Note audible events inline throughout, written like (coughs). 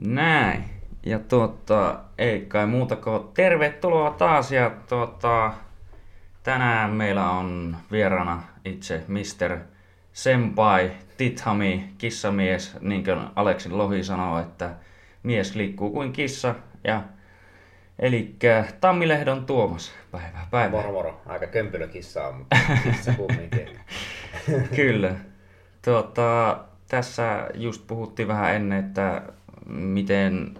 Näin. Ja tuota, ei kai muuta kuin tervetuloa taas ja tuota, tänään meillä on vierana itse Mr. Senpai, Tithami, kissamies, niin kuin Aleksin Lohi sanoo, että mies liikkuu kuin kissa ja Eli Tammilehdon Tuomas, päivää, päivää. Moro moro, aika kömpelö kissa on, mutta (laughs) kissa kumminkin. Kyllä. Tuota, tässä just puhuttiin vähän ennen, että miten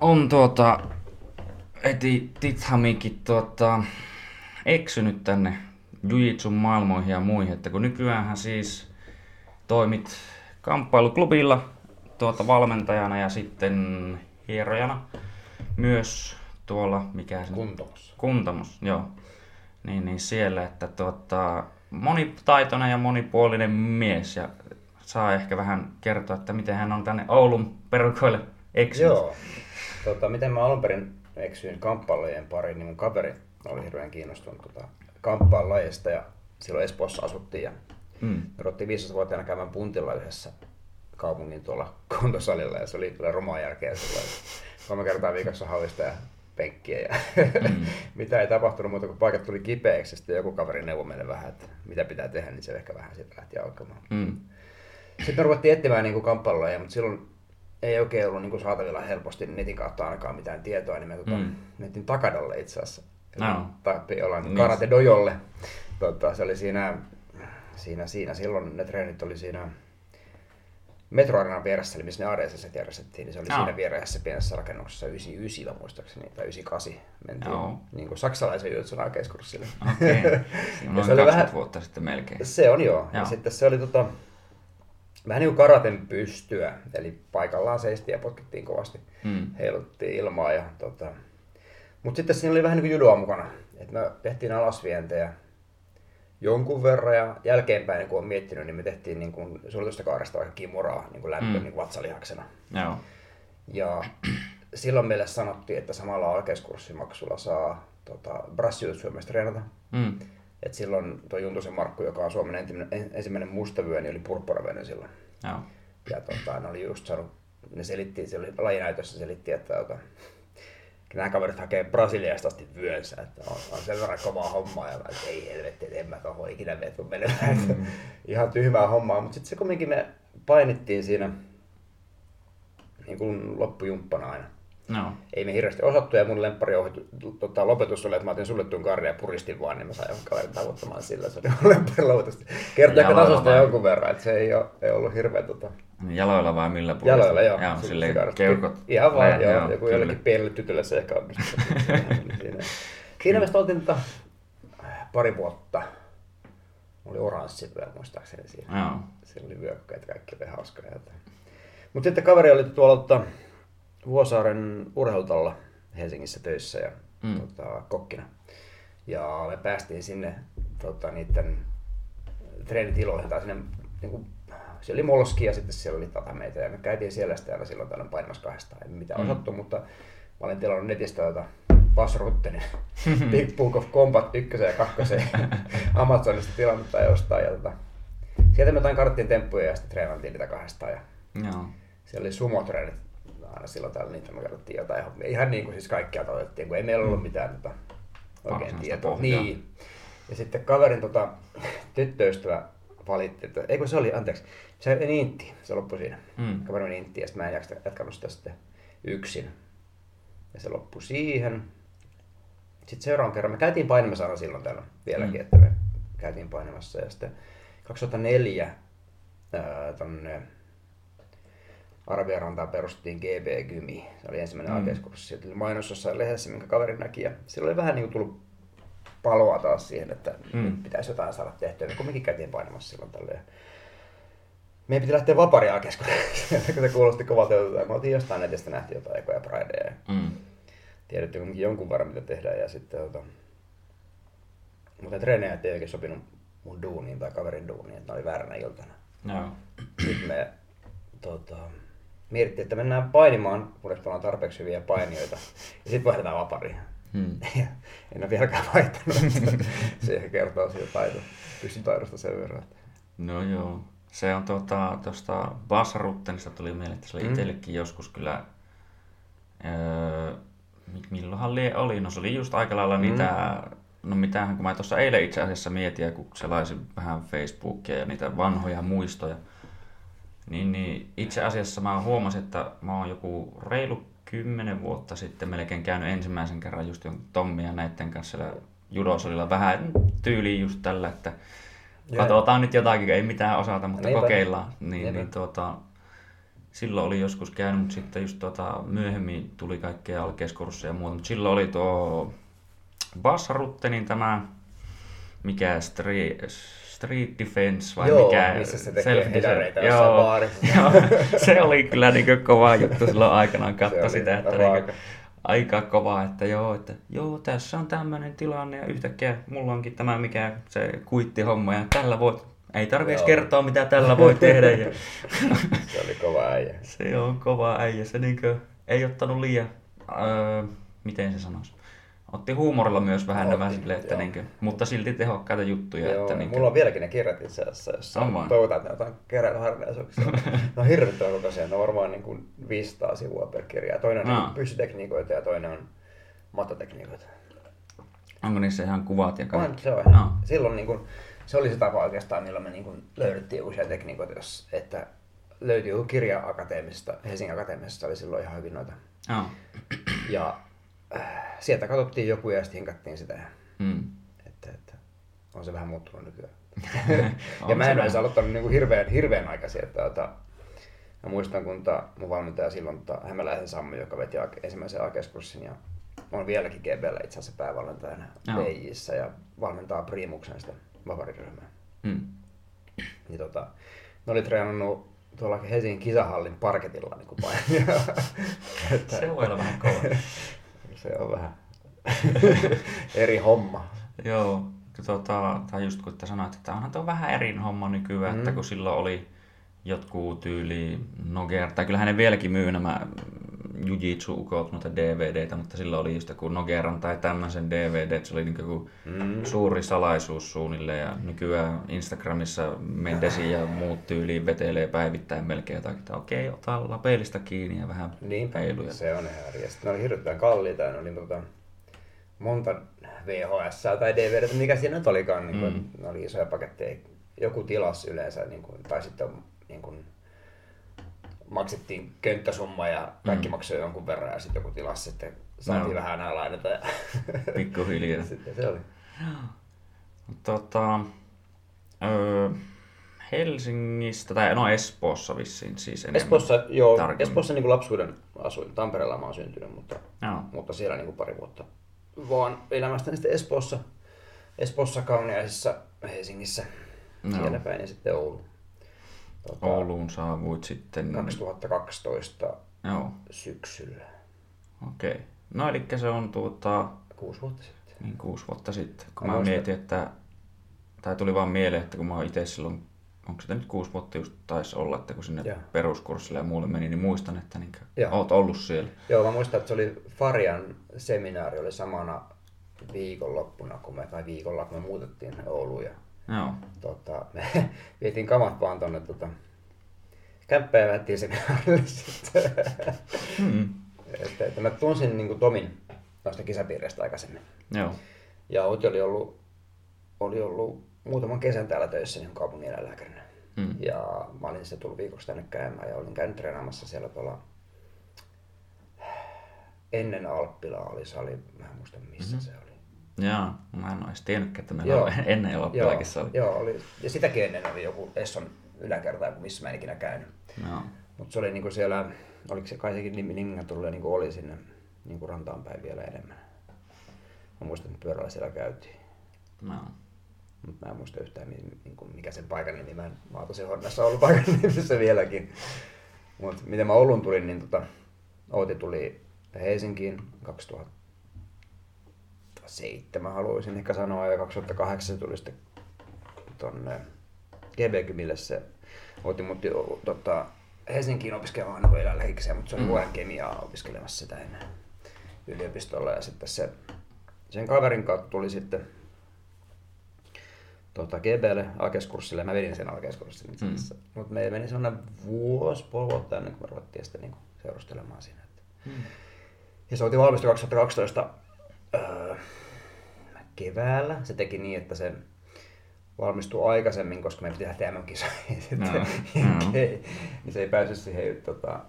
on tuota, eti Tithamikin tuota, eksynyt tänne Jujitsun maailmoihin ja muihin, että kun nykyään siis toimit kamppailuklubilla tuota valmentajana ja sitten hierojana myös tuolla, mikä se Kuntomossa. Kuntamos, joo. Niin, niin siellä, että tuota, monitaitoinen ja monipuolinen mies ja saa ehkä vähän kertoa, että miten hän on tänne Oulun perukoille eksynyt. Joo. Tota, miten mä alun perin eksyin kamppailujen pariin, niin mun kaveri oli hirveän kiinnostunut tota, kamppailulajista ja silloin Espoossa asuttiin ja Mm. me ruvettiin 15-vuotiaana käymään puntilla yhdessä kaupungin tuolla kuntosalilla ja se oli kyllä rumaa järkeä silloin. Kolme kertaa viikossa hallista ja penkkiä ja Mm. (laughs) mitä ei tapahtunut muuta kuin paikat tuli kipeäksi ja sitten joku kaveri neuvoi meille vähän, että mitä pitää tehdä, niin se ehkä vähän siitä lähti alkamaan. Mm. Sitten ruvettiin etsimään niin kamppailuja, mutta silloin ei oikein ollut niin kuin saatavilla helposti netin kautta ainakaan mitään tietoa, niin me tota, Mm. mentiin Takadalle itse asiassa. No. Tappi olla Niin. Karate Dojolle. Tota, se oli siinä, siinä, siinä, silloin ne treenit oli siinä metroarenan vieressä, eli missä ne ADCC järjestettiin, niin se oli Joo. siinä vieressä pienessä rakennuksessa 99 muistaakseni, tai 98 mentiin Joo. niin kuin saksalaisen jutsun aikeskurssille. Okei. (laughs) Okay. Noin se oli 20 vähän- vuotta sitten melkein. Se on joo. joo. Joo. Ja sitten se oli tota, vähän niin kuin karaten pystyä, eli paikallaan seistiin ja potkittiin kovasti, Mm. heiluttiin ilmaa. Ja, tota... Mutta sitten siinä oli vähän niin kuin judoa mukana, että me tehtiin alasvientejä jonkun verran ja jälkeenpäin kun on miettinyt, niin me tehtiin niin kuin suljetusta kaaresta vaikka kimuraa niin kuin lämpö Mm. niin kuin vatsalihaksena. Joo. Ja silloin meille sanottiin, että samalla oikeuskurssimaksulla saa tota, brassijutsuja treenata. Mm. Et silloin tuo Juntusen Markku, joka on Suomen ensimmäinen, en- ensimmäinen mustavyö, niin oli purppuravyöinen silloin. Joo. Ja tota, ne oli just saanut, ne selitti, se oli lajinäytössä selitti, että tota, nämä kaverit hakee Brasiliasta asti vyönsä, että on, on sen verran kovaa hommaa ja mä, että ei helvetti, että en mä tohon ikinä mene tuu menemään. Mm. Ihan tyhmää hommaa, mutta sitten se kumminkin me painittiin siinä niin kuin loppujumppana aina. No. Ei me hirveästi osattu ja mun lemppari tota, lopetus oli, että mä otin suljettuun karja ja puristin vaan, niin mä sain jonkun kaverin tavoittamaan sillä. Se oli mun lemppari lopetus. Kertoo ehkä tasosta vai? jonkun verran, että se ei, ole, ei ollut hirveä tota, Jaloilla vai millä puolella? jaloilla, joo. Joo, silleen karasti. keukot. Ihan vaan, joo, joo, joku jollekin pienelle tytölle se ehkä onnistui. (laughs) siinä siinä me sitten oltiin tota, pari vuotta. Oli oranssi vyö muistaakseni siinä. Joo. Siellä oli vyökkäitä, kaikki oli hauskoja. Mutta sitten kaveri oli tuolla tota, Vuosaaren urheilutalla Helsingissä töissä ja Mm. tota, kokkina. Ja me päästiin sinne tota, niiden treenitiloihin tai sinne niin kuin, siellä oli molski ja sitten siellä oli tatameita ja me käytiin siellä sitten aina silloin tällöin painamassa kahdestaan. Ei mitään Mm. osattu, mutta mä olin tilannut netistä tota Bas Ruttenin (laughs) Big Book of Combat 1 ja 2 (laughs) Amazonista tilannut tai jostain. Ja tota, sieltä me jotain karttien temppuja ja sitten treenattiin niitä kahdestaan. Ja Joo. siellä oli sumotreenit aina silloin täällä niitä me katsottiin jotain hommia. Ihan niin kuin siis kaikkia otettiin, kun ei meillä ollut mitään tota, oikein tietoa. Niin. Ja sitten kaverin tota, tyttöystävä valitti, että eikö se oli, anteeksi, se meni intti, se loppui siinä. Mm. Kaveri meni intti ja sitten mä en jaksa- jatkanut sitä sitten yksin. Ja se loppui siihen. Sitten seuraavan kerran, me käytiin painamassa aina silloin täällä vieläkin, Mm. että me käytiin painamassa. Ja sitten 2004 ää, tonne Arabiarantaan perustettiin GB Gymi. Se oli ensimmäinen Mm. aikeiskurssi. Sieltä oli mainos jossain lehdessä, minkä kaveri näki. Ja sillä oli vähän niin kuin tullut paloa taas siihen, että Mm. pitäisi jotain saada tehtyä. Me kumminkin käytiin painamassa silloin tällä. Ja meidän piti lähteä vapariaa keskustelemaan, (laughs) kun se kuulosti kovalta jutulta. Me oltiin jostain netistä nähty jotain ekoja Prideja ja Mm. tiedettiin kumminkin jonkun verran mitä tehdään. Ja sitten, tota... Mutta ne treenejät ei oikein sopinut mun duuniin tai kaverin duuniin, että ne oli vääränä iltana. Joo. Sitten me tota, mietittiin, että mennään painimaan, kunnes ollaan tarpeeksi hyviä painijoita. Ja sitten vaihdetaan vapariin. Mm. Ja en ole vieläkään vaihtanut. (laughs) Se ehkä kertoo siitä taito, pystyn taidosta sen verran. No joo. Se on tuota, tuosta Bassaruttenista tuli mieleen, että se oli Mm. itsellekin joskus kyllä, öö, mi- milloinhan lie oli, no se oli just aika lailla Mm. niitä, no mitähän, kun mä tuossa eilen itse asiassa mietin, kun selaisin vähän Facebookia ja niitä vanhoja muistoja, niin, niin itse asiassa mä huomasin, että mä oon joku reilu kymmenen vuotta sitten melkein käynyt ensimmäisen kerran just jonkun Tommi ja näiden kanssa siellä judosalilla vähän tyyliin just tällä, että Joo. katsotaan nyt jotakin, ei mitään osata, mutta Niinpä. kokeillaan. Niin, Niinpä. niin tuota, silloin oli joskus käynyt, mutta sitten just tuota, myöhemmin tuli kaikkea alkeiskursseja ja muuta, mutta silloin oli tuo Bassaruttenin tämä, mikä street, street defense vai Joo, mikä? missä se tekee hedareita jossain Joo. baarissa. (laughs) Joo, se oli kyllä niin kova juttu silloin aikanaan katsoa sitä, että niin aika kova, että joo, että joo, tässä on tämmöinen tilanne ja yhtäkkiä mulla onkin tämä mikä se kuittihomma ja tällä voit, ei tarvi edes kertoa mitä tällä voi tehdä ja (laughs) Se oli kova äijä. se on kova äijä, se niinkö ei ottanut liian, öö, miten se sanoisi, otti huumorilla myös vähän Otti, nämä silleen, että joo. niinkö, mutta silti tehokkaita juttuja, Joo, että niinkö, mulla on vieläkin ne kirjat itse asiassa, jos On toivotaan, että ne jotain keräilyharvinaisuuksia. (laughs) ne on hirvittävän kokoisia, ne on varmaan niin kuin 500 sivua per kirja. Toinen on Aa. niin pystytekniikoita ja toinen on matotekniikoita. onko niissä ihan kuvat ja On, kaikki? se on. Aa. Silloin niin kuin, se oli se tapa oikeastaan, millä me niin kuin löydettiin uusia tekniikoita, jos, että löytyi joku kirja akateemisesta, Helsingin akateemisesta oli silloin ihan hyvin noita. Joo. Ja sieltä katsottiin joku ja sitten hinkattiin sitä. Mm. että, että on se vähän muuttunut nykyään. (laughs) Ja mä en olisi aloittanut niin kuin hirveän, hirveän aikaisin. Että, että, mä muistan, kun ta, mun valmentaja silloin ta, Hämäläisen Sammu, joka veti ensimmäisen akeskurssin ja on vieläkin GBllä itse asiassa päävalmentajana. PJissä ja valmentaa Primuksen sitä vapariryhmää. Mm. Niin tota, ne oli treenannut tuolla Helsingin kisahallin parketilla niin kuin (laughs) Se voi olla vähän kova. (laughs) se on vähän (laughs) eri homma. Joo, tota, tai just kun sanoit, että onhan tuo vähän eri homma nykyään, mm. että kun silloin oli jotkut tyyli Noger, tai kyllähän ne vieläkin myy nämä Jujitsu-ukot, noita DVDtä, mutta silloin oli just joku Nogeran tai tämmöisen DVD, että se oli niin joku Mm. suuri salaisuus suunnilleen, ja nykyään Instagramissa Mendesi ja muut tyyliin vetelee päivittäin melkein jotakin, että okei, ota lapelista kiinni ja vähän Niinpä, peiluja. se on ihan sitten ne oli hirveän kalliita ja ne oli tota, monta VHS tai DVD, mikä siinä nyt olikaan, niin kuin, Mm. ne oli isoja paketteja. Joku tilas yleensä, niin kuin, tai sitten niin kuin, maksettiin könttäsumma ja kaikki Mm. maksoi jonkun verran ja sitten joku tilas sitten saatiin Joo. vähän lainata. Ja (laughs) Pikkuhiljaa. sitten se oli. Tota, öö, Helsingistä, tai no Espoossa vissiin siis enemmän. Espoossa, joo, tarkemmin. Espoossa niin kuin lapsuuden asuin. Tampereella mä oon syntynyt, mutta Joo. mutta siellä niin kuin pari vuotta vaan elämästäni sitten Espoossa, Espoossa Kauniaisissa, Helsingissä, Joo. siellä päin ja sitten Oulu. Tota, Ouluun saavuit sitten... 2012 Joo, syksyllä, okei. Okay. No eli se on tuota, kuusi vuotta sitten. niin kuusi vuotta sitten, kun Mä mä, mietin, että... Tai tuli vaan mieleen, että kun mä oon itse silloin, onko sitä nyt kuusi vuotta just taisi olla, että kun sinne Joo. peruskurssille ja muulle meni, niin muistan, että niin oot ollut siellä. Joo, mä muistan, että se oli Farian seminaari, oli samana viikonloppuna, kun me, tai viikolla, kun me muutettiin Ouluun ja Joo. tota, me (laughs) vietiin kamat vaan tonne tota, kämppään ja lähdettiin seminaarille sitten. Mm. että, että mä tunsin niin kuin Tomin noista kisapiireistä aikaisemmin. Joo. Ja Outi oli ollut, oli ollut muutaman kesän täällä töissä niin kaupungin eläinlääkärinä. Mm. Ja mä olin sitten tullut viikoksi tänne käymään ja olin käynyt treenaamassa siellä tuolla ennen Alppilaa oli sali, mä en muista missä Mhm. mm-hmm. se oli. Joo, mä en edes tiennytkään, että meillä Joo. on (laughs) ennen Eloppilakin se oli. joo, oli. Ja sitäkin ennen oli joku Esson yläkerta, missä mä en ikinä käynyt. Joo. Mutta se oli niinku siellä, oliko se kai sekin nimi Ninganturulla niinku oli sinne niinku rantaan päin vielä enemmän. Mä muistan, että pyörällä siellä käytiin. Joo. Mutta mä en muista yhtään, mi- niinku, mikä sen paikan nimi. Mä, en, mä oon tosi honnassa ollut paikan (laughs) nimissä vieläkin. Mutta miten mä Oulun tulin, niin tota, Outi tuli Helsinkiin 2007 haluaisin ehkä sanoa, ja 2008 se tuli sitten tonne GB-kymille se Outi muutti tota, Helsinkiin opiskelemaan niin eläinlääkikseen, mutta se oli Mm. kemiaa opiskelemassa sitä ennen yliopistolla ja sitten se, sen kaverin kautta tuli sitten tota, GBlle alkeiskurssille. Mä vedin sen alkeiskurssin itse asiassa. Mm. Mutta meillä meni sellainen vuosi, puoli vuotta ennen kuin me ruvettiin sitten niin seurustelemaan siinä. Mm. Ja se oltiin valmistu 2012 öö, keväällä. Se teki niin, että se valmistui aikaisemmin, koska meidän piti lähteä MM-kisoihin (laughs) sitten no, no. niin se ei päässyt siihen tota,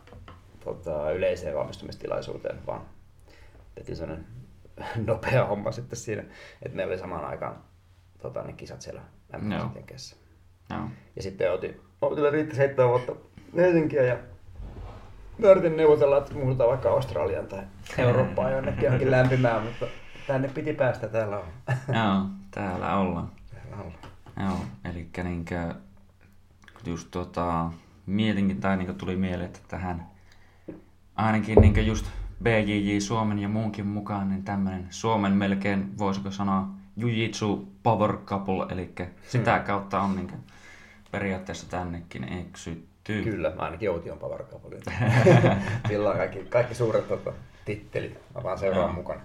tota, yleiseen valmistumistilaisuuteen, vaan teki sellainen (laughs) nopea homma sitten siinä, että meillä oli samaan aikaan tota, ne kisat siellä MM-jenkeissä. No. Ja sitten otin, otin riitti seitsemän vuotta Helsinkiä ja me yritin neuvotella, että muutetaan vaikka Australian tai Eurooppaan jonnekin johonkin (laughs) lämpimään, mutta tänne piti päästä, täällä on. Joo, (laughs) täällä ollaan. Täällä ollaan. Joo, eli niinkö, just tota, mietinkin tai niinkö tuli mieleen, että tähän ainakin niinkö just BJJ Suomen ja muunkin mukaan, niin tämmöinen Suomen melkein, voisiko sanoa, Jujitsu Power Couple, eli sitä hmm. kautta on niinkö periaatteessa tännekin eksytty. Kyllä, ainakin Outi on Power Couple. (laughs) Sillä on kaikki, kaikki suuret tota, tittelit, mä vaan seuraan mukana.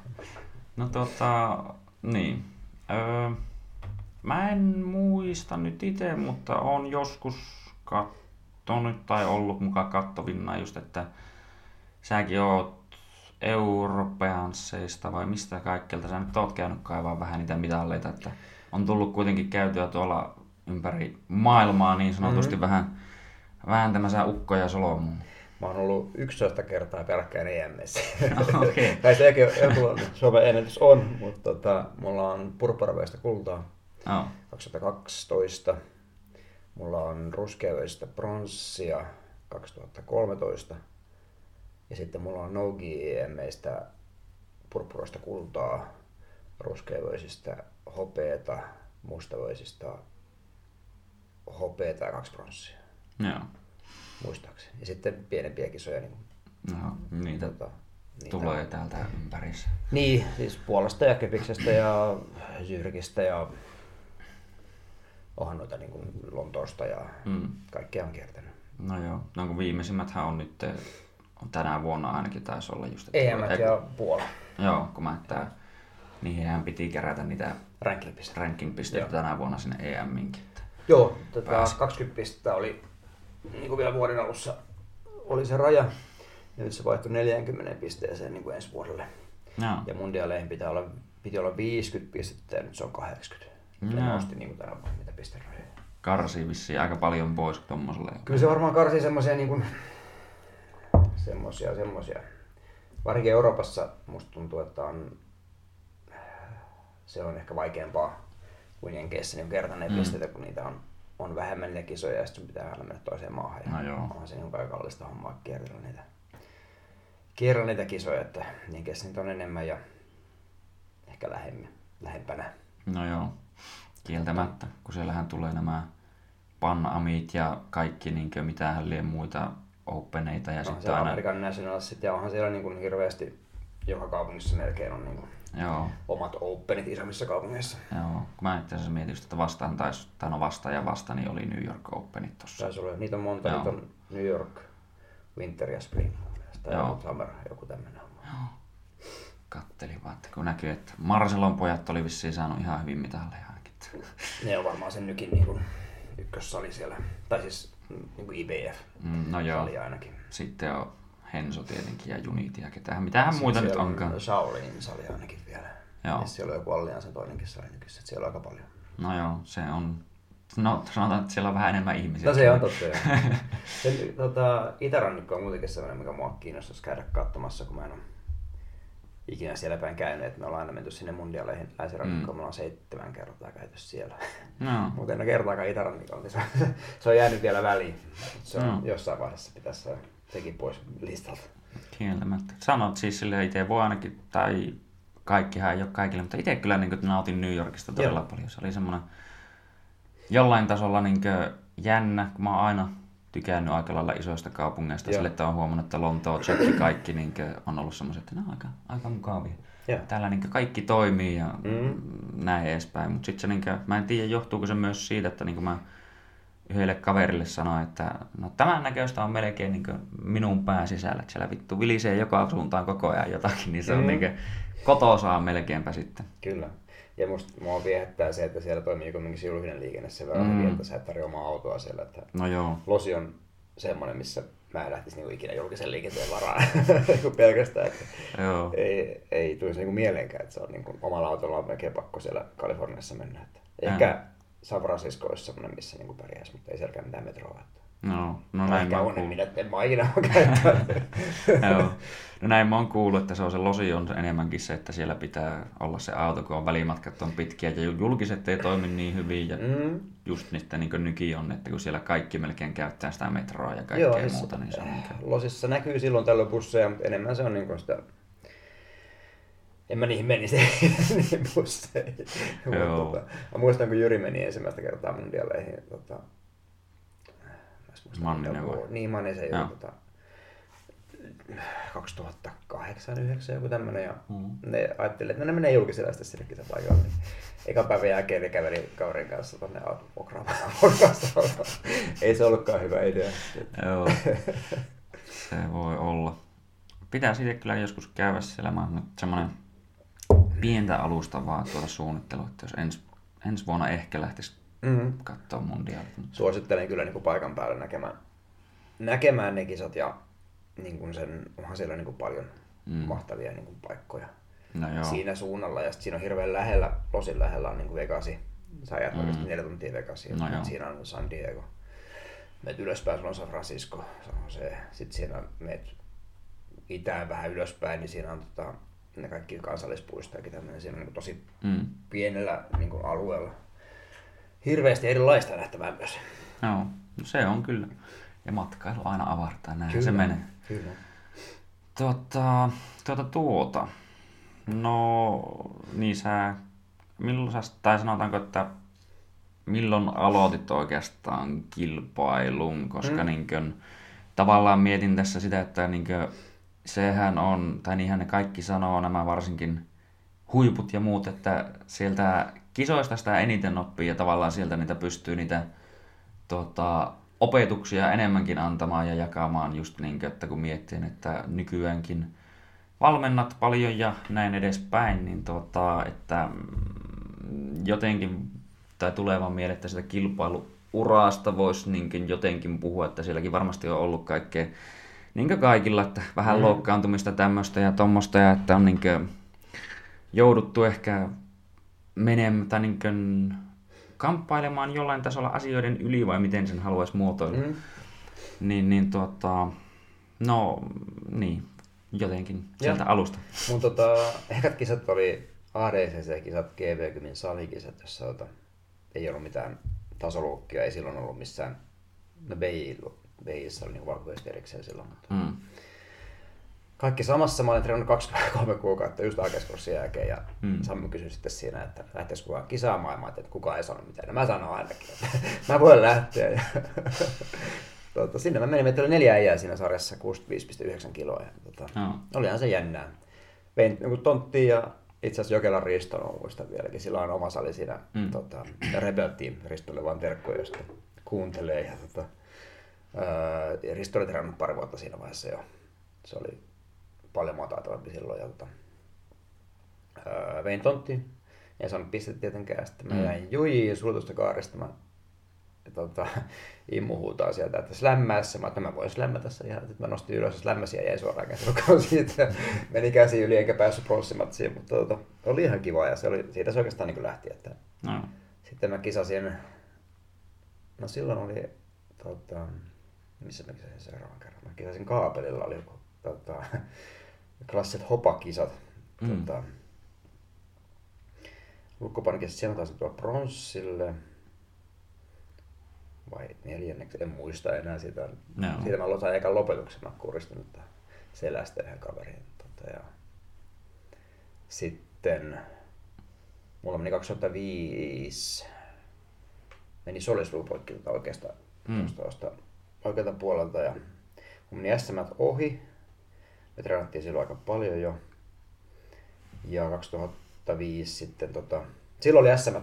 No tota, niin. Öö, Mä en muista nyt itse, mutta on joskus kattonut tai ollut mukaan kattovinna just, että säkin oot europeansseista vai mistä kaikkelta sä nyt oot käynyt kaivaa vähän niitä mitalleita, että on tullut kuitenkin käytyä tuolla ympäri maailmaa niin sanotusti mm-hmm. vähän vääntämässä ukkoja solomuun. Mä oon ollut 11 kertaa peräkkäin EMS. (laughs) okay. tai sekin joku Suomen ennätys on, mutta tota, mulla on purppuraveista kultaa Oh. 2012. Mulla on ruskeavöistä pronssia 2013. Ja sitten mulla on Nogi EMistä purppuroista kultaa, ruskeavöisistä hopeeta, mustavöisistä hopeeta ja kaksi pronssia. Joo. Muistaakseni. Ja sitten pienempiä kisoja. Niin, no, niitä, tota, niitä tulee on. täältä ympärissä. Niin, siis Puolasta ja Kepiksestä ja Syrkistä ja onhan noita niin kuin Lontoosta ja mm. kaikkea on kiertänyt. No joo, no kun viimeisimmäthän on nyt tänä vuonna ainakin taisi olla just... EM ja Puola. Joo, kun mä että niihin piti kerätä niitä ranking-pisteitä, ranking-pisteitä tänä vuonna sinne EM-minkin. Joo, tota, 20 pistettä oli niin kuin vielä vuoden alussa oli se raja. Ja nyt se vaihtui 40 pisteeseen niin kuin ensi vuodelle. No. Ja mundialeihin pitää olla, piti olla 50 pistettä ja nyt se on 80. Se no. nosti niin kuin tänä vuonna niitä pisterajoja. Karsii vissiin aika paljon pois tuommoiselle. Kyllä se varmaan karsii semmoisia niin kuin, semmoisia, semmoisia. Varsinkin Euroopassa musta tuntuu, että on, se on ehkä vaikeampaa kuin Jenkeissä niin kertaneet mm. pisteitä, kun niitä on, on vähemmän niitä kisoja ja sitten pitää aina mennä toiseen maahan. Ja no joo. Onhan se niin kallista hommaa kierrellä niitä, kierrellä niitä kisoja, että Jenkeissä niitä on enemmän ja ehkä lähemmä, lähempänä. No joo. Kieltämättä, kun siellähän tulee nämä Pan-Amit ja kaikki niin mitään liian muita openeita. Ja no, sitten aina... Amerikan Nationalsit ja onhan siellä niin kuin hirveästi joka kaupungissa melkein on niin kuin Joo. omat openit isommissa kaupungeissa. Joo, kun mä itse asiassa mietin että vastaan, tai, tai no vasta ja vasta, niin oli New York Openit tossa. Taisi olla, niitä on monta, Joo. niitä on New York, Winter ja Spring. Tai Joo. Summer, joku tämmöinen. Joo. Kattelin vaan, että kun näkyy, että Marcelon pojat oli vissiin saanut ihan hyvin mitalleja ne on varmaan sen nykin niin kuin ykkössali siellä, tai siis niin kuin IBF mm, no joo. sali ainakin. Sitten on Henso tietenkin ja Junit ja ketään. Mitähän Sitten muita nyt onkaan? On Shaolin sali ainakin vielä. Joo. Ja siellä on joku Alliansen toinenkin sali nykyssä, että siellä on aika paljon. No joo, se on No, sanotaan, että siellä on vähän enemmän ihmisiä. No se on totta, (laughs) Sen, tota, Itärannikko on muutenkin sellainen, mikä mua kiinnostaisi käydä katsomassa, kun mä en ole ikinä siellä päin käynyt, että me ollaan aina menty sinne mundialeihin länsirannikkoon, mm. me ollaan seitsemän kertaa käyty siellä. No. Mutta en ole kertaakaan itärannikolla, niin se, se, on jäänyt vielä väliin. Se on no. jossain vaiheessa pitäisi saada sekin pois listalta. Kieltämättä. Sanot siis sille itse voi ainakin, tai kaikkihan ei ole kaikille, mutta itse kyllä niin nautin New Yorkista todella Joo. paljon. Se oli semmoinen jollain tasolla niin jännä, kun mä oon aina tykännyt aika lailla isoista kaupungeista. Sille, että on huomannut, että Lontoa, Tsekki, kaikki niin on ollut semmoiset, että ne on aika, aika mukavia. Joo. Täällä niin kaikki toimii ja mm. näin edespäin. Mutta sitten se, niin kuin, mä en tiedä, johtuuko se myös siitä, että niin mä yhdelle kaverille sanoin, että no tämän näköistä on melkein niin minun pää sisällä. Että siellä vittu vilisee joka suuntaan koko ajan jotakin, niin se mm. on niin kotoa saa melkeinpä sitten. Kyllä. Ja musta mua viehättää se, että siellä toimii kuitenkin se julkinen liikenne sen verran Mm. hyvin, että sä et tarvitse omaa autoa siellä. Että No joo. Losi on semmoinen, missä mä en lähtisi niinku ikinä julkisen liikenteen varaan (laughs) niinku pelkästään. Että Joo. ei, ei tulisi niinku mieleenkään, että se on niinku, omalla autolla on melkein pakko siellä Kaliforniassa mennä. Että ehkä San Francisco olisi semmoinen, missä niinku pärjäisi, mutta ei sielläkään mitään metroa. Että No, no näin mä oon on, kuullut. minä en mä. Joo. No näin mä oon kuullut, että se on se losi on enemmänkin se, että siellä pitää olla se auto, kun on välimatkat on pitkiä ja julkiset ei toimi niin hyvin ja Mm. just niitä niin nyki on, että kun siellä kaikki melkein käyttää sitä metroa ja kaikkea Joo, siis, muuta, niin se on niin kuin... Losissa näkyy silloin tällöin busseja, mutta enemmän se on niin sitä... En mä niihin menisi niihin busseihin. Mut Joo. tota, mä muistan, kun Jyri meni ensimmäistä kertaa mundialeihin. Tota, Manninen joku- vai? Niin, Manninen Joo. joku, tota, 2008 9 joku tämmönen ja Mm. ne ajatteli, että ne menee julkisella sitten sinne kisapaikalle. Niin ekan päivän jälkeen ne käveli kaverin kanssa tonne vuokraamaan (laughs) vuokrausta. Ei se ollutkaan hyvä idea. Joo, se voi olla. Pitää siitä kyllä joskus käydä siellä. Mä semmonen pientä alustavaa tuolla suunnittelu, että jos ens, ensi vuonna ehkä lähtisi Mm-hmm. katsoa mundiaalit. mutta- Suosittelen kyllä niin kuin paikan päällä näkemään, näkemään ne kisat ja niin kuin sen, onhan siellä niin kuin paljon Mm. mahtavia niin kuin paikkoja No joo. siinä suunnalla. Ja siinä on hirveän lähellä, Losin lähellä on niin kuin Vegasi. Sä ajat Mm. mm. neljä tuntia Vegasiin. No joo. siinä on San Diego. Meet ylöspäin, sulla on San Francisco. Se on se. Sitten siinä meet itään vähän ylöspäin, niin siinä on tota, ne kaikki kansallispuistojakin tämmöinen. Siinä on niin tosi Mm. pienellä niin kuin alueella hirveästi erilaista nähtävää myös. Joo, no se on kyllä. Ja matkailu aina avartaa, näin se menee. Kyllä. Tuota, tuota, tuota. No, niin sä, milloin sä, tai sanotaanko, että milloin aloitit oikeastaan kilpailun, koska mm. niin kuin, tavallaan mietin tässä sitä, että niin kuin, sehän on, tai niinhän ne kaikki sanoo, nämä varsinkin huiput ja muut, että sieltä kisoista sitä eniten oppii ja tavallaan sieltä niitä pystyy niitä tota, opetuksia enemmänkin antamaan ja jakamaan just niin, että kun miettii, että nykyäänkin valmennat paljon ja näin edespäin, niin tota, että mm, jotenkin, tai tulevan mieleen, että sitä kilpailuurasta voisi niinkin jotenkin puhua, että sielläkin varmasti on ollut kaikkea, niin kuin kaikilla, että vähän mm. loukkaantumista tämmöistä ja tommosta, ja että on niin kuin jouduttu ehkä menemään, tai niin kuin kamppailemaan jollain tasolla asioiden yli, vai miten sen haluaisi muotoilla. Mm. Niin, niin tuota, no niin, jotenkin sieltä Joo. alusta. Mun tota, ekat kisat oli ADCC-kisat, GV-kymin salikisat, jossa tota, ei ollut mitään tasoluokkia, ei silloin ollut missään, no BI, BIssä oli niinku valkoiset erikseen silloin, mutta Mm. kaikki samassa. Mä olin treenannut kaksi kolme kuukautta just aikaskurssin jälkeen ja Mm. mm. Sammy kysyi sitten siinä, että lähtisikö kukaan kisaamaan. Mä ajattelin, että kukaan ei sano mitään. No mä sanon ainakin, että (laughs) mä voin lähteä. Ja, (laughs) tota, sinne mä menin, meitä oli neljä äijää siinä sarjassa, 65,9 kiloa. Ja, tota, Joo. Olihan se jännää. Vein niin tonttiin ja itse asiassa Jokelan Riston muistan vieläkin. Sillä on oma sali siinä Mm. tota, Rebel Team. Ristolle vaan terkkuja, josta kuuntelee. Ja, tota, ää, ja Risto oli treenannut pari vuotta siinä vaiheessa jo. Se oli paljon mataatavampi silloin. Ja, tota, ää, vein tonttiin. En saanut pistettä tietenkään. Sitten mä Mm. jäin jujiin sultusta kaarista. Mä ja tota, (laughs) Immu huutaa sieltä, että slämmää se. Mä, että mä voin slämmätä sen ihan. Sitten mä nostin ylös ja slämmäsin ja jäin suoraan käsilukaan (laughs) siitä. Meni käsi yli enkä päässyt pronssimatsiin, mutta tota, oli ihan kiva ja se oli, siitä se oikeastaan niin lähti. Että No. sitten mä kisasin, no silloin oli, tota, missä mä kisasin seuraavan kerran? Mä kisasin Kaapelilla, oli joku tota, klassit hopakisat. Mm. Tota, Lukkopanikissa siellä taisi tulla pronssille. Vai neljänneksi, en muista enää sitä. Joo. Siitä mä sain ekan lopetuksen, mä kuristin selästä yhden kaverin. Tota, ja sitten mulla meni 2005, meni solisluu poikki tota oikeasta Mm. mm. tuosta oikealta puolelta ja mun meni SM ohi. Me treenattiin silloin aika paljon jo. Ja 2005 sitten tota, silloin oli SM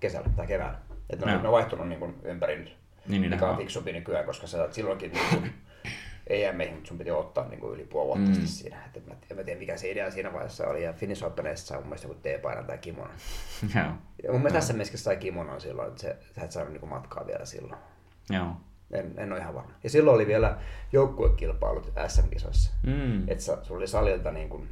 kesällä tai keväällä. Että ne, Joo. on- ne on vaihtunut niin kuin ympäri nyt. Niin, mikä on fiksumpi nykyään, koska sä silloinkin (coughs) niin kuin, ei meihin, mutta sun piti ottaa niin kuin yli puoli vuotta mm. siinä. Et mä, en mä tiedä mikä se idea siinä vaiheessa oli. Ja Finnish Openeissa sai mun mielestä joku T-paidan tai kimono. (laughs) Joo. Ja mun mielestä tässä meskessä sai kimonon silloin, että se, sä et saanut niin matkaa vielä silloin. Joo. En, en ole ihan varma. Ja silloin oli vielä joukkuekilpailut SM-kisoissa. Mm. Että sulla oli salilta niin kuin,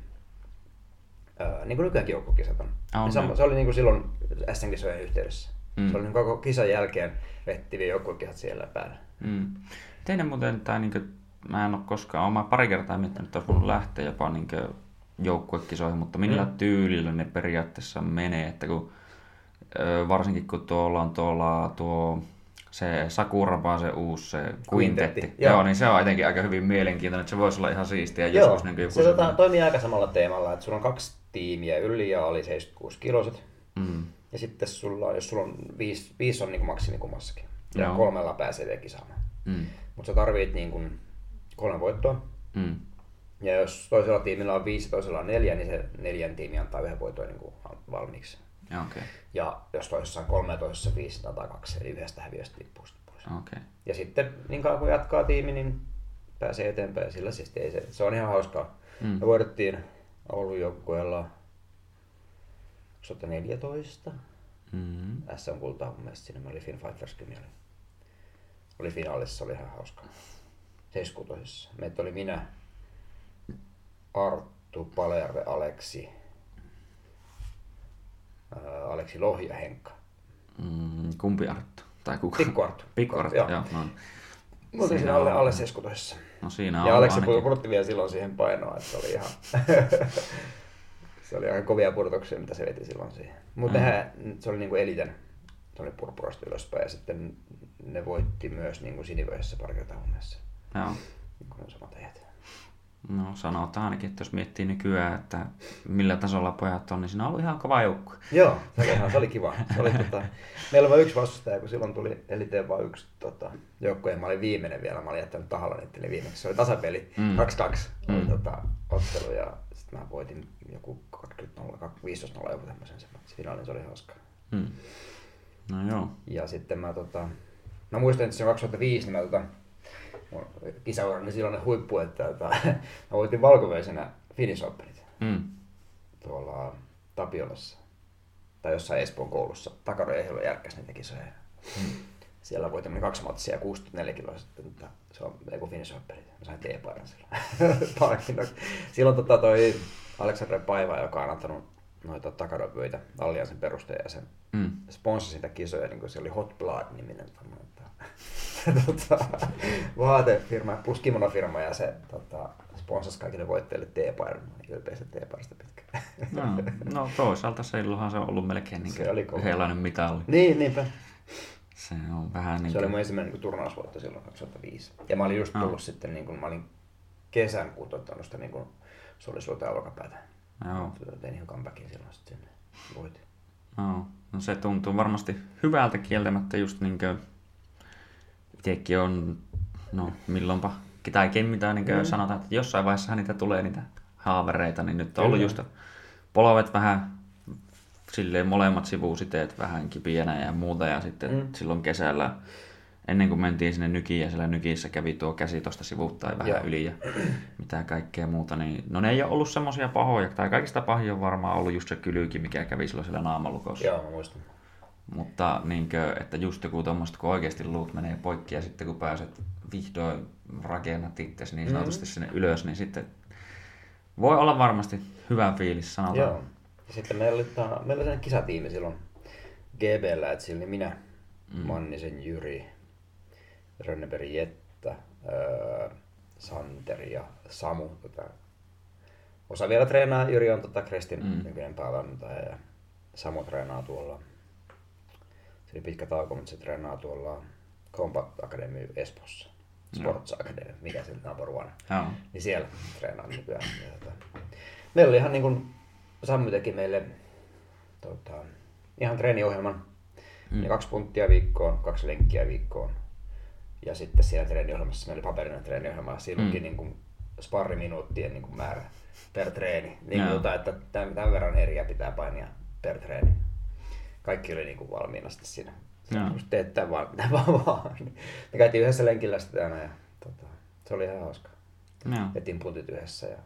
äh, niin kuin nykyäänkin joukkuekisat on. Oh, no. se oli niin kuin silloin SM-kisojen yhteydessä. Mm. Se oli niin koko kisan jälkeen vetti vielä joukkuekisat siellä päällä. Mm. Teidän muuten, tai niin kuin, mä en ole koskaan, olen pari kertaa miettinyt, että olisi voinut lähteä jopa niin joukkuekisoihin, mutta millä mm. tyylillä ne periaatteessa menee, että kun, varsinkin kun tuolla on tuolla tuo se Sakura vaan se uusi se quintetti. Joo. Joo. niin se on jotenkin aika hyvin mielenkiintoinen, että se voisi olla ihan siistiä Joo. joskus niin joku se tota, toimii aika samalla teemalla, että sulla on kaksi tiimiä, yli ja oli 76 kiloset. Mm. Ja sitten sulla, jos sulla on viisi, viisi on niin kuin maksimi kummassakin. Ja Joo. kolmella pääsee vielä kisaamaan. Mm. Mutta sä tarvit niin kuin kolme voittoa. Mm. Ja jos toisella tiimillä on viisi toisella on neljä, niin se neljän tiimi antaa yhden voiton niin kuin valmiiksi. Ja, okay. ja jos toisessa on kolme ja toisessa viisi, tai kaksi, eli yhdestä häviöstä tippuu pois. Okay. Ja sitten niin kauan kun jatkaa tiimi, niin pääsee eteenpäin. Sillä siis ei se, se on ihan hauskaa. Mm. Me voitettiin Oulun joukkueella 2014. Mm-hmm. SM-kultaa mun mielestä siinä. Mä olin Finn Fighterski oli, oli finaalissa, oli ihan hauskaa. 76. Meitä oli minä, Arttu, Palejärve, Aleksi, Aleksi Lohi ja Henkka. Mm, kumpi Arttu? Tai kuka? Pikku Arttu. Pikku Arttu, joo. joo no. Mä olin siinä alle, alle 70. No siinä on Ja Aleksi pudotti vielä silloin siihen painoa, että se oli ihan... (laughs) se oli ihan kovia pudotuksia, mitä se veti silloin siihen. Mutta mm. se oli niinku eliten. Se oli purpurasta ylöspäin ja sitten ne voitti myös niinku sinivöisessä pari kertaa Joo. Niin kuin samat ajat. No sanotaan ainakin, että jos miettii nykyään, että millä tasolla pojat on, niin siinä on ollut ihan kova joukko. Joo, se oli, ihan, se oli kiva. Se oli, tota, meillä oli vain yksi vastustaja, kun silloin tuli eliteen vain yksi tota, joukko, ja mä olin viimeinen vielä, mä olin jättänyt tahalla niiden viimeksi. Se oli tasapeli, 2-2 mm. oli mm. tota, ottelu, ja sitten mä voitin joku 20-0, 15-0 joku tämmöisen se finaalin, se oli hauskaa. Mm. No joo. Ja sitten mä tota, mä muistan, että se on 2005, niin mä tota, kisaurani niin silloin huippu, että, että (laughs) mä voitin valkoveisenä Finnish Openit mm. tuolla Tapiolassa tai jossain Espoon koulussa. Takaro ei ole järkkäs niitä kisoja. Mm. Siellä voitin kaksi matsia 64 kiloa sitten, mutta se on joku Finnish Openit. Mä sain T-paidan silloin. (laughs) silloin tota toi Aleksandre Paiva, joka on antanut noita takaropyöitä Alliansen perustajajäsen, mm. sponssasi niitä kisoja, niin kuin se oli Hot Blood-niminen (laughs) tota, vaatefirma plus kimonofirma ja se tota, sponsasi kaikille voittajille teepaidan, ylpeistä teepaidasta pitkään. (laughs) No, no toisaalta silloinhan se on ollut melkein niin se oli yhdenlainen mitalli. Niin, niinpä. Se on vähän niin Se oli mun ensimmäinen niin turnausvoitto silloin 2005. Ja mä olin just tullut no. sitten, niin kuin, mä olin kesän kuutottanut sitä niin kuin, se oli suota olkapäätä. Joo. Tein ihan comebackin silloin sitten sinne. Voitin. No, no se tuntuu varmasti hyvältä kieltämättä just niin kuin itsekin on, no milloinpa, tai mitä niin mm. sanotaan, että jossain vaiheessa niitä tulee niitä haavereita, niin nyt on ollut just polvet vähän silleen molemmat sivusiteet vähän kipienä ja muuta ja sitten mm. silloin kesällä ennen kuin mentiin sinne nykiin ja siellä nykissä kävi tuo käsi tuosta sivuutta ja vähän Joo. yli ja mitä kaikkea muuta, niin no ne ei ole ollut semmoisia pahoja, tai kaikista pahoja on varmaan ollut just se kylyki, mikä kävi silloin siellä naamalukossa. Joo, mä muistan. Mutta niinkö, että just joku tuommoista, kun oikeasti luut menee poikki ja sitten kun pääset vihdoin rakennat itsesi niin sanotusti mm-hmm. sinne ylös, niin sitten voi olla varmasti hyvä fiilis, sanotaan. Joo. Ja sitten meillä oli, ta, meillä oli kisatiimi silloin GBllä, että sillä minä, mm. Mannisen Jyri, Rönneberg Jetta, öö, Santeri ja Samu. Tota, osa vielä treenaa, Jyri on tota Krestin mm. nykyinen päävalmentaja ja Samu treenaa tuolla se oli pitkä tauko, mutta se treenaa tuolla Combat Academy Espossa. Sports Academy, mikä se number one. Oh. Niin siellä treenaa nykyään. Ja, tota, meillä oli ihan niin kuin Sammy teki meille tota, ihan treeniohjelman. Mm. Ja kaksi punttia viikkoon, kaksi lenkkiä viikkoon. Ja sitten siellä treeniohjelmassa meillä oli paperinen treeniohjelma. Siinä mm. niin kuin sparriminuuttien niin kuin määrä per treeni. Niin kuin, jota, että tämän, tämän verran eriä pitää painia per treeni kaikki oli niinku valmiina sitten siinä. No. Tämän vaan, tämän (laughs) vaan, vaan. Me käytiin yhdessä lenkillä sitten aina ja tota, se oli ihan hauska. Joo. Vetin puntit yhdessä ja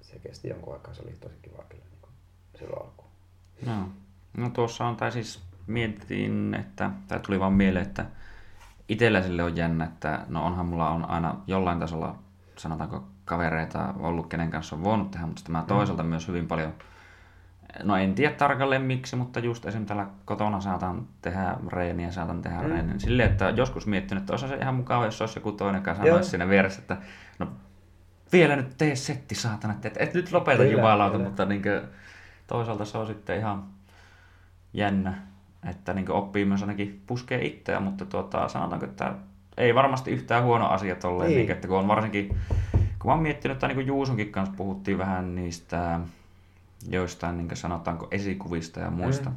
se kesti jonkun aikaa. Se oli tosi kiva kyllä niin kuin silloin alkuun. Joo. No tuossa on, tai siis mietin, että, tai tuli vaan mieleen, että itsellä sille on jännä, että no onhan mulla on aina jollain tasolla, sanotaanko kavereita ollut, kenen kanssa on voinut tehdä, mutta sitten mä toisaalta myös hyvin paljon, no en tiedä tarkalleen miksi, mutta just esim. täällä kotona saatan tehdä reeniä, saatan tehdä mm. reeniä. Silleen, että joskus miettinyt, että olisi se ihan mukava, jos olisi joku toinen Joo. sanoisi siinä vieressä, että no vielä nyt tee setti saatana, että et, et nyt lopeta Kyllä, jumalauta, kyllä. mutta niin toisaalta se on sitten ihan jännä, että niin oppii myös ainakin puskee itseä, mutta tuota, sanotaanko, että ei varmasti yhtään huono asia tolleen, Ei. niin, että kun on varsinkin, kun mä oon miettinyt, että niin kuin Juusunkin kanssa puhuttiin vähän niistä joistain niin sanotaanko esikuvista ja muista, Mm.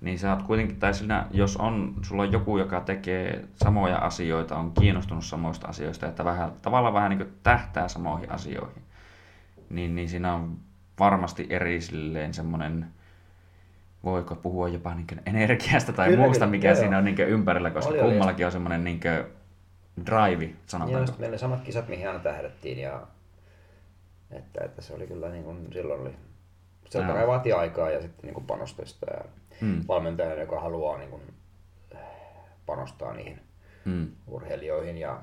niin sä oot kuitenkin, tai siinä, jos on, sulla on joku, joka tekee samoja asioita, on kiinnostunut samoista asioista, että vähän, tavallaan vähän niin tähtää samoihin asioihin, niin, niin siinä on varmasti eri silleen semmoinen, voiko puhua jopa niin energiasta tai Kyllä, muusta, mikä joo, siinä joo. on niin ympärillä, koska Oli, oli. kummallakin on semmoinen niin drive, sanotaanko. sitten meillä oli samat kisat, mihin aina tähdettiin ja että, että se oli kyllä niin kuin, silloin oli se no. vaatii aikaa ja sitten niin kuin panostusta ja Mm. valmentaja, joka haluaa niin kuin, panostaa niihin Mm. urheilijoihin ja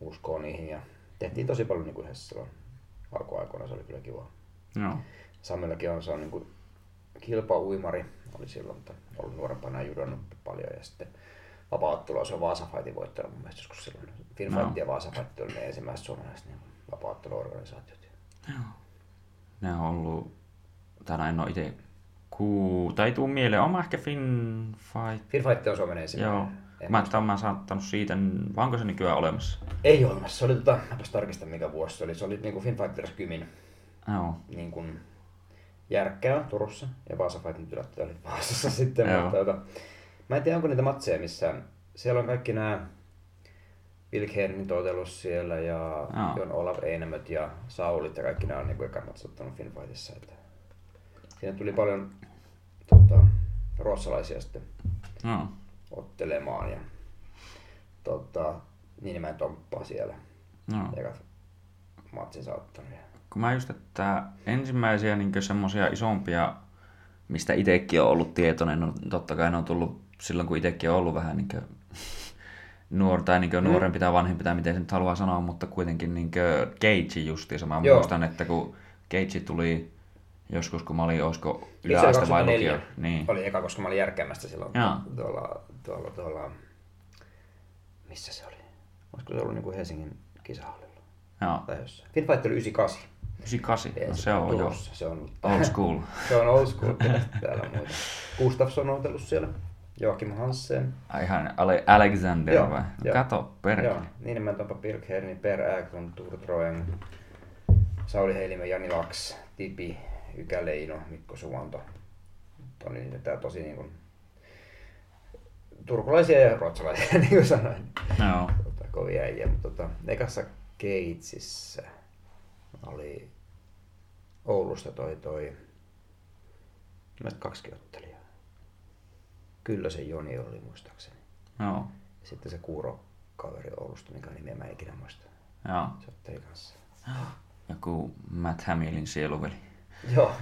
uskoo niihin ja tehtiin tosi paljon niin kuin yhdessä silloin alkuaikoina, se oli kyllä kiva. Joo. Samellakin on, se on niin kuin kilpauimari, oli silloin, mutta ollut nuorempana ja judonnut paljon ja sitten vapaaottelua se on Vaasa Fightin voittanut mun mielestä joskus silloin. Finfight No. ja Vaasa Fight oli ne ensimmäiset suomalaiset niin vapaaotteluorganisaatiot. Joo. Ne on ollut, no en ole itse kuu, tai ei tuu mieleen, oma ehkä Finfight. Finfight on Suomen ensimmäinen. Joo. En Mä, että mä saattanut siitä, vai onko se nykyään olemassa? Ei ole olemassa. Se oli, tota, mäpäs tarkistan mikä vuosi se oli. Se oli niin kuin Finfighters Kymin Joo. niin kuin järkkää Turussa ja Vaasa Fightin tilat oli Vaasassa (laughs) sitten. Joo. mutta, tota, mä en tiedä onko niitä matseja missään. Siellä on kaikki nämä Wilkhernin totelus siellä ja Joo. Jon Olav Einemöt ja Saulit ja kaikki nämä on niin eka matsottanut Finfightissa. Että siinä tuli paljon tota, ruotsalaisia sitten Joo. ottelemaan ja tota, Niinimäen Tomppaa siellä Joo. ekat matsin saattanut. Kun mä just, että ensimmäisiä niin semmoisia isompia, mistä itsekin on ollut tietoinen, no totta kai ne on tullut silloin, kun itsekin on ollut vähän niin (laughs) nuor, tai niin nuorempi tai vanhempi tai miten se nyt haluaa sanoa, mutta kuitenkin niin Cage justiinsa. Mä Joo. muistan, että kun Cage tuli joskus, kun mä olin, olisiko yläaste vai 24? lukio. Niin. Oli eka, koska mä olin järkeämästä silloin Joo. tuolla, tuolla, tuolla, missä se oli? Olisiko se ollut niin kuin Helsingin kisahallilla Joo. tai jossain? Finfight oli 98. 98, no se on jo (laughs) Se on, old school. se on old school. Täällä on muita. Gustafsson on otellut siellä. Joakim Hansen. Ai ihan Ale- Alexander Joo, vai? joo. Kato, perkele. Joo, Niinimäen Tompa Pirk Herni, Per Ägron, Turtroen, Sauli Heilimä, Jani Laks, Tipi, Ykä Leino, Mikko Suvanto. Niin, tää tosi niin kuin, turkulaisia ja ruotsalaisia, (laughs) niin kuin sanoin. Joo. Tota, kovia äijä, mutta tota, ekassa Keitsissä oli Oulusta toi toi, mä kaksi ottelijaa. Kyllä se Joni oli muistaakseni. Joo. Sitten se Kuuro kaveri Oulusta, mikä nimeä mä en ikinä muista. Joo. Se otteli kanssa. Joku Matt Hamillin sieluveli. (laughs) Joo,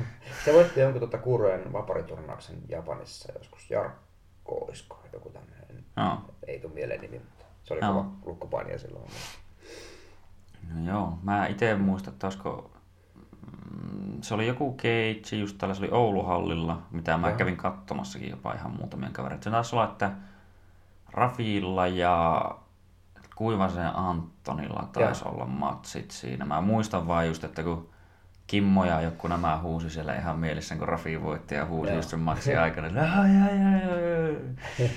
se voitti jonkun tuota Kuurojen vapariturnauksen Japanissa joskus. Jarkko oisko, joku tämmöinen. Joo. Ei tule mieleen nimi, mutta se oli Joo. kova lukkopainija silloin. No joo, mä itse muistan, että olisiko... mm, Se oli joku Cage, just täällä se oli Ouluhallilla, mitä mä Joo. kävin katsomassakin jopa ihan muutamien kavereita. Se taisi olla, että Rafilla ja Kuivasen Antonilla taisi olla matsit siinä. Mä muistan vaan just, että kun Kimmo ja joku nämä huusi siellä ihan mielessä, kun Rafi voitti ja huusi Joo. just sen matsin aikana. Ai, ai, ai. (laughs)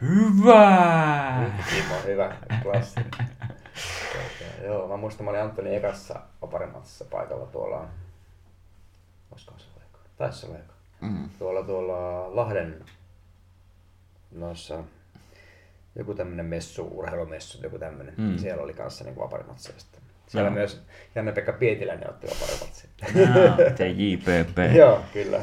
Hyvä! Timo, hyvä, klassi. Tuota, (laughs) joo, mä muistan, mä olin Antoni ekassa oparimatsissa paikalla tuolla, olisiko se ollut eka? Taisi olla eka. Mm. Tuolla, tuolla Lahden noissa joku tämmönen messu, urheilumessu, joku tämmönen. Mm. Mm. Siellä oli kanssa niin vaparimatseja sitten. Siellä Joo. myös Janne-Pekka Pietiläinen otti vaparimatseja. Jaa, te JPP. (laughs) Joo, kyllä.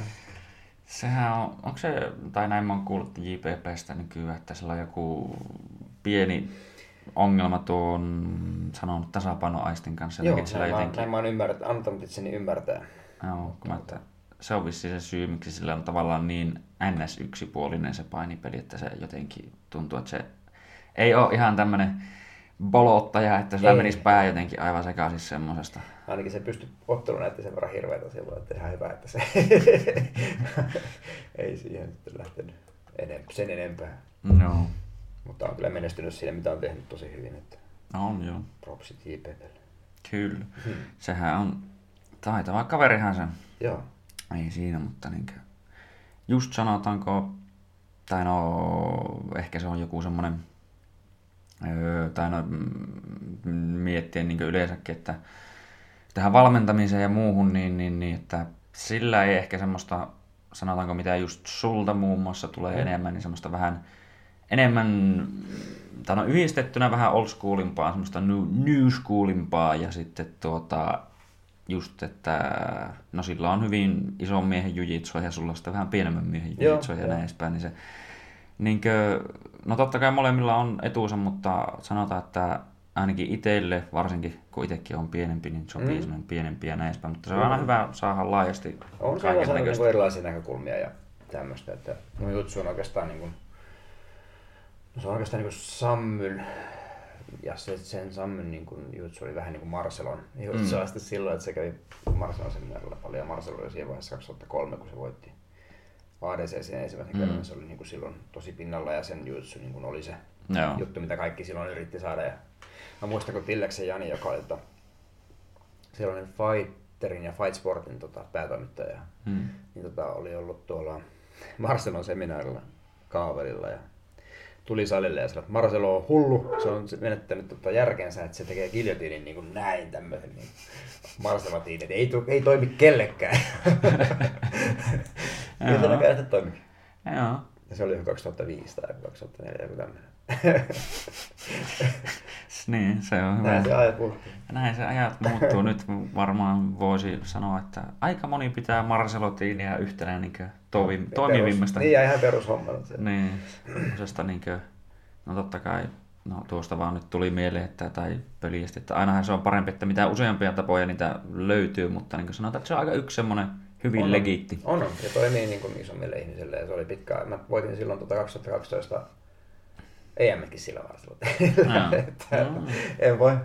Sehän on, onko se, tai näin mä oon kuullut JPPstä nykyään, että sillä on joku pieni ongelma tuon sanonut tasapainoaistin kanssa. Joo, näin, sillä näin, mä, jotenkin, näin mä oon ymmärtänyt, antanut itseni ymmärtää. joo, kun mä, että se on vissi se syy, miksi sillä on tavallaan niin ns-yksipuolinen se painipeli, että se jotenkin tuntuu, että se ei ole ihan tämmöinen bolottaja, että sillä Ei. menisi pää jotenkin aivan sekaisin semmosesta. Ainakin se pystyi ottelu näytti sen verran hirveätä silloin, että ihan hyvä, että se (laughs) ei siihen sitten lähtenyt enem, sen enempää. Joo. Mutta on kyllä menestynyt siinä, mitä on tehnyt tosi hyvin, että No on joo. propsit JPlle. Kyllä. Hmm. Sehän on taitava kaverihan se. Joo. Ei siinä, mutta niinkö, just sanotaanko, tai no ehkä se on joku semmoinen, tai no miettien niin yleensäkin, että tähän valmentamiseen ja muuhun, niin, niin, niin että sillä ei ehkä semmoista, sanotaanko mitä just sulta muun muassa tulee Mm. enemmän, niin semmoista vähän enemmän, tai no yhdistettynä vähän old schoolimpaa, semmoista new, new schoolimpaa ja sitten tuota, just, että no sillä on hyvin ison miehen jujitsua ja sulla on sitten vähän pienemmän miehen jujitsua ja näin edespäin, niin se niinkö, no totta kai molemmilla on etuunsa, mutta sanotaan, että ainakin itselle, varsinkin kun itsekin on pienempi, niin sopii Mm. mm. pienempi ja näin edespäin, mutta se on aina hyvä saada laajasti On se näköistä. niin erilaisia näkökulmia ja tämmöistä, että no jutsu on oikeastaan niin kuin, no se on oikeastaan niin kuin Sammyn, ja se, sen Sammyn niin kuin, jutsu oli vähän niin kuin Marcelon jutsu Mm. silloin, että se kävi Marcelon seminaarilla paljon ja Marcelo oli siinä vaiheessa 2003, kun se voitti ADC sen ensimmäisen Mm. kerran, se oli niin kuin silloin tosi pinnalla ja sen jutsu niin kuin oli se Joo. juttu, mitä kaikki silloin yritti saada. Ja mä muistan, kun Tilleksen Jani, joka oli tota, silloinen Fighterin ja Fight Sportin tota, päätoimittaja, Mm. niin tota, oli ollut tuolla Marcelon seminaarilla kaavelilla ja tuli salille ja sanoi, että Marcelo on hullu, se on menettänyt tota järkensä, että se tekee giljotiinin niin kuin näin tämmöisen niin Marcelotiin, että ei, ei toimi kellekään. (laughs) ja se Joo. näköjään sitten toimikin. Joo. Ja se oli joku 2005 tai 2004 joku tämmöinen. (laughs) Niin, se on hyvä. Näin se ajat muuttuu. Näin se ajat muuttuu. Nyt varmaan voisi sanoa, että aika moni pitää Marcelotiinia yhtenä niin toimi, toimivimmasta. Perus, niin ja ihan perushomma. Se. Niin, niin kuin, no totta kai, no tuosta vaan nyt tuli mieleen, että, tai pöliästi, että ainahan se on parempi, että mitä useampia tapoja niitä löytyy, mutta niin kuin sanotaan, että se on aika yksi semmoinen hyvin On, legiitti. On, on. Ja toimii niin kuin isommille ihmisille ja se oli pitkään. Mä voitin silloin tota 2012 EM-kin sillä. (laughs) Että Joo. en voi,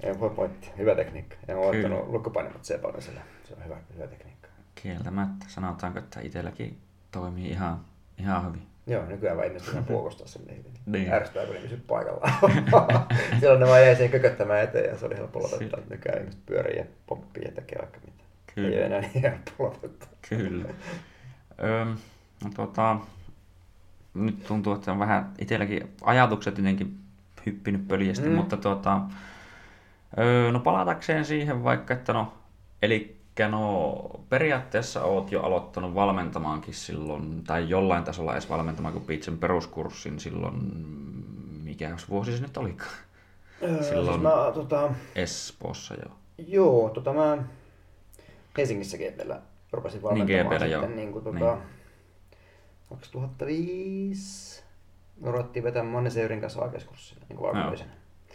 en voi pointtia. Hyvä tekniikka. Ja mä oon Kyllä. ottanut lukkopainimat C-paljon sillä. Se on hyvä, hyvä tekniikka. Kieltämättä, sanotaanko, että itselläkin toimii ihan, ihan hyvin. Joo, nykyään vaan ihmiset ihan puokostaa sen niin hyvin. Niin. Ärsyttää, kun ne pysy paikallaan. (laughs) Silloin ne vaan jäi siihen kököttämään eteen ja se oli helppo lopettaa. Nykyään ihmiset pyörii ja pomppii ja tekee vaikka mitä. Kyllä. Ei ole enää niin helppo lopettaa. Kyllä. Öö, no, tota, nyt tuntuu, että on vähän itselläkin ajatukset jotenkin hyppinyt pöljästi, Mm. mutta tota, öö, no palatakseen siihen vaikka, että no, eli no periaatteessa oot jo aloittanut valmentamaankin silloin, tai jollain tasolla edes valmentamaan, kun pidit sen peruskurssin silloin, mikä vuosi se nyt olikaan? Öö, Silloin- Siis mä, tota, Espoossa jo. Joo, tota mä Helsingissä GPllä rupesin valmentamaan GP:llä, sitten joo. niin kuin, tota, Niin. 2005 me ruvettiin vetämään Manneseurin kanssa aikeiskurssia niin valkoisen.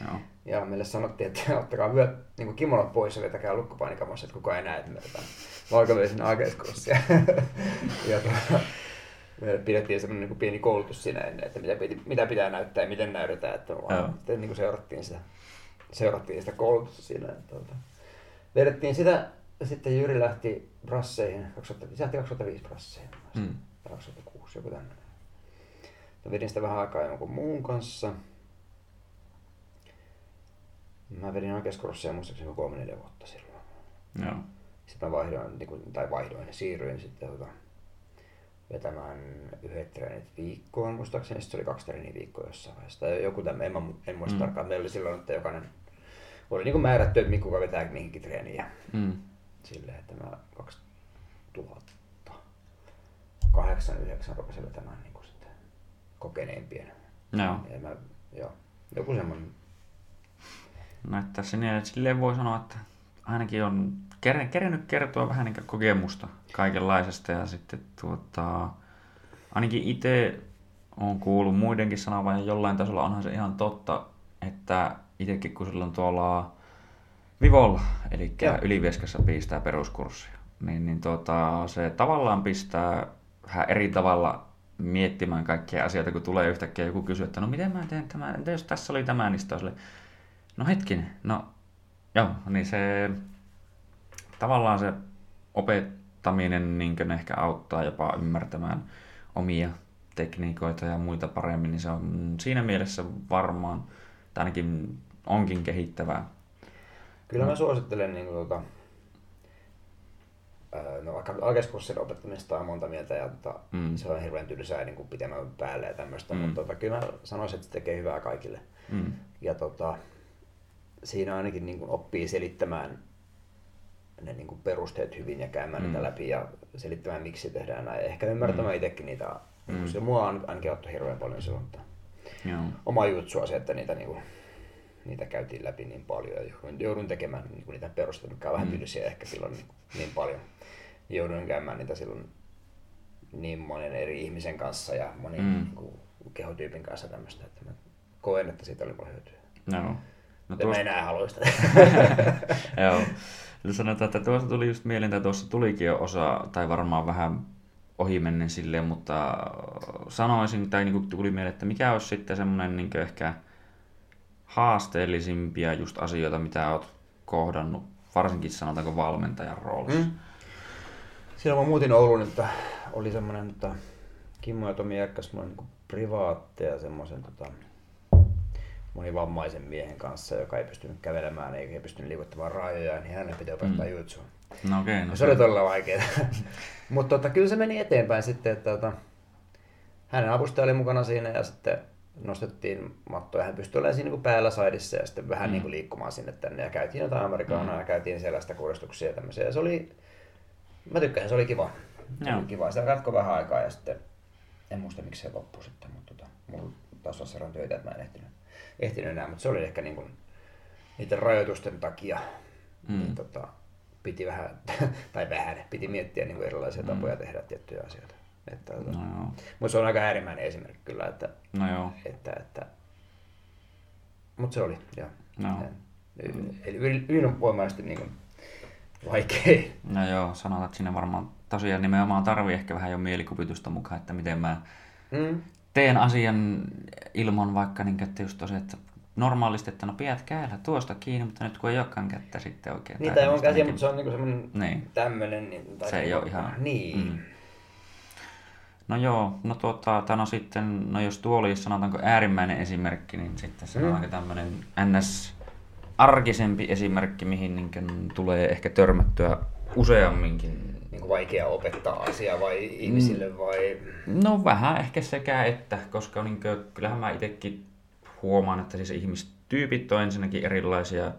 Joo. Ja meille sanottiin, että (laughs) ottakaa vyöt, niin kuin kimonot pois ja vetäkää lukkopainikamassa, että kukaan ei näe, että me valkoisen aikeiskurssia. (laughs) ja tota, me pidettiin semmoinen niin pieni koulutus siinä ennen, että mitä, piti, mitä pitää näyttää ja miten näytetään. Että vaan, sitten niin kuin seurattiin, sitä, seurattiin sitä koulutusta siinä. Että, tota, vedettiin sitä ja sitten Jyri lähti brasseihin, 2000, se lähti 2005 brasseihin. Mm. Tai 2006, joku tämmöinen. Mä vedin sitä vähän aikaa jonkun muun kanssa. Mä vedin oikeuskursseja muistaakseni joku kolme neljä vuotta silloin. Joo. Sitten mä vaihdoin, niin kuin, tai vaihdoin, siirryin sitten tota, vetämään yhdet treenit viikkoon, muistaakseni sitten oli kaksi treeniä viikkoa jossain vaiheessa. Tai joku tämmöinen, en, mä, en muista Mm. tarkkaan, meillä oli silloin, että jokainen oli niin kuin määrätty, että kuka vetää mihinkin treeniin. Ja Mm. Silleen, että mä 2008 9 rupesin vetämään niin kuin sitten kokeneempien. Joo. Ja mä, joo, joku semmoinen, No, että sinne, silleen voi sanoa, että ainakin on ker- kerennyt kertoa vähän niin kokemusta kaikenlaisesta ja sitten tuota, ainakin itse on kuullut muidenkin sanovan ja jollain tasolla onhan se ihan totta, että itsekin kun silloin tuolla Vivolla, eli Joo. Ylivieskassa pistää peruskurssia, niin, niin tuota, se tavallaan pistää vähän eri tavalla miettimään kaikkia asioita, kun tulee yhtäkkiä joku kysyy, että no miten mä teen tämän, entä jos tässä oli tämä, niin silleen, no hetkinen, no joo, niin se tavallaan se opettaminen niin ehkä auttaa jopa ymmärtämään omia tekniikoita ja muita paremmin, niin se on siinä mielessä varmaan, tai ainakin onkin kehittävää. Kyllä mä suosittelen niin kuin, tota, ää, no vaikka alkeiskurssin opettamista on monta mieltä ja tota, Mm. mm. se on hirveän tylsää niin kuin pitemmän päälle ja tämmöistä, Mm. mm. mutta tota, kyllä mä sanoisin, että se tekee hyvää kaikille. Mm. Ja tota, siinä ainakin niin kuin oppii selittämään ne niin kuin perusteet hyvin ja käymään Mm. mm. niitä läpi ja selittämään miksi tehdään näin. Ehkä ymmärtämään Mm. itsekin niitä. Mm. Mm. Se mua on ainakin auttoi hirveän paljon silloin. Joo. oma jutsua se, että niitä, niin kuin, niitä käytiin läpi niin paljon ja joudun, joudun tekemään niin kuin niitä perusteita, mikä on vähän Mm. tylsiä ehkä silloin niin, niin paljon. Jouduin käymään niitä silloin niin monen eri ihmisen kanssa ja monin Mm. niin kuin, kehotyypin kanssa tämmöistä, että mä koen, että siitä oli paljon hyötyä. No No tuosta, mä enää halua sitä. (laughs) joo. Eli sanotaan, että tuosta tuli just mieleen, että tuossa tulikin jo osa, tai varmaan vähän ohimennen silleen, mutta sanoisin, tai niin tuli mieleen, että mikä olisi sitten semmoinen niin ehkä haasteellisimpia just asioita, mitä olet kohdannut, varsinkin sanotaanko valmentajan roolissa. Mm. Silloin mä muutin Ouluun, että oli semmoinen, että Kimmo ja Tomi jäkkäs mulle niin privaatteja semmoisen tota, monivammaisen miehen kanssa, joka ei pystynyt kävelemään eikä pystynyt liikuttamaan rajoja, niin hänen piti opettaa Mm. jutsua. No okei, okay, No, se oli todella vaikeaa. (laughs) Mutta tota, kyllä se meni eteenpäin sitten, että tota, hänen avustaja oli mukana siinä ja sitten nostettiin mattoa ja hän pystyi olemaan siinä niin päällä saidissa ja sitten vähän Mm. niin kuin liikkumaan sinne tänne ja käytiin jotain amerikaanaa Mm. ja käytiin sellaista kuristuksia ja tämmöisiä. Ja se oli, mä tykkäsin, se oli kiva. Se Joo. oli kiva. Sitä jatkoi vähän aikaa ja sitten, en muista miksi se loppui sitten, mutta tota, mulla taas on sellainen töitä, että mä en ehtinyt, ehtinyt enää, mutta se oli ehkä niin kuin, niiden rajoitusten takia Mm. mm. niin tota, piti vähän, (laughs) tai vähän, piti miettiä niin kuin erilaisia Mm. tapoja tehdä tiettyjä asioita. Että, tota, No joo. mutta se on aika äärimmäinen esimerkki kyllä, että, No joo. että, että mutta se oli, joo. No. Eli yl- ylivoimaisesti niin vaikea. No joo, sanotaan, että sinne varmaan tosiaan nimenomaan tarvii ehkä vähän jo mielikuvitusta mukaan, että miten mä Mm. teen asian ilman vaikka, niin, että just tosiaan, että normaalisti, että no pidät kädellä tuosta kiinni, mutta nyt kun ei olekaan kättä sitten oikein. Niitä tai tämmöistä käsiä, niin- mutta se on niinku semmoinen Niin. tämmönen. Niin, tai Se ei niinku- ole ihan- Niin. Mm. No joo, no tuota, no sitten, no jos tuo oli sanotaanko äärimmäinen esimerkki, niin sitten se on Mm. aika tämmöinen ns. arkisempi esimerkki, mihin niin tulee ehkä törmättyä useamminkin. Niin kuin vaikea opettaa asiaa vai ihmisille Mm. vai... No vähän ehkä sekä että, koska niin kuin, kyllähän mä itsekin huomaan, että siis ihmistyypit on ensinnäkin erilaisia,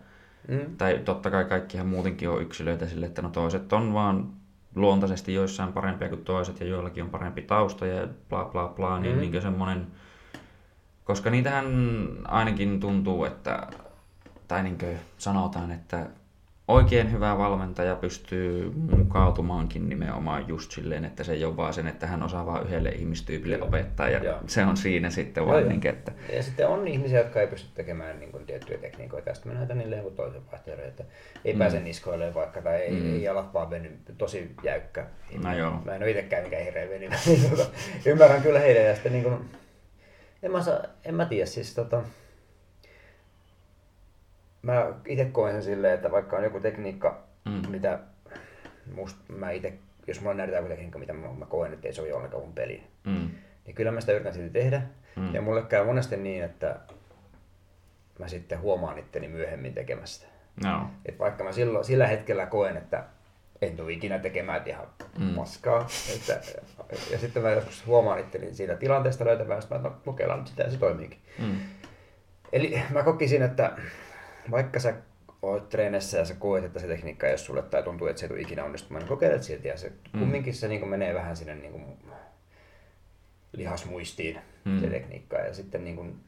Mm. tai totta kai kaikkihan muutenkin on yksilöitä sille, että no toiset on vaan luontaisesti joissain parempia kuin toiset ja joillakin on parempi tausta ja bla bla bla, niin, Mm. niin semmoinen, koska niitähän ainakin tuntuu, että, tai niin sanotaan, että oikein hyvä valmentaja pystyy mukautumaankin nimenomaan just silleen, että se ei ole vaan sen, että hän osaa vaan yhdelle ihmistyypille opettaa ja Joo. se on siinä sitten vaan joo. niin että Ja sitten on ihmisiä, jotka ei pysty tekemään niin kuin, tiettyjä tekniikoita, ja sitten me näytän niille joku toisen vaihtoehdon, että ei Mm. pääse niskoille vaikka, tai ei, Mm. ei jalat vaan veny, tosi jäykkä. No joo. Mä en ole itsekään mikään hirveä venymä, (laughs) niin tota, ymmärrän kyllä heidän, ja sitten niin kuin, en mä, saa, en mä tiedä, siis tota, mä itse koen sen silleen, että vaikka on joku tekniikka, Mm. mitä must, mä itse, jos mulla näytetään joku tekniikka, mitä mä, mä koen, että ei sovi ollenkaan mun peliin, mm, niin kyllä mä sitä yritän silti tehdä. Mm. Ja mulle käy monesti niin, että mä sitten huomaan itteni myöhemmin tekemästä. no, Et vaikka mä silloin, sillä hetkellä koen, että en tule ikinä tekemään että ihan Mm. paskaa. Että, ja sitten mä joskus huomaan itteni siitä tilanteesta löytämään, että mä no, kokeillaan nyt sitä ja se toimiikin. mm, Eli mä kokisin, että vaikka sä oot treenissä ja sä koet, että se tekniikka ei ole sulle tai tuntuu, että se ei tule ikinä onnistumaan, niin kokeilet silti ja se Mm. kumminkin se niin menee vähän sinne niin kuin lihasmuistiin Mm. se tekniikka ja sitten niin kuin,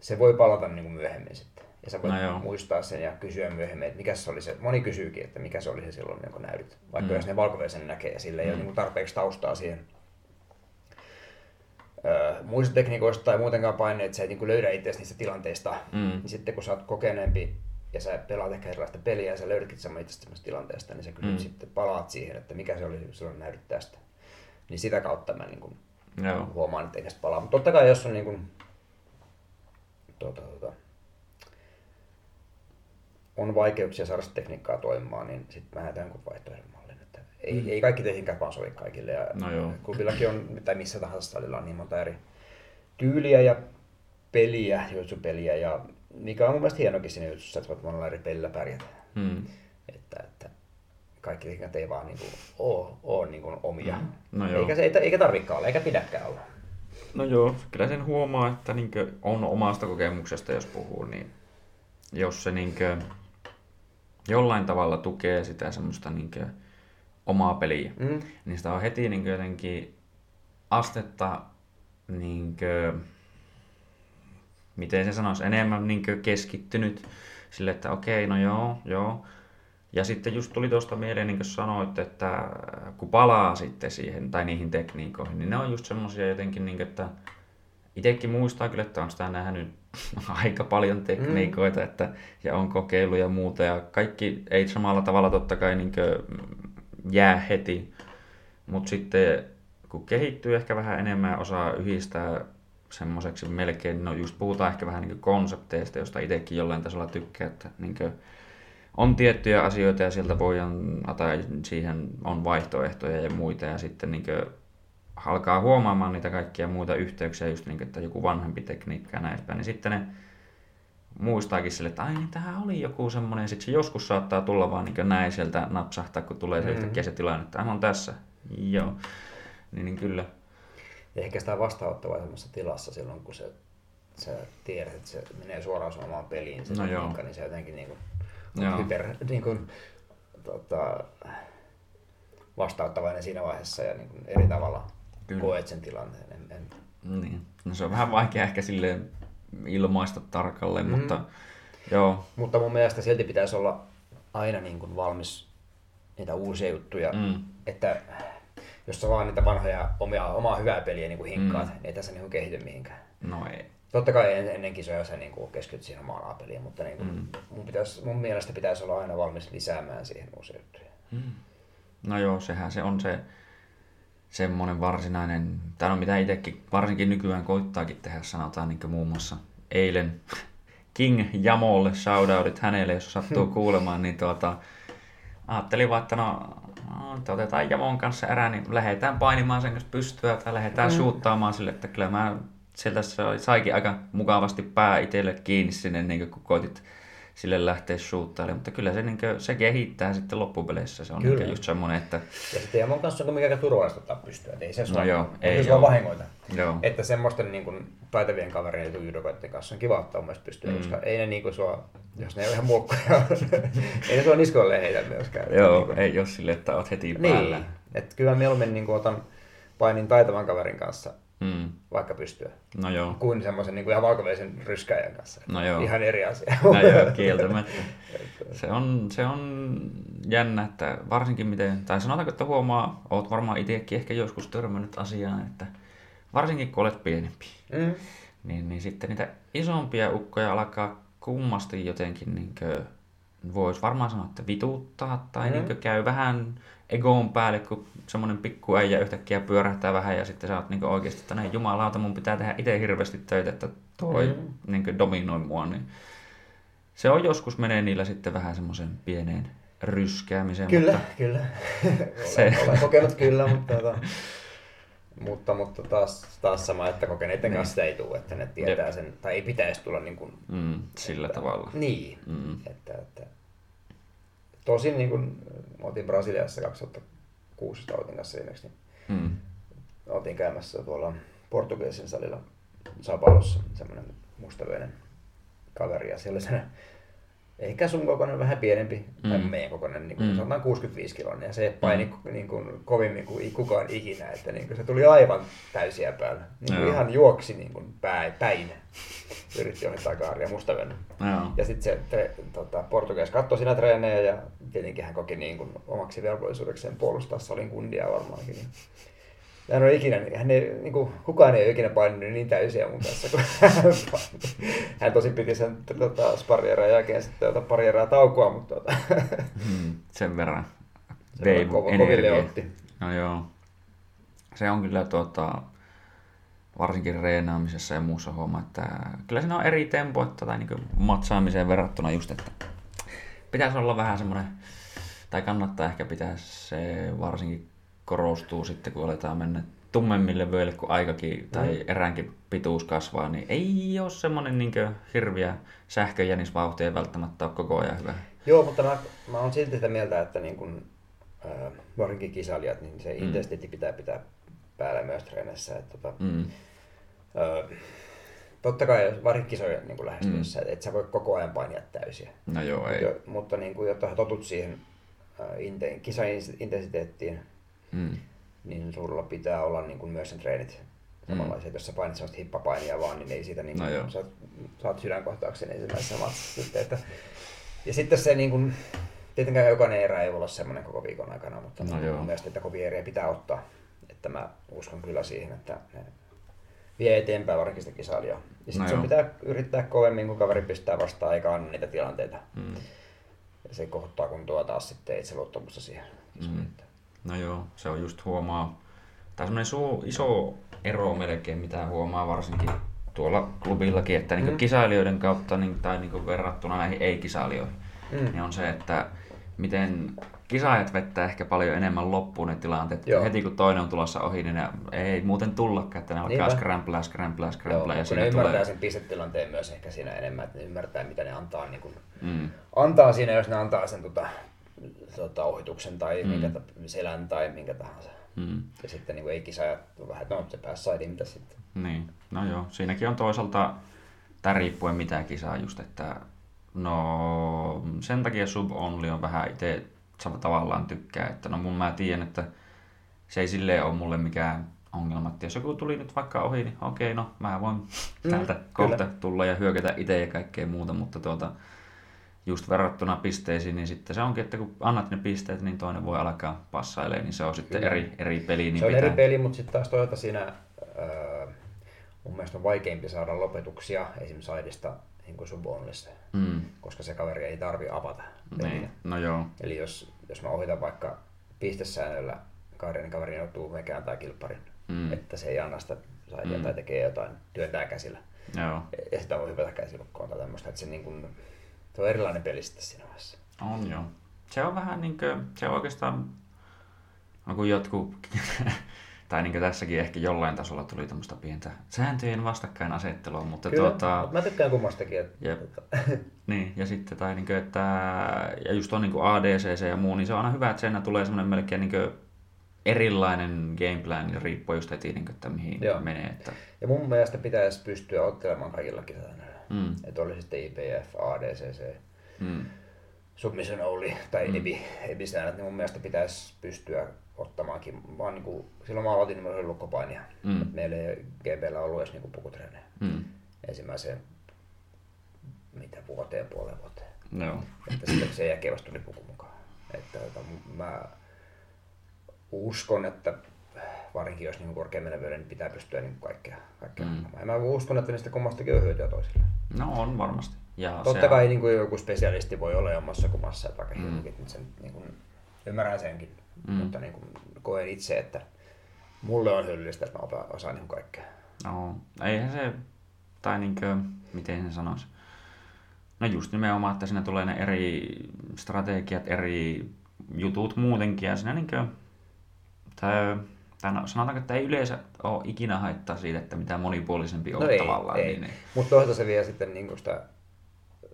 se voi palata niin kuin myöhemmin sitten. Ja sä voit No joo. muistaa sen ja kysyä myöhemmin, että mikä se oli se, moni kysyykin, että mikä se oli se silloin, kun näytit. Vaikka Mm. jos ne valkoisen näkee ja sillä ei Mm. ole niin kuin tarpeeksi taustaa siihen muista tekniikoista tai muutenkaan paine, että sä et niin löydä itse niistä tilanteista. Mm. Niin sitten kun sä oot kokeneempi ja sä pelaat ehkä erilaista peliä ja sä löydätkin itse tilanteesta, niin sä kyllä Mm. sitten palaat siihen, että mikä se oli, sulla näytit tästä. Niin sitä kautta mä niin kuin Joo. huomaan, että ei palaa. Mutta totta kai jos on niin kuin, tuota, tuota, on vaikeuksia saada sitä tekniikkaa toimimaan, niin sitten mä näytän jonkun vaihtoehdon ei, ei kaikki tekniikat vaan sovi kaikille. Ja No joo. Klubillakin on, tai missä tahansa salilla on niin monta eri tyyliä ja peliä, peliä ja mikä on mun mielestä hienokin siinä juttussa, että voit monella eri pelillä pärjätä. Mm. Että, että kaikki tekniikat ei vaan niinku ole, ole niinku omia. No joo. eikä, se, eikä tarvikaan olla, eikä pidäkään olla. No joo, kyllä sen huomaa, että niinkö on omasta kokemuksesta, jos puhuu, niin jos se niinkö jollain tavalla tukee sitä semmoista niinkö omaa peliä, Mm. niin sitä on heti niinkö jotenkin astetta niinkö, miten se sanoisi, enemmän niinkö keskittynyt sille, että okei, no joo, joo. Ja sitten just tuli tuosta mieleen, niin kuin sanoit, että kun palaa sitten siihen tai niihin tekniikoihin, niin ne on just semmoisia jotenkin, niin kuin, että itsekin muistaa kyllä, että on sitä nähnyt (laughs) aika paljon tekniikoita, että, ja on kokeillut ja muuta, ja kaikki ei samalla tavalla totta kai niin jää heti, mutta sitten kun kehittyy ehkä vähän enemmän osaa yhdistää semmoiseksi melkein, no just puhutaan ehkä vähän niin konsepteista, josta itsekin jollain tasolla tykkää, että niin on tiettyjä asioita ja sieltä voidaan, tai siihen on vaihtoehtoja ja muita ja sitten niin alkaa huomaamaan niitä kaikkia muita yhteyksiä, just niin kuin, että joku vanhempi tekniikka ja näin niin sitten ne muistaakin sille, että ai niin tähän oli joku semmoinen, ja sitten se joskus saattaa tulla vaan niin näin sieltä napsahtaa, kun tulee se Mhm. yhtäkkiä se tilanne, että tämä on tässä, joo, niin, niin kyllä, Ja ehkä sitä vastaanottavaa semmoisessa tilassa silloin, kun se, sä tiedät, että se menee suoraan sun omaan peliin, se No tekniikka, niin se jotenkin niin kuin, Joo. hyper niin kuin, tota, vastaanottavainen siinä vaiheessa ja niin kuin eri tavalla Kyllä. koet sen tilanteen. En, en, niin. No se on vähän vaikea ehkä silleen ilmaista tarkalleen, Mhm. mutta joo, Mutta mun mielestä silti pitäisi olla aina niin kuin valmis niitä uusia juttuja, Mm. että jos sä vaan niitä vanhoja omia, omaa hyvää peliä niin kuin hinkkaat, Mm. niin ei tässä niin kuin kehity mihinkään. no ei, Totta kai en- ennen kisoja sä niin keskityt siihen omaan A-peliin, mutta niin kuin, Mm. mun, pitäisi, mun mielestä pitäisi olla aina valmis lisäämään siihen uusia juttuja. No joo, sehän se on se semmoinen varsinainen, tai no mitä itsekin varsinkin nykyään koittaakin tehdä, sanotaan niin muun muassa eilen King Jamolle, shoutoutit hänelle, jos sattuu kuulemaan, niin tuota, ajattelin vaan, että no, no että otetaan Jamon kanssa erää, niin lähdetään painimaan sen kanssa pystyä tai lähdetään mm. suuttaamaan sille, että kyllä mä sieltä sai- saikin aika mukavasti pää itselle kiinni sinne, niin kun koitit sille lähteä suuttailemaan, mutta kyllä se, niin kuin, se kehittää sitten loppupeleissä. Se on Kyllä. niin just semmoinen, että Ja sitten Jamon kanssa on aika turvallista ottaa pystyä, että ei se sua, joo, ei, se oo. vahingoita. joo, Että semmoisten niin kuin, taitavien kavereiden judokoiden kanssa on kiva ottaa myös pystyä, Mm. koska ei ne niin kuin sua, jos ne ei ole ihan muokkoja, (laughs) ei ne sua niskoille heitä myöskään. joo Niin kuin- ei ole sille, että oot heti päällä. Niin, että kyllä mieluummin niin kuin otan painin taitavan kaverin kanssa Mm. vaikka pystyä, No joo, kuin semmoisen niin kuin ihan valkoveisen ryskäjän kanssa. No joo. Ihan eri asia. no joo, (laughs) kieltämättä. Se on, se on jännä, että varsinkin miten, tai sanotaanko, että huomaa, oot varmaan itsekin ehkä joskus törmännyt asiaan, että varsinkin kun olet pienempi, Mm. niin, niin sitten niitä isompia ukkoja alkaa kummasti jotenkin, niin voisi varmaan sanoa, että vituuttaa tai mm. niin käy vähän egoon päälle, kun semmoinen pikku äijä yhtäkkiä pyörähtää vähän ja sitten sä oot niin oikeasti, että näin jumalauta, mun pitää tehdä itse hirveästi töitä, että toi Mm. niin dominoi mua, niin se on joskus menee niillä sitten vähän semmoisen pieneen ryskäämiseen, Kyllä, mutta kyllä. (laughs) Se- olen, kokenut kyllä, mutta, tota, mutta, mutta taas, taas sama, että kokeneiden Niin. kanssa sitä ei tule, että ne tietää Jep. sen, tai ei pitäisi tulla niin kuin, mm, sillä tavalla. Niin, Mm. että, että tosin niin kuin, me oltiin Brasiliassa 2016 oltiin kanssa viimeksi, niin Mm. oltiin käymässä tuolla portugalisin salilla Sabalossa, semmoinen mustavyöinen kaveri ja siellä ehkä sun kokoinen vähän pienempi, tai Mm. meidän kokoinen, niin kuin Mm. sanotaan 65 kiloinen, ja se paini mm. niin kuin, kovimmin kuin kukaan ikinä, että niin kuin, se tuli aivan täysiä päällä. Niin kuin ihan juoksi niin kuin päin, päin. Yritti ohittaa kaaria mustavyöinen. Joo. Ja sitten se tre, tota, Portugalissa katsoi siinä treenejä ja tietenkin hän koki niin kuin omaksi velvollisuudekseen puolustaa salin kundia varmaankin. Niin hän on ikinä, hän ei, niin kuin, kukaan ei ole ikinä painunut niin täysiä mun kanssa kuin hän paini. Hän tosi piti sen tota, sparrierän jälkeen sitten tota, pari erää taukoa, mutta tota, Hmm, sen verran vei kova- koville otti. No joo. Se on kyllä tuota, varsinkin reenaamisessa ja muussa homma, että kyllä siinä on eri tempo, että, tai niin matsaamiseen verrattuna just, että pitäisi olla vähän semmoinen, tai kannattaa ehkä pitää se varsinkin korostuu sitten, kun aletaan mennä tummemmille vyöille, kun aikakin tai eräänkin pituus kasvaa, niin ei ole semmoinen niin hirviä sähköjänisvauhti ei välttämättä ole koko ajan hyvä. Joo, mutta mä, mä oon silti sitä mieltä, että niin kun, äh, varsinkin kisailijat, niin se intensiteetti pitää pitää päällä myös treenissä. Että, tota, Mm. äh, totta kai varsinkin kisoja niin lähestyessä, mm. että et sä voi koko ajan painia täysiä. No joo, ei. Jo, mutta niin kuin, jotta totut siihen äh, inte, kisaintensiteettiin, Mm. niin sulla pitää olla niin kuin myös sen treenit samanlaisia. Mm. Jos sä painit sellaista hippapainia vaan, niin ei siitä niin No kuin, joo. saat, saat sydänkohtauksen ensimmäisessä matsissa. Sitten, että, ja sitten se niin kuin, tietenkään jokainen erä ei voi olla semmoinen koko viikon aikana, mutta No no mun mielestä että kovia eriä pitää ottaa. Että mä uskon kyllä siihen, että ne vie eteenpäin varsinkin sitä kisailijaa. Ja sitten No no joo. pitää yrittää kovemmin, kun kaveri pistää vastaan, eikä anna niitä tilanteita. Mm. Ja se kohottaa kun tuo taas sitten itseluottamusta siihen. Mm. No joo, se on just huomaa. Tai semmoinen su- iso ero melkein, mitä huomaa varsinkin tuolla klubillakin, että niin Mm. kisailijoiden kautta niin, tai niin verrattuna näihin ei-kisailijoihin, Mm. niin on se, että miten kisaajat vettää ehkä paljon enemmän loppuun ne tilanteet. Joo. Heti kun toinen on tulossa ohi, niin ne ei muuten tullakaan, että ne alkaa Niinpä. skrämplää, skrämplää, Joo, ja kun ne ymmärtää tulee... sen pistetilanteen myös ehkä siinä enemmän, että ne ymmärtää mitä ne antaa, niin kun, Mm. antaa siinä, jos ne antaa sen tota, tota, ohituksen tai Mm. mm. minkä, ta- selän tai minkä tahansa. Mm. Ja sitten niin ei kisaajat on vähän, että no se pääsi saidiin, mitä sitten. Niin, no joo. Siinäkin on toisaalta, tai riippuen mitä kisaa just, että no sen takia sub only on vähän itse tavallaan tykkää, että no mun mä tiedän, että se ei silleen ole mulle mikään ongelma, että jos joku tuli nyt vaikka ohi, niin okei, no mä voin täältä kyllä. kohta tulla ja hyökätä itse ja kaikkea muuta, mutta tuota, just verrattuna pisteisiin, niin sitten se onkin, että kun annat ne pisteet, niin toinen voi alkaa passailemaan, niin se on sitten Kyllä. eri, eri peli. Niin se on pitää... eri peli, mutta sitten taas toisaalta siinä ää, mun mielestä on vaikeampi saada lopetuksia esimerkiksi saidista niin kuin subonlissa, Mm, koska se kaveri ei tarvi avata peliä. niin, no joo. Eli jos, jos mä ohitan vaikka pistesäännöllä kaverin, niin kaveri joutuu mekään tai kilpparin, Mm. mm. että se ei anna sitä saidia Mm. tai tekee jotain, työntää käsillä. Joo, Ja sitä voi hypätä käsilukkoon tai tämmöistä, että se, niin kuin, se on erilainen peli sitten siinä vaiheessa. on joo. Se on vähän niin kuin, se on oikeastaan, no kun jotkut, (laughs) tai niin kuin tässäkin ehkä jollain tasolla tuli tämmöistä pientä sääntöjen vastakkainasettelua, mutta Kyllä, tuota, mutta mä tykkään kummastakin. Että, Jep. että, (laughs) niin, ja sitten tai niin kuin, että, ja just on niin kuin ADCC ja muu, niin se on aina hyvä, että siinä tulee semmoinen melkein niin kuin erilainen gameplan, niin riippuu just heti, niin kuin, että mihin Joo. menee. Että, ja mun mielestä pitäisi pystyä ottelemaan kaikilla kisasäännöillä. Mm, Että oli sitten IPF, ADCC, mm, submission only tai Mm. mm. EBI, EBI-säännöt, niin mun mielestä pitäisi pystyä ottamaankin. Vaan niin kuin, silloin mä aloitin, niin lukkopainia. Mm. Meillä ei GBllä ollut edes niin pukutreenejä. mm, ensimmäiseen mitä vuoteen, puoleen vuoteen. joo, Että sitten sen jälkeen vasta tuli puku mukaan. Että tota, mä uskon, että varsinkin jos niin vyölle, niin pitää pystyä niin kaikkea, kaikkea Mm. Ja mä uskon, että niistä kummastakin on hyötyä toisille. no on varmasti. Ja Totta se kai on, niin kuin joku spesialisti voi olla jommassa kummassa, että vaikka Mm. mm. sen, niin kuin, ymmärrän senkin, Mm. mutta niin kuin, koen itse, että mulle on hyödyllistä, että mä opa- osaan niin kaikkea. No, eihän se, tai niinkö, miten sen sanoisi. No just nimenomaan, että siinä tulee ne eri strategiat, eri jutut muutenkin, ja siinä niinkö, tai, tai no, sanotaanko, että ei yleensä ole ikinä haittaa siitä, että mitä monipuolisempi on No ei, tavallaan. ei. Niin, niin. Mutta toisaalta se vie sitten niin sitä,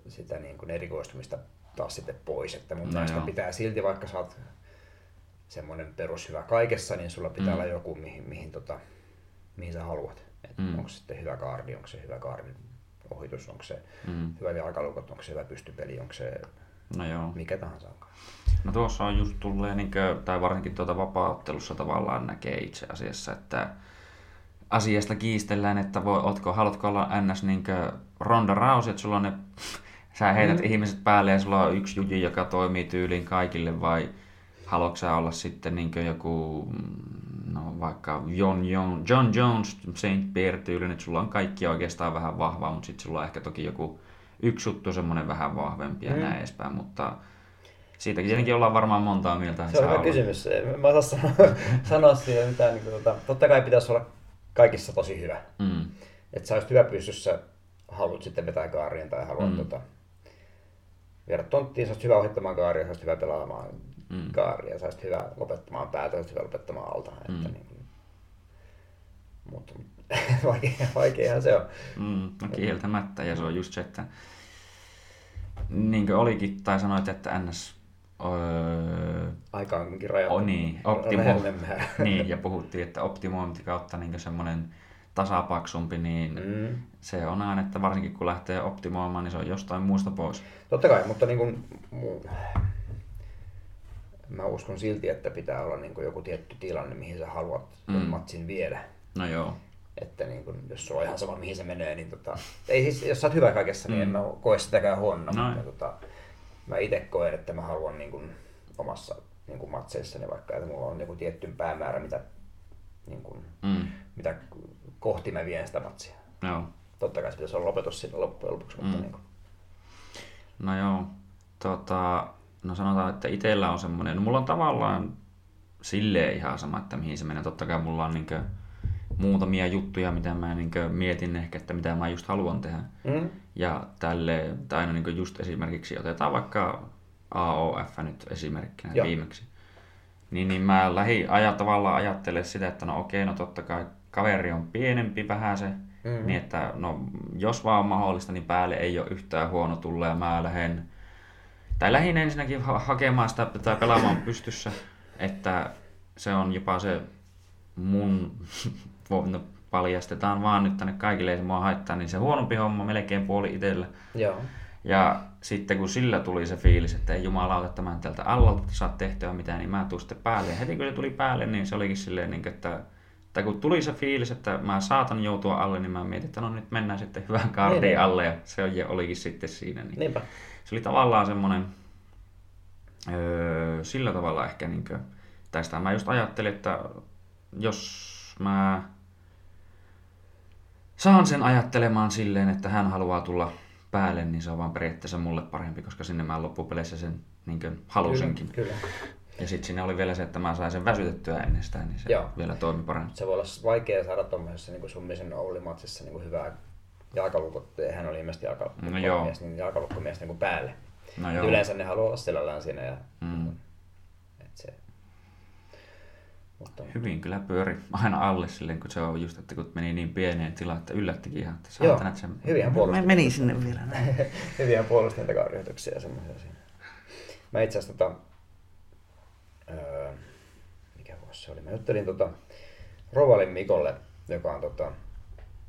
sitä niin kuin erikoistumista taas sitten pois. Että mun No mielestä joo. pitää silti, vaikka sä oot semmoinen perushyvä kaikessa, niin sulla pitää Mm. olla joku, mihin, mihin, tota, mihin sä haluat. Et Mm. mm. Onko se sitten hyvä kaardi, onko se hyvä kaardin ohitus, onko se Mm. hyvä jalkalukot, onko se hyvä pystypeli, onko se No joo. mikä tahansa onkaan. No tuossa on just tulleen, niin kuin, tai varsinkin tuota vapaaottelussa tavallaan näkee itse asiassa, että asiasta kiistellään, että voi, otko, haluatko olla ns. Niin Ronda Rousey, että sulla on ne, sä heität mm. ihmiset päälle ja sulla on yksi juji, joka toimii tyyliin kaikille, vai haluatko sä olla sitten niin joku mm, no vaikka John, John, John Jones, Saint Pierre tyylinen, että sulla on kaikki oikeastaan vähän vahvaa, mutta sitten sulla on ehkä toki joku yksi juttu semmoinen vähän vahvempi ja mm. näin edespäin, mutta siitäkin tietenkin ollaan varmaan montaa mieltä. Se on hyvä kysymys. Mä osaan sanoa, (laughs) sanoa siihen mitään. Niin kuin, tota, totta kai pitäisi olla kaikissa tosi hyvä. Mm. Että sä olisit hyvä pystyssä, haluat sitten vetää kaarien tai haluat mm. tota, viedä tonttiin, sä olisit hyvä ohittamaan kaaria, sä olisit hyvä pelaamaan mm. kaaria, sä olisit hyvä lopettamaan päätä, sä olisit hyvä lopettamaan alta. Mm. Että, niin, mutta vaikea, (laughs) vaikeahan se on. Mm, no kieltämättä, ja se on just se, että niin kuin olikin, tai sanoit, että NS Öö, Aika on rajattu. Oh, niin, optimo, (laughs) niin, ja puhuttiin, että optimointi kautta niin semmoinen tasapaksumpi, niin mm. se on aina, että varsinkin kun lähtee optimoimaan, niin se on jostain muusta pois. Totta kai, mutta niin kuin, mä uskon silti, että pitää olla niin kuin joku tietty tilanne, mihin sä haluat mm. matsin viedä. No joo. Että niin kuin, jos sulla on ihan sama, mihin se menee, niin tota, ei siis, jos sä oot hyvä kaikessa, niin mm. en mä koe sitäkään huono. No. Mutta, tota, mä itse koen, että mä haluan niin kuin, omassa niin kuin matseissani vaikka, että mulla on joku tietty päämäärä, mitä, niin kuin, mm. mitä kohti mä vien sitä matsia. Joo. Totta kai se pitäisi olla lopetus siinä loppujen lopuksi, mm. mutta niin kuin. No joo, tota, no sanotaan, että itsellä on semmoinen, no mulla on tavallaan silleen ihan sama, että mihin se menee. Totta kai mulla on niin kuin, muutamia juttuja, mitä mä niin mietin ehkä, että mitä mä just haluan tehdä. Mm. Ja tälle, tai no niin just esimerkiksi otetaan vaikka AOF nyt esimerkkinä Joo. viimeksi. Niin, niin mä lähi ajat tavallaan ajattele sitä, että no okei, no totta kai kaveri on pienempi vähän se, mm-hmm. niin että no jos vaan on mahdollista, niin päälle ei ole yhtään huono tulla ja mä lähden, tai lähin ensinnäkin ha- hakemaan sitä tai pelaamaan pystyssä, että se on jopa se mun no, paljastetaan vaan nyt tänne kaikille, ei se mua haittaa, niin se huonompi homma melkein puoli itsellä. Joo. Ja sitten kun sillä tuli se fiilis, että ei jumalauta tämän tältä allalta saa tehtyä mitään, niin mä tuun sitten päälle. Ja heti kun se tuli päälle, niin se olikin silleen, niin että tai kun tuli se fiilis, että mä saatan joutua alle, niin mä mietin, että no nyt mennään sitten hyvän kardiin niin, niin. alle ja se olikin sitten siinä. Niin Niinpä. Se oli tavallaan semmoinen, öö, sillä tavalla ehkä, niin kuin, tästä mä just ajattelin, että jos mä saan sen ajattelemaan silleen, että hän haluaa tulla päälle, niin se on vaan periaatteessa mulle parempi, koska sinne mä loppupeleissä sen niin kuin halusinkin. Kyllä, kyllä. Ja sitten siinä oli vielä se, että mä sain sen väsytettyä ennestään, niin se Joo. vielä toimi paremmin. Se voi olla vaikea saada tuommoisessa niin summisen Ouli-matsissa niin hyvää jalkalukot, hän oli ilmeisesti jalkalukkomies, no niin jalkalukkomies niin päälle. No joo. Yleensä ne haluaa olla selällään siinä. Ja, mm. Mutta... Hyvin kyllä pyöri aina alle silleen, kun se on just, että kun meni niin pieneen tilaan, että yllättikin ihan, että Joo, että sen... hyviä puolustin. Meni sinne vielä (laughs) hyviä puolustin takaryhdyksiä ja semmoisia siinä. Mä itse asiassa tota, öö, mikä vuosi se oli, mä juttelin tota, Rovalin Mikolle, joka on tota,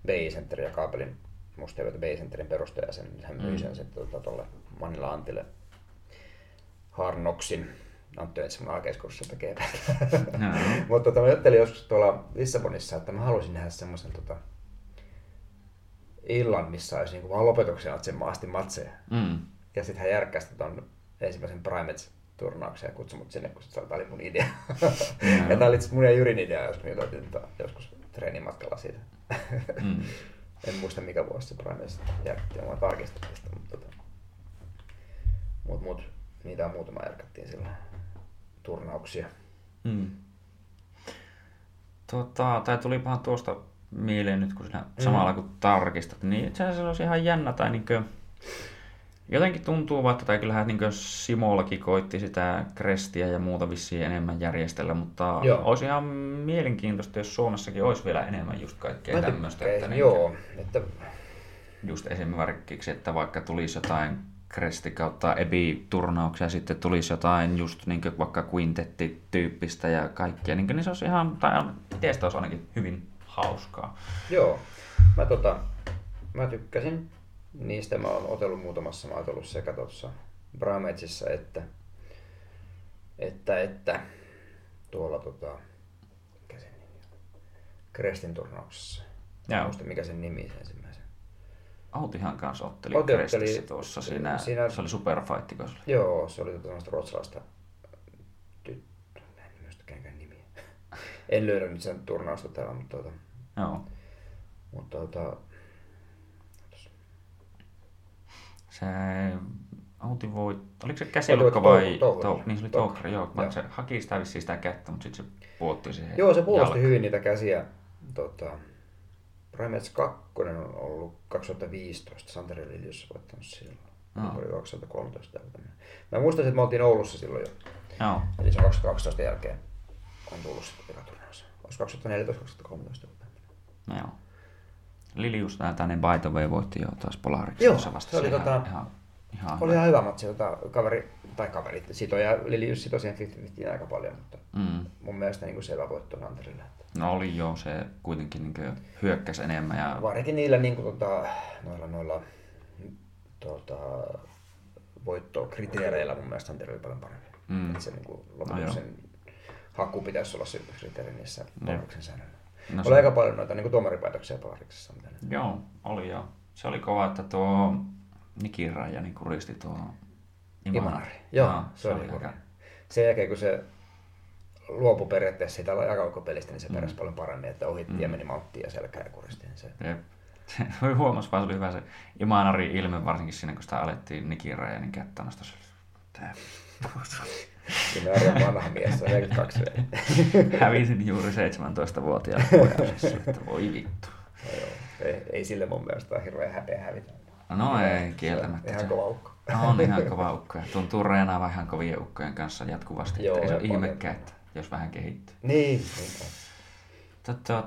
Bay-Center ja kaapelin musta Bay-Centerin perustaja, sen, hän myi mm. sen sitten tota, tolle Manila Antille Harnoksin Antti Öitsi mun alkeiskurssissa tekee no. (laughs) Mutta tota, mä juttelin joskus tuolla Lissabonissa, että mä haluaisin nähdä semmoisen tota, illan, missä olisi niinku vaan lopetuksena sen maasti matseja. Mm. Ja sitten hän järkkäsi ton ensimmäisen Primate turnauksen ja kutsui mut sinne, kun tämä oli mun idea. (laughs) ja tämä oli mun ja Jyrin idea, jos me juteltiin tota, joskus treenimatkalla siitä. mm. (laughs) en muista mikä vuosi se Primate järkkättiin, mä tarkistin tästä, mutta tota, mut, mut, niitä muutama järkättiin silloin turnauksia. Hmm. Tota, tai tulipahan tuosta mieleen nyt, kun sinä mm. samalla kun tarkistat, niin itse asiassa se olisi ihan jännä, tai niin kuin, jotenkin tuntuu vaan, tai kyllähän niin Simollakin koitti sitä krestiä ja muuta vissiin enemmän järjestellä, mutta joo. olisi ihan mielenkiintoista, jos Suomessakin olisi vielä enemmän just kaikkea tämmöistä. Että niin joo, että... Just esimerkiksi, että vaikka tulisi jotain Kresti kautta Ebi-turnauksia sitten tulisi jotain just niin vaikka quintetti-tyyppistä ja kaikkia, niin, niin se olisi ihan, tai tietysti olisi ainakin hyvin hauskaa. Joo, mä, tota, mä tykkäsin niistä. Mä oon otellut muutamassa, mä oon otellut sekä tuossa Brametsissa että, että, että tuolla tota, mikä sen nimi on? Krestin turnauksessa. Joo. mikä sen nimi sen Autihan kanssa otteli Outi otteli tuossa siinä, siinä, se oli superfight, se oli. Joo, se oli tämmöistä ruotsalaista tyttöä, en muista kenenkään nimiä. (laughs) En löydä nyt sen turnausta täällä, mutta, tuota, Joo. mutta tuota, Se Outi voi, oliko se voitti vai? Tou- niin se oli touhra, joo. Joo. Se haki sitä vissiin sitä kättä, mutta sitten se puotti siihen Joo, se puolusti hyvin niitä käsiä. Tota, Primates 2 on ollut 2015, Santeri Lilius voittanut silloin. Se oli 2013 joku tämmönen. Mä muistan, että me oltiin Oulussa silloin jo. Joo. Eli se on 2012 jälkeen on tullut sitten eka turnaus. Olisi 2014-2013 joku tämmönen. No joo. Lilius tänne by the way voitti jo taas Polariksi. Joo, vasta se oli ihan, tota- ihan, ihan Oli ihan hyvä matsi, tota, kaveri, tai kaveri, Sito ja Lilius sitoi siihen 50 aika paljon, mutta mm. mun mielestä niin kuin selvä voitto Santerille. No oli joo, se kuitenkin niin hyökkäsi enemmän ja Varsinkin niillä niin kuin, tota, noilla, noilla tota, voittokriteereillä mun mielestä Santeri oli paljon parempi. Mm. Et se niin kuin, No lopulta joo. sen haku pitäisi olla se ykköskriteeri niissä säännöillä. No No, se- oli aika paljon noita niin tuomaripäätöksiä Polariksessa. mitä ne- Joo, oli joo. Se oli kova, että tuo Nikira ja niin kuristi tuo Imanari. Joo, Joo, se, oli aika... Sen jälkeen kun se luopui periaatteessa siitä jakaukkopelistä, niin se pärjäsi paljon paremmin, että ohitti Mm. ja meni malttiin ja selkää ja kuristi. Niin se... Jep. Se huomasi vaan, se oli hyvä se Imanari ilme, varsinkin siinä, kun sitä alettiin Nikira ja niin kättä nostaa. Tää. Siinä on vanha mies, on 42 vielä. (laughs) Hävisin juuri 17-vuotiaalle (laughs) pojalle, että voi vittu. No joo, ei, ei sille mun mielestä ole hirveän häpeä hävitä. No ei, kieltämättä. Ihan kova ukko. No, on ihan kova ukko tuntuu reenaavan ihan kovien ukkojen kanssa jatkuvasti. Joo, Joo, ei se ole ihmekään, että jos vähän kehittyy. Niin. Tuota,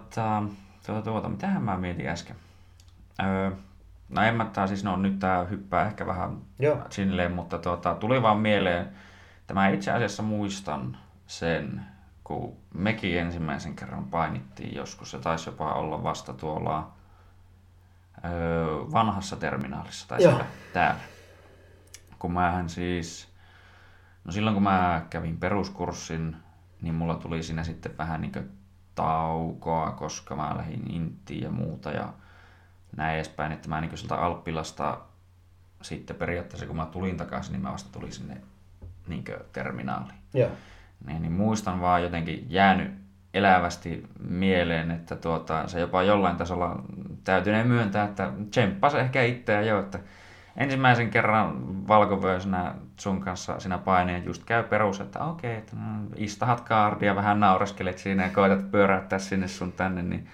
tuota, tuota, mitähän mä mietin äsken? Öö, no en mä tää siis, no nyt tää hyppää ehkä vähän Joo. silleen, mutta tuota, tuli vaan mieleen, että mä itse asiassa muistan sen, kun mekin ensimmäisen kerran painittiin joskus, se taisi jopa olla vasta tuolla öö, vanhassa terminaalissa tai siellä täällä. Kun mähän siis, no silloin kun mä kävin peruskurssin, niin mulla tuli siinä sitten vähän niin taukoa, koska mä lähdin Intiin ja muuta ja näin edespäin, että mä niin sieltä Alppilasta sitten periaatteessa kun mä tulin takaisin, niin mä vasta tulin sinne niin terminaaliin. Joo. Niin, niin muistan vaan jotenkin jäänyt elävästi mieleen, että tuota, se jopa jollain tasolla täytyy myöntää, että tsemppasi ehkä itseä jo, että ensimmäisen kerran valkovöisenä sun kanssa sinä paineen just käy perus, että okei, että no, istahat kaardia, vähän naureskelet siinä ja koetat pyöräyttää sinne sun tänne, niin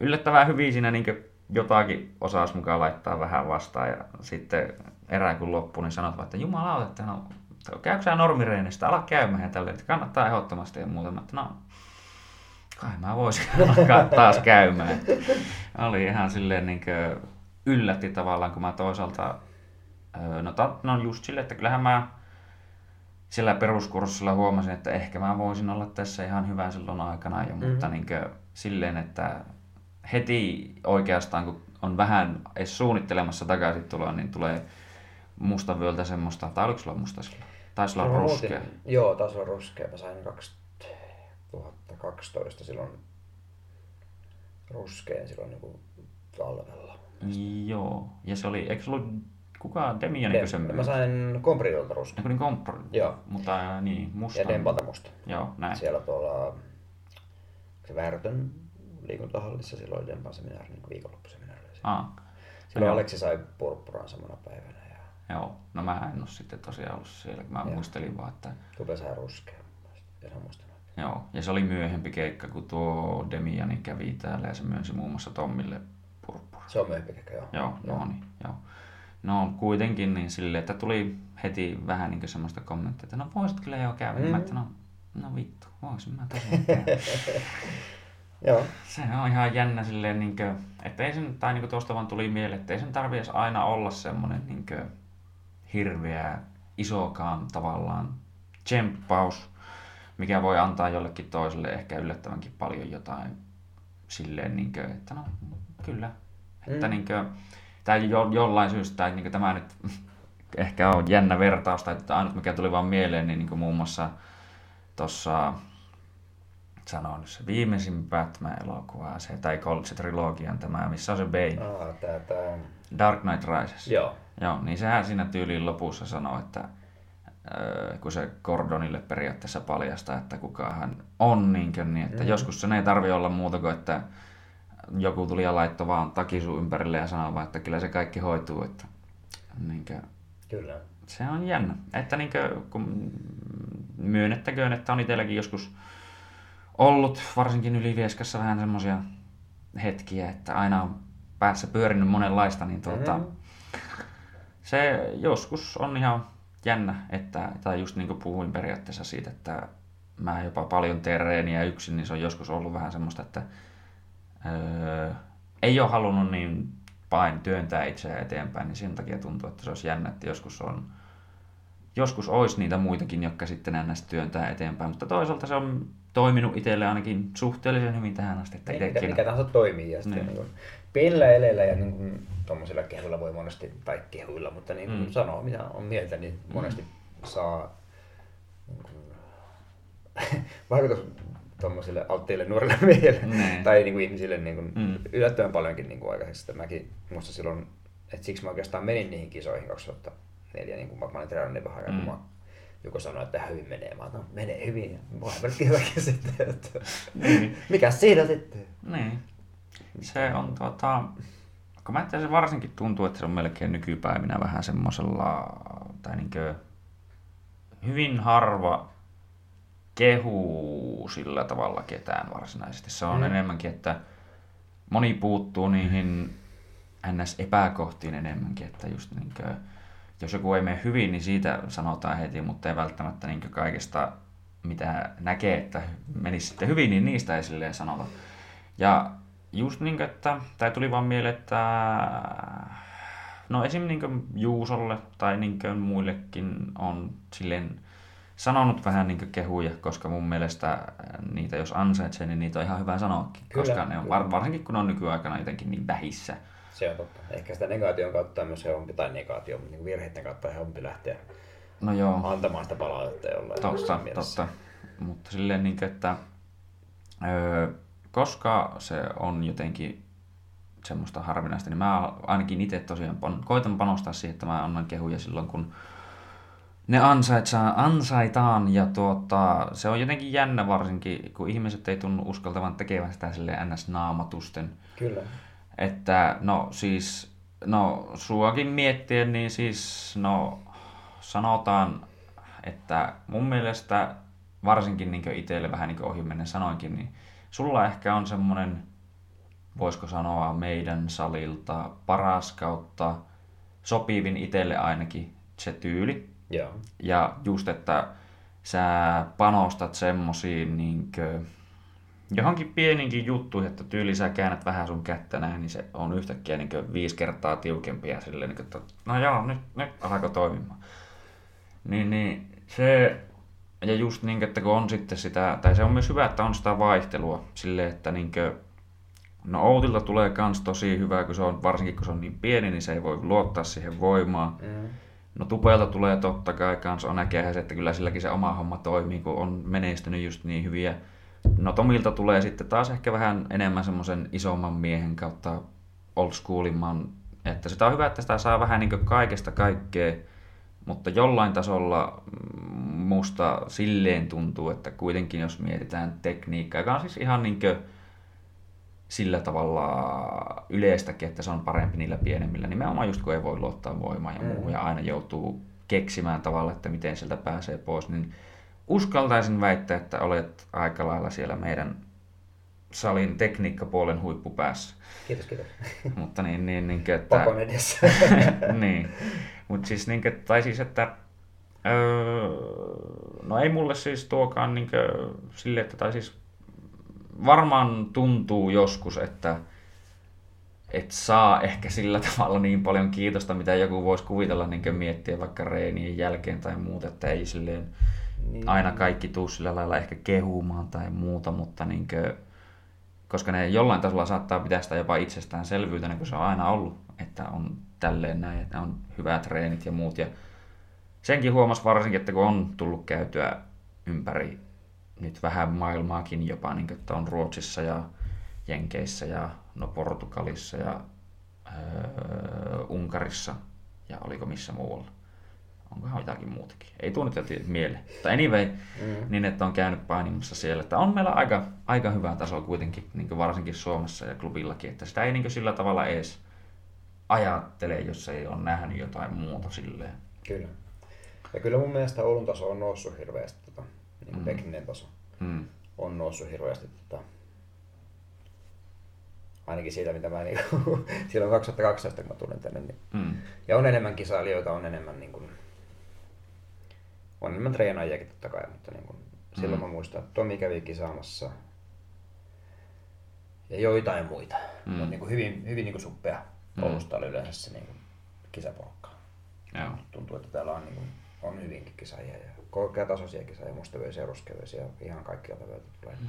yllättävän hyvin siinä niin jotakin osas mukaan laittaa vähän vastaan ja sitten erää kun loppui, niin sanot että jumala, että no, käykö sä normireenistä, ala käymään ja tälleen, että kannattaa ehdottomasti ja muuta. Että no, kai mä voisin (laughs) alkaa taas käymään. Oli ihan silleen niin kuin, yllätti tavallaan, kun mä toisaalta, öö, no, ta, no just silleen, että kyllähän mä sillä peruskurssilla huomasin, että ehkä mä voisin olla tässä ihan hyvä silloin aikana jo, mutta Mhm. niin kuin, silleen, että heti oikeastaan, kun on vähän edes suunnittelemassa takaisin tuloa, niin tulee mustavyöltä semmoista, tai oliko sulla musta silloin? Taisi olla No, ruskea. muutin- Joo, taisi olla ruskea. Mä sain 2012 silloin ruskeen silloin niin talvella. Joo, ja se oli, eikö se ollut kuka Demian Dem- sen mä sain Kompridolta ruskeen. Eikö niin kompro? Joo. Mutta niin, musta. Ja Dempalta musta. Joo, näin. Siellä tuolla se Värtön liikuntahallissa silloin Dempan seminaari, niin viikonloppuseminaari. Ah, Silloin Joo. Aleksi sai purppuraan samana päivänä ja joo. No mä en ole sitten tosiaan ollut siellä, mä Joo. muistelin vaan, että Tupe sai ruskea. En muistanut. joo. Ja se oli myöhempi keikka, kun tuo Demiani kävi täällä ja se myönsi muun muassa Tommille. Se on myöhempi keikka, joo. Joo, no niin, joo. No kuitenkin niin silleen, että tuli heti vähän niin semmoista kommenttia, että no voisit kyllä jo käydä. Mm. Mä että no, no vittu, voisin mä tosiaan. (laughs) Joo. Se on ihan jännä silleen, niin kuin, että ei sen, tai niin kuin tuosta vaan tuli mieleen, että ei sen tarvi aina olla semmoinen niin kuin, hirveä isokaan tavallaan tsemppaus, mikä voi antaa jollekin toiselle ehkä yllättävänkin paljon jotain silleen, niin kuin, että no kyllä, että Mm. niin kuin, tai jo, jollain syystä, niin kuin tämä nyt (laughs) ehkä on jännä vertaus, tai että ainut mikä tuli vaan mieleen, niin, niin kuin muun muassa tuossa sanoin nyt se viimeisin Batman-elokuva, se, tai Cold se trilogian tämä, missä on se Bane, Aa, tää, tää... Dark Knight Rises. Joo. Joo, niin sehän siinä tyyliin lopussa sanoo, että öö, kun se Gordonille periaatteessa paljastaa, että kuka hän on, niin, kuin, niin että mm. joskus sen ei tarvi olla muuta kuin, että joku tuli ja laittoi vaan takisu ympärille ja sanoi vaan, että kyllä se kaikki hoituu. Että, niin kuin, Kyllä. se on jännä. Että niin kuin, kun myönnettäköön, että on itselläkin joskus ollut, varsinkin Ylivieskassa vähän semmoisia hetkiä, että aina on päässä pyörinyt monenlaista, niin tuota, mm. se joskus on ihan jännä, että, tai just niin kuin puhuin periaatteessa siitä, että mä jopa paljon tereeniä yksin, niin se on joskus ollut vähän semmoista, että öö, ei ole halunnut niin pain työntää itseään eteenpäin, niin sen takia tuntuu, että se olisi jännä, että joskus on joskus olisi niitä muitakin, jotka sitten näistä työntää eteenpäin, mutta toisaalta se on toiminut itselle ainakin suhteellisen hyvin tähän asti. Että niin, mikä, mikä tahansa toimii ja sitten niin. Niin pienellä eleellä ja niin kuin, tuommoisilla kehuilla voi monesti, tai kehuilla, mutta niin kuin mm. sanoo mitä on mieltä, niin monesti mm. saa niin kuin, (laughs) vaikutus tuommoisille alttiille nuorille (laughs) miehille niin. tai niin kuin ihmisille niin kuin, mm. yllättävän paljonkin niin kuin aikaisemmin. Mäkin muista silloin, että siksi mä oikeastaan menin niihin kisoihin 2004, niin kuin mä olin treenannut niin vähän aikaa, mm. kun mä joku sanoi, että hyvin menee. Mä no, menee hyvin. Mä olen sitten, että niin. mikä siinä sitten? Niin. Se on tuota, kun mä se varsinkin tuntuu, että se on melkein nykypäivinä vähän semmoisella, tai niinkö, hyvin harva kehuu sillä tavalla ketään varsinaisesti. Se on mm. enemmänkin, että moni puuttuu niihin ns-epäkohtiin enemmänkin, että just niinkö, jos joku ei mene hyvin, niin siitä sanotaan heti, mutta ei välttämättä niin kaikesta, mitä näkee, että menisi sitten hyvin, niin niistä ei silleen sanota. Ja just niin kuin, että, tai tuli vaan mieleen, että no esim. Niin Juusolle tai niin muillekin on silleen sanonut vähän niin kehuja, koska mun mielestä niitä jos ansaitsee, niin niitä on ihan hyvä sanoakin, kyllä, koska ne on, kyllä. varsinkin kun on nykyaikana jotenkin niin vähissä. Se on totta. Ehkä sitä negaation kautta myös helpompi, tai negaatio, niin virheiden kautta helpompi lähteä no joo. antamaan sitä palautetta jollain Totta, totta. Mutta silleen, niin kuin, että öö, koska se on jotenkin semmoista harvinaista, niin mä ainakin itse tosiaan koitan panostaa siihen, että mä annan kehuja silloin, kun ne ansaitsaan, ansaitaan ja tuota, se on jotenkin jännä varsinkin, kun ihmiset ei tunnu uskaltavan tekevän sitä sille ns-naamatusten. Kyllä. Että no siis, no suakin miettien, niin siis no sanotaan, että mun mielestä varsinkin niin itselle vähän niin ohi menen sanoinkin, niin sulla ehkä on semmoinen, voisiko sanoa meidän salilta paras kautta sopivin itselle ainakin se tyyli. Joo. Ja just, että sä panostat semmosiin niinkö, johonkin pieninkin juttu, että tyyli sä käännät vähän sun kättä näin, niin se on yhtäkkiä niin viisi kertaa tiukempi ja silleen, niin että no joo, nyt, nyt alkoi toimimaan. Niin, niin se, ja just niin, että kun on sitten sitä, tai se on myös hyvä, että on sitä vaihtelua sille, että niin kuin, no Outilta tulee kans tosi hyvä, kun se on, varsinkin kun se on niin pieni, niin se ei voi luottaa siihen voimaan. Mm. No Tupelta tulee totta kai kans on näkehän se, että kyllä silläkin se oma homma toimii, kun on menestynyt just niin hyviä. No Tomilta tulee sitten taas ehkä vähän enemmän semmoisen isomman miehen kautta old schoolimman, että sitä on hyvä, että sitä saa vähän niin kaikesta kaikkea mutta jollain tasolla musta silleen tuntuu, että kuitenkin jos mietitään tekniikkaa, joka on siis ihan niin sillä tavalla yleistäkin, että se on parempi niillä pienemmillä, nimenomaan just kun ei voi luottaa voimaan ja muu, mm. ja aina joutuu keksimään tavalla, että miten sieltä pääsee pois, niin uskaltaisin väittää, että olet aika lailla siellä meidän salin tekniikkapuolen huippupäässä. Kiitos, kiitos. (laughs) Mutta niin, niin, niin että... Pakon edessä. (laughs) niin. Mutta siis, niin tai siis, että öö, no ei mulle siis tuokaan niin sille, että tai siis varmaan tuntuu joskus, että et saa ehkä sillä (laughs) tavalla niin paljon kiitosta, mitä joku voisi kuvitella niin miettiä vaikka reenien jälkeen tai muuta, että ei silleen niin. aina kaikki tuu sillä lailla ehkä kehumaan tai muuta, mutta niin kuin, koska ne jollain tasolla saattaa pitää sitä jopa itsestäänselvyytenä, kun se on aina ollut, että on tälleen näin, että on hyvät treenit ja muut. Ja senkin huomasi varsinkin, että kun on tullut käytyä ympäri nyt vähän maailmaakin jopa, niin että on Ruotsissa ja Jenkeissä ja no Portugalissa ja öö, Unkarissa ja oliko missä muualla. onkohan jotakin muutakin. Ei tule nyt mieleen. Mutta anyway, mm. niin että on käynyt painimassa siellä. Että on meillä aika, aika hyvä taso kuitenkin, niin varsinkin Suomessa ja klubillakin. Että sitä ei niin sillä tavalla edes ajattele, jos ei ole nähnyt jotain muuta silleen. Kyllä. Ja kyllä mun mielestä Oulun taso on noussut hirveästi, tota, niin mm. tekninen taso mm. on noussut hirveästi. Tota, ainakin siitä, mitä mä niin kuin, (laughs) silloin 2012, kun mä tulin tänne. Niin, mm. Ja on enemmän kisailijoita, on enemmän, niin kuin, on enemmän treenaajiakin totta kai, mutta niin kuin, silloin mm. mä muistan, että Tomi kävi kisaamassa ja joitain muita. Mm. On niin kuin hyvin, hyvin niin kuin suppea. Mm. Oulusta oli yleensä se niin kuin, kisaporukka. Joo. Tuntuu, että täällä on, niin kuin, on hyvinkin kisaajia ja korkeatasoisia kisaajia, mustavyöisiä, ruskevyöisiä, ihan kaikkialta tulee. Mm.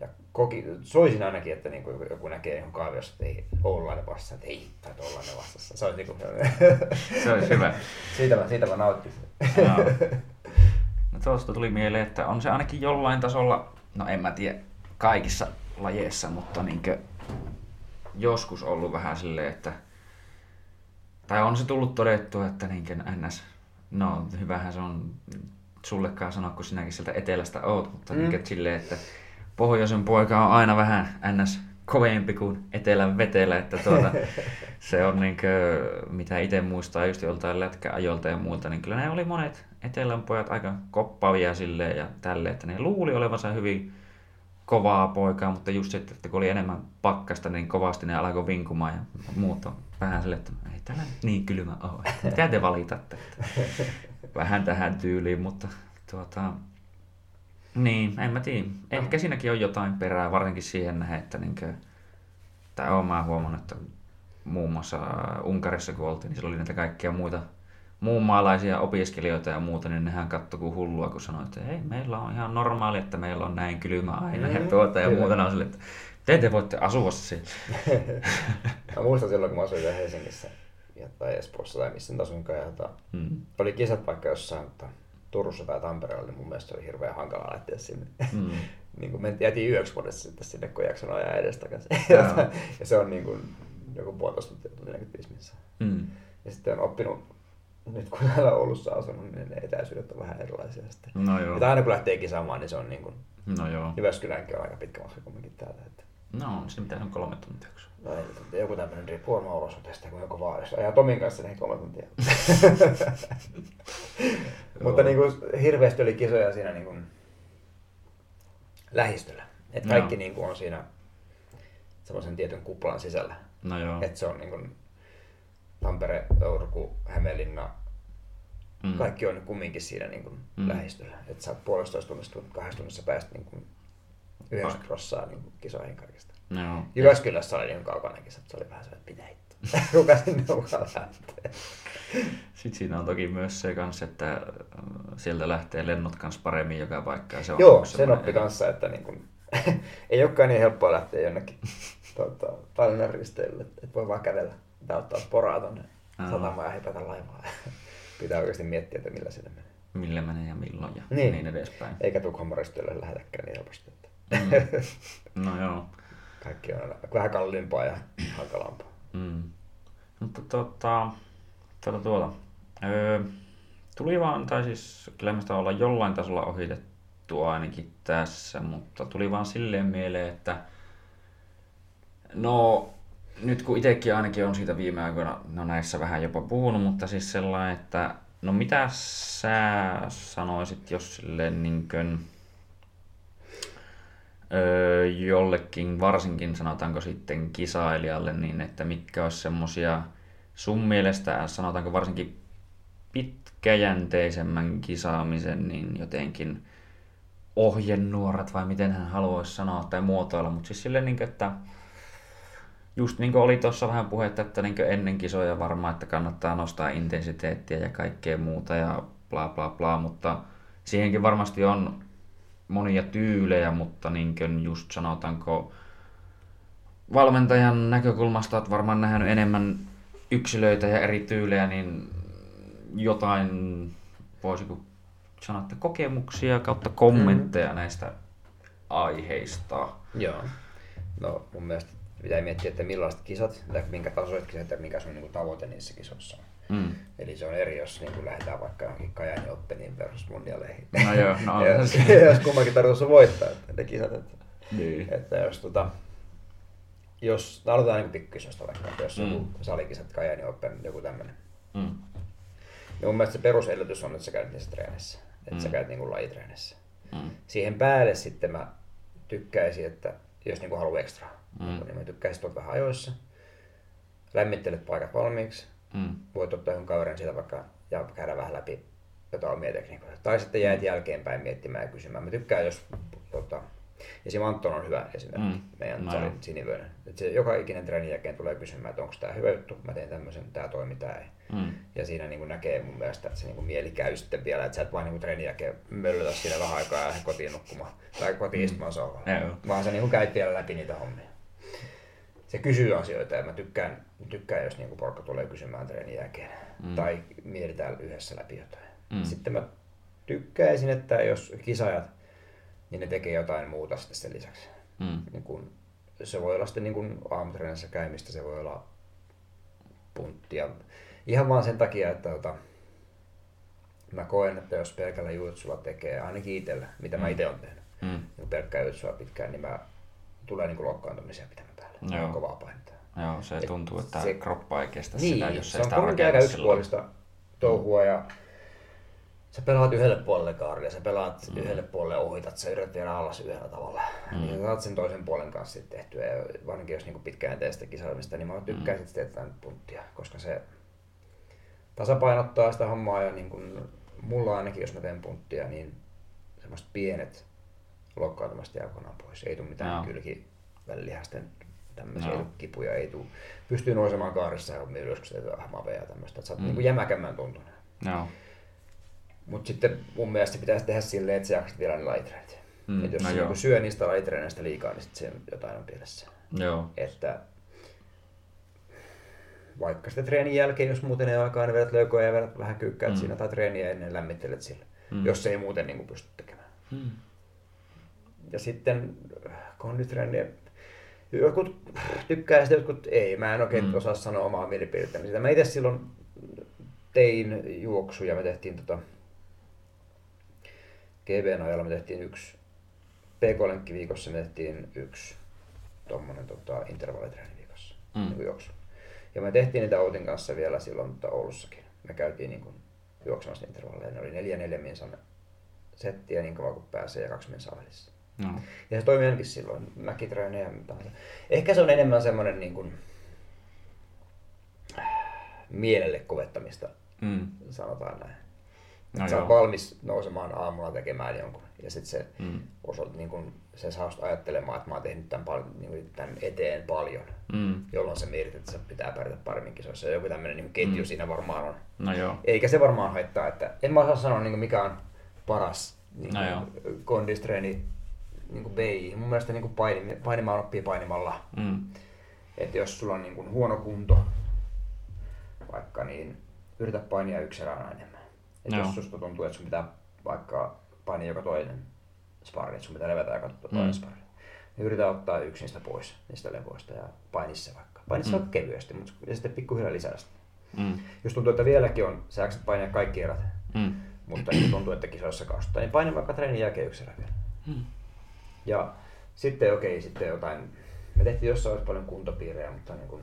Ja koki, soisin ainakin, että niin kuin joku näkee niin kaaviossa, että ei oululainen vastassa, että ei, tai oululainen vastassa. Se olisi, niin kuin, se olisi hyvä. (laughs) siitä, mä, siitä mä nauttisin. (laughs) No tuosta tuli mieleen, että on se ainakin jollain tasolla, no en mä tiedä kaikissa lajeissa, mutta niin joskus ollut vähän silleen, että tai on se tullut todettu, että niin ns. No hyvähän se on sullekaan sanoa, kun sinäkin sieltä etelästä oot, mutta mm. niin silleen, että pohjoisen poika on aina vähän ns kovempi kuin etelän vetellä, että tuota, (laughs) se on niin kuin, mitä itse muistaa just joltain lätkäajolta ja muilta, niin kyllä ne oli monet etelän pojat aika koppavia silleen ja tälle, että ne luuli olevansa hyvin kovaa poikaa, mutta just sitten, että kun oli enemmän pakkasta, niin kovasti ne alkoi vinkumaan ja muut on vähän silleen, että täällä niin kylmä ole, mitä te valitatte, että vähän tähän tyyliin, mutta tuota, niin, en mä tiedä. Ehkä siinäkin on jotain perää, varsinkin siihen nähden, että niinkö, tai olen mä huomannut, että muun muassa Unkarissa kun oltiin, niin siellä oli näitä kaikkia muita muunmaalaisia opiskelijoita ja muuta, niin nehän katsoi kuin hullua, kun sanoi, että ei, meillä on ihan normaali, että meillä on näin kylmä aina mm, ja tuota ja muuta. On sille, että te, te voitte asua siellä. (laughs) mä muistan silloin, kun mä asuin Helsingissä tai Espoossa tai missä asuinkaan. Ja, tota, mm. Oli kisat vaikka jossain, mutta Turussa tai Tampereella, niin mun mielestä oli hirveän hankala lähteä sinne. Mm. (laughs) niin kuin me jätiin yöksi vuodessa sitten sinne, kun jakson ajaa edestakaisin. (laughs) Ja, ja se on niin kuin joku puolitoista tuntia, tunti 45 missä. Mm. Ja sitten on oppinut, nyt kun täällä Oulussa asunut, niin ne etäisyydet on vähän erilaisia sitten. No joo. Ja aina kun lähtee kisaamaan, niin se on niin kuin, no joo. Jyväskylänkin on aika pitkä matka kumminkin täältä. Että. No, se mitä on kolme tuntia. Ei, joku tämmöinen riippuu varmaan olosuhteista, kun joku vaan, jos ajaa Tomin kanssa, niin kolme tuntia. (laughs) Mutta niin kuin, hirveästi oli kisoja siinä niin kuin, lähistöllä. Että kaikki niin kuin, on siinä semmoisen tietyn kuplan sisällä. No joo. Että se on niin kuin, Tampere, Turku, Hämeenlinna, mm. kaikki on kumminkin siinä niin kuin, mm. lähistöllä. Että sä oot puolestoista tunnista, kahdessa tunnissa päästä niin kuin, 90 prossaa niin kisoihin kaikista. No. Jyväskylässä oli niin kaukana kisa, että se oli vähän se, että pitää sinne mukaan lähtee? Sitten siinä on toki myös se kanssa, että äh, sieltä lähtee lennot kanssa paremmin joka paikkaan. Se on Joo, sen oppi kanssa, että niin kun, (laughs) ei olekaan niin helppoa lähteä jonnekin (laughs) tuota, Tallinnan risteille, että voi vaan kävellä tai ottaa poraa tuonne satamaan ja hypätä laivaa. (laughs) Pitää oikeasti miettiä, että millä sinne menee. Millä menee ja milloin ja niin, niin edespäin. Eikä Tukholman risteille lähetäkään niin helposti. Että. Mm. No joo. Kaikki on vähän kalliimpaa ja (clears throat) hankalampaa. Mm. Mutta tota, tuota, tuota. Öö, tuli vaan, tai siis kyllä me sitä olla jollain tasolla ohitettu ainakin tässä, mutta tuli vaan silleen mieleen, että no nyt kun itsekin ainakin on siitä viime aikoina no näissä vähän jopa puhunut, mutta siis sellainen, että no mitä sä sanoisit, jos silleen niin kuin, jollekin, varsinkin sanotaanko sitten kisailijalle, niin että mitkä olisi semmosia sun mielestä, sanotaanko varsinkin pitkäjänteisemmän kisaamisen, niin jotenkin ohjenuorat vai miten hän haluaisi sanoa tai muotoilla, mutta siis silleen, niin kuin, että just niin kuin oli tuossa vähän puhetta, että niin ennen kisoja varmaan, että kannattaa nostaa intensiteettiä ja kaikkea muuta ja bla bla bla, mutta siihenkin varmasti on monia tyylejä, mutta niin kuin just sanotaanko valmentajan näkökulmasta olet varmaan nähnyt enemmän yksilöitä ja eri tyylejä, niin jotain voisiko sanoa, että kokemuksia kautta kommentteja mm. näistä aiheista. Joo. No mun mielestä pitää miettiä, että millaiset kisat, tai minkä tasoiset kisat ja mikä sun niin tavoite niissä kisoissa on. Mm. Eli se on eri, jos niin kuin lähdetään vaikka johonkin Kajani Openiin versus mundialeihin. No joo, no (laughs) Ja jos, (laughs) jos kummankin tarkoitus on voittaa että ne kisat. Että, Niin. että jos, tota, jos no aloitetaan niin pikkuisosta vaikka, että jos Mm. joku salikisat Kajani Open, joku tämmöinen. Mm. Niin mun mielestä se perusedellytys on, että sä käyt niissä treenissä. Että Mm. sä käyt niin kuin lajitreenissä. Mm. Siihen päälle sitten mä tykkäisin, että jos niin haluaa ekstra, Mm. niin mä tykkäisin tuolta vähän ajoissa. Lämmittelet paikat valmiiksi. Mm. Voit ottaa jonkun kaverin siitä vaikka ja käydä vähän läpi jotain omia tekniikoita. Tai sitten jäät jälkeenpäin miettimään ja kysymään. Mä tykkään, jos tota, Esim. Anton on hyvä esimerkki, Mm. meidän No salin sinivöinen. Et se joka ikinen treenin jälkeen tulee kysymään, että onko tämä hyvä juttu, mä teen tämmöisen, tämä toimi, tämä ei. Mm. Ja siinä niin näkee mun mielestä, että se niin mieli käy sitten vielä, että sä et vain niin treenin jälkeen möllytä siinä vähän aikaa ja lähde kotiin nukkumaan tai kotiin istumaan sohvalle. Joo. Vaan sä niin käyt vielä läpi niitä hommia. Se kysyy asioita ja mä tykkään, tykkään jos niin porukka tulee kysymään treenin jälkeen. Mm. Tai mietitään yhdessä läpi jotain. Mm. Sitten mä tykkäisin, että jos kisajat, niin ne tekee jotain muuta sitten sen lisäksi. Mm. Niin kun, se voi olla sitten niin kun aamutreenissä käymistä, se voi olla punttia. Ihan vaan sen takia, että tota, mä koen, että jos pelkällä juutsulla tekee, ainakin itsellä, mitä mä Mm. itse olen tehnyt, Mm. niin pelkkää juutsua pitkään, niin mä tulee niin loukkaantumisia pitämään päälle. Joo. Kovaa painetta. Joo, se Et tuntuu, että se- kroppa ei kestä Niin, sitä, jos se ei on sitä kuitenkin aika yksipuolista touhua ja sä pelaat yhdelle puolelle kaaria, sä pelaat mm. yhdelle puolelle ohitat, sä yrität viedä alas yhdellä tavalla. Mm. Niin sä saat sen toisen puolen kanssa sitten tehtyä ja varsinkin jos niinku sitä kisaamista, niin mä tykkään mm. sitten tehdä punttia, koska se tasapainottaa sitä hommaa ja niin kun, mulla ainakin jos mä teen punttia, niin semmoiset pienet loukkaantumista jää kokonaan pois. Ei tule mitään Joo. kylki välilihasten tämmöisiä ei tule kipuja, ei tule. Pystyy nousemaan kaarissa ja ylös, kun se hamavea ja tämmöistä. Että sä oot Mm. niin jämäkämmän tuntunen. Joo. Mutta sitten mun mielestä pitäisi tehdä silleen, että sä jaksat vielä ne lajitreenit. Mm. Et jos no no joku syö niistä lajitreeneistä liikaa, niin sitten jotain on pielessä. Joo. Että vaikka sitten treenin jälkeen, jos muuten ei aikaa, niin vedät leukoja ja vedät vähän kyykkäät Mm. siinä, tai treeniä ennen lämmittelet sillä, Mm. jos ei muuten niin pysty tekemään. Mm. Ja sitten konditreeniä, jotkut tykkää sitä, jotkut ei. Mä en oikein Mm. osaa sanoa omaa mielipidettäni sitä. Mä itse silloin tein juoksuja, me tehtiin tota, GBn ajalla me tehtiin yksi PK-lenkki viikossa, me tehtiin yksi tommonen tota, intervallitreeni viikossa, Mm. mm. niin juoksu. Ja me tehtiin niitä Outin kanssa vielä silloin tota, Oulussakin. Me käytiin niin kuin, juoksemassa intervalleja. Ne oli neljä neljä minsan settiä niin kauan kuin pääsee ja kaksi minsaa välissä. No. Ja se toimii ainakin silloin, mäkitreenejä ja mitä. Ehkä se on enemmän semmoinen niin kuin, mielelle kovettamista, Mm. sanotaan näin. No sä oot valmis nousemaan aamulla tekemään jonkun. Ja sitten se, Mm. osoit, niin kun, se saa ajattelemaan, että mä oon tehnyt tämän, pal- niin tämän eteen paljon. Mm. Jolloin se mietit, että se pitää pärjätä paremmin kisoissa. Joku tämmöinen niin ketju Mm. siinä varmaan on. No joo. Eikä se varmaan haittaa, että en mä osaa sanoa niin mikä on paras niin No joo. kondistreeni niin kuin BI. Mun mielestä niin kuin paini, painimaan oppii painimalla. Mm. Että jos sulla on niin kuin huono kunto, vaikka niin yritä painia yksi erä aina enemmän. Et Joo. jos susta tuntuu, että sun pitää vaikka painia joka toinen sparri, että sun pitää levätä joka Mm. toinen sparri, niin yritä ottaa yksi niistä pois, niistä levoista ja paini se vaikka. Paini se Mm. vaikka kevyesti, mutta ja sitten pikkuhiljaa lisää sitä. Mm. Jos tuntuu, että vieläkin on, sä jaksat painia kaikki erät, Mm. mutta niin tuntuu, että kisoissa kaasuttaa, niin paini vaikka treenin jälkeen yksi erä vielä. Mm. Ja sitten okei, sitten jotain, me tehtiin jossain vaiheessa paljon kuntopiirejä, mutta niin kuin,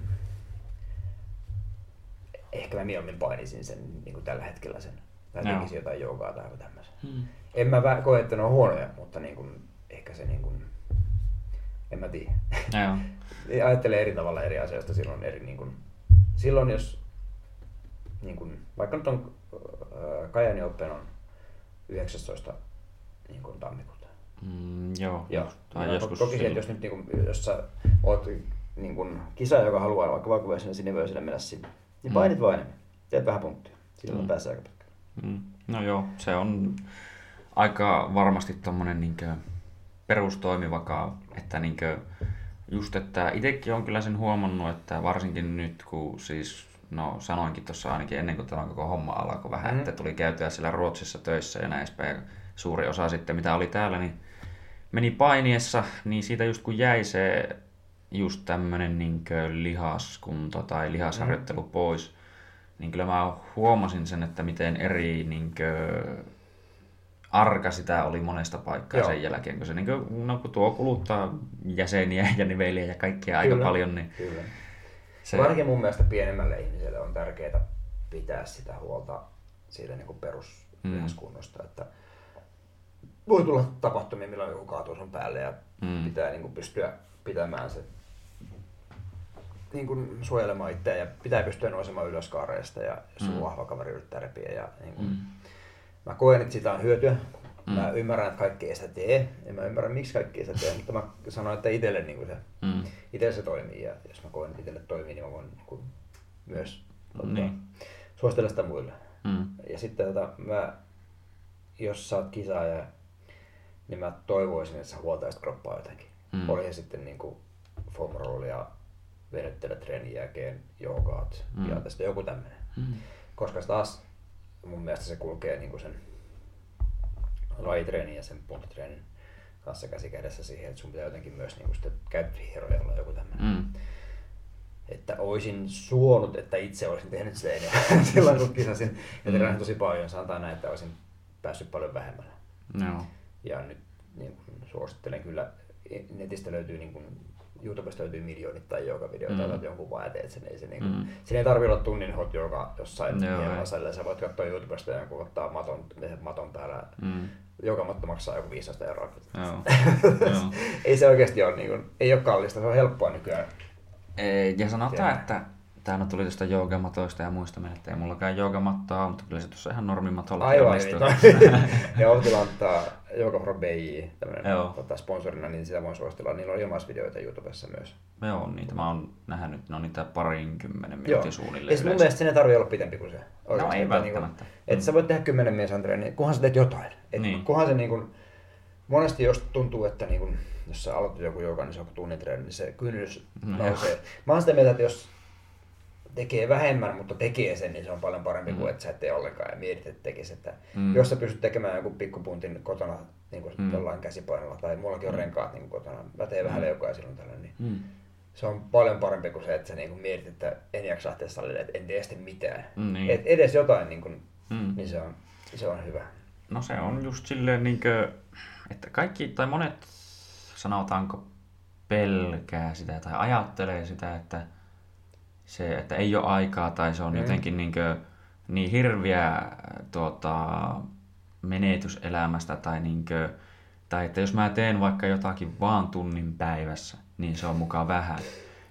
ehkä mä mieluummin painisin sen niin kuin tällä hetkellä sen. Mä Joo. tekisin jotain joogaa tai jotain tämmöisen. Mm. En mä vä- koe, että ne on huonoja, mutta niin kuin, ehkä se niin kuin, en mä tiedä. Joo. Ajattelee eri tavalla eri asioista silloin eri niin kuin, silloin jos niin kuin, vaikka nyt on äh, Kajani Open on 19 niin kuin tammikuuta. Mm, joo. Joo. Tai Ja joskus Toki että jos nyt niin kuin, jos sä oot niin kuin, kisa, joka haluaa vaikka vakuvaisena sinivöiselle mennä sinne, niin Mm. painit vain enemmän. Teet vähän punttia. Silloin Mm. mm. pääsee aika pitkälle. Mm. No joo, se on aika varmasti tommonen niinkö perustoimivakaa, että niinkö just, että itsekin on kyllä sen huomannut, että varsinkin nyt kun siis, no sanoinkin tuossa ainakin ennen kuin tämä koko homma alkoi vähän, Mhm. että tuli käytyä siellä Ruotsissa töissä ja näin edespäin, ja suuri osa sitten mitä oli täällä, niin meni painiessa, niin siitä just kun jäi se just tämmönen niinkö lihaskunto tai lihasharjoittelu pois, niin kyllä mä huomasin sen, että miten eri niin kuin, arka sitä oli monesta paikkaa Joo. sen jälkeen, kun se niin kuin, no, kun tuo kuluttaa jäseniä ja niveliä ja kaikkea aika Kyllä. paljon, niin Kyllä. se, Se... Varsinkin mun mielestä pienemmälle ihmiselle on tärkeää pitää sitä huolta siitä niin peruskunnosta, mm. että voi tulla tapahtumia, milloin joku kaatuu sun päälle ja Mm. pitää niin kuin pystyä pitämään se niin kuin suojelemaan itseä ja pitää pystyä nousemaan ylös kaareista ja jos mm. Vahva kaveri yrittää repiä. Ja niin kuin, Mm. Mä koen, että siitä on hyötyä. Mm. Mä ymmärrän, että kaikki ei sitä tee. En mä ymmärrä, miksi kaikki ei sitä tee, mutta mä sanon, että itselle niin kuin se mm, itse se toimii ja jos mä koen, että itselle toimii, niin mä voin niin kuin myös Niin. niin. suositella sitä muille. mm, Ja sitten tota, mä, jos sä oot kisaaja, niin mä toivoisin, että sä huoltaisit kroppaa jotenkin. Mm. Oli sitten niin kuin foam rollia, venyttele treenin jälkeen, joogaat Mm. ja tästä joku tämmöinen. mm, Koska se taas mun mielestä se kulkee niin kuin sen lajitreenin ja sen puolitreenin kanssa käsi kädessä siihen, että sun pitää jotenkin myös niin sitten käyttöhieroja olla joku tämmöinen. mm, Että olisin suonut, että itse olisin tehnyt sitä enemmän (laughs) silloin kun kisasin. Ja Mm. tosi paljon, sanotaan näin, että olisin päässyt paljon vähemmällä. joo, Ja nyt niin kuin, suosittelen kyllä, netistä löytyy niin kuin, YouTubesta löytyy miljoonittain joka videoita, Mm. otat jonkun vaan ja teet sen. Ei se, niin kuin, Mm. Siinä ei tarvitse olla tunnin hot joka jossain Joo, salilla. Sä voit katsoa YouTubesta jonkun ottaa maton, maton päällä. mm, Joka matto maksaa joku 15 euroa. joo, (laughs) joo. ei se oikeasti ole, niin kuin, ei ole kallista, se on helppoa nykyään. Ei, Ja sanotaan, Tiedän. että täällä tuli tuosta joogamatoista ja muista meillä, että ei mullakaan joogamattoa mutta kyllä se tuossa ihan normimatolla Aivan hyvin. ja Outi antaa Yoga from BJ, tota, sponsorina, niin sitä voin suositella. Niillä on ilmaisvideoita YouTubessa myös. Joo, niitä mä oon nähnyt, ne on niitä parinkymmenen minuutin Ja suunnilleen. sit mun mielestä sen ei tarvitse olla pitempi kuin se. Oikeasti, ei että välttämättä. Niinku, että sä voit tehdä 10 miesan treeniä, kunhan sä teet jotain. Et Niin. Kunhan se niinku, monesti jos tuntuu, että niinku, jos sä aloitat joku joka, niin se on tunnin treeni, niin se kynnys No nousee. Mä oon sitä mieltä, että jos tekee vähemmän, mutta tekee sen, niin se on paljon parempi Mm. kuin että sä et tee ollenkaan ja mietit, että tekisi. Että Mm. Jos sä pystyt tekemään joku pikkupuntin kotona niin kuin Mm. jollain käsipainolla, tai mullakin on renkaat niin kuin kotona, mä teen vähän Mm. leukoja silloin tällöin, niin Mm. se on paljon parempi kuin se, että sä niin kuin mietit, että en jaksa lähteä salille, että en tee sitten mitään. Niin. Et edes jotain, niin, kuin, Mm. niin se, on, se on hyvä. No se on just silleen niinkö, että kaikki tai monet sanotaanko pelkää sitä tai ajattelee sitä, että se, että ei ole aikaa tai se on Mm. jotenkin niinkö niin hirviä tuota, menetys elämästä tai niinkö, tai että jos mä teen vaikka jotakin vaan tunnin päivässä, niin se on mukaan vähän.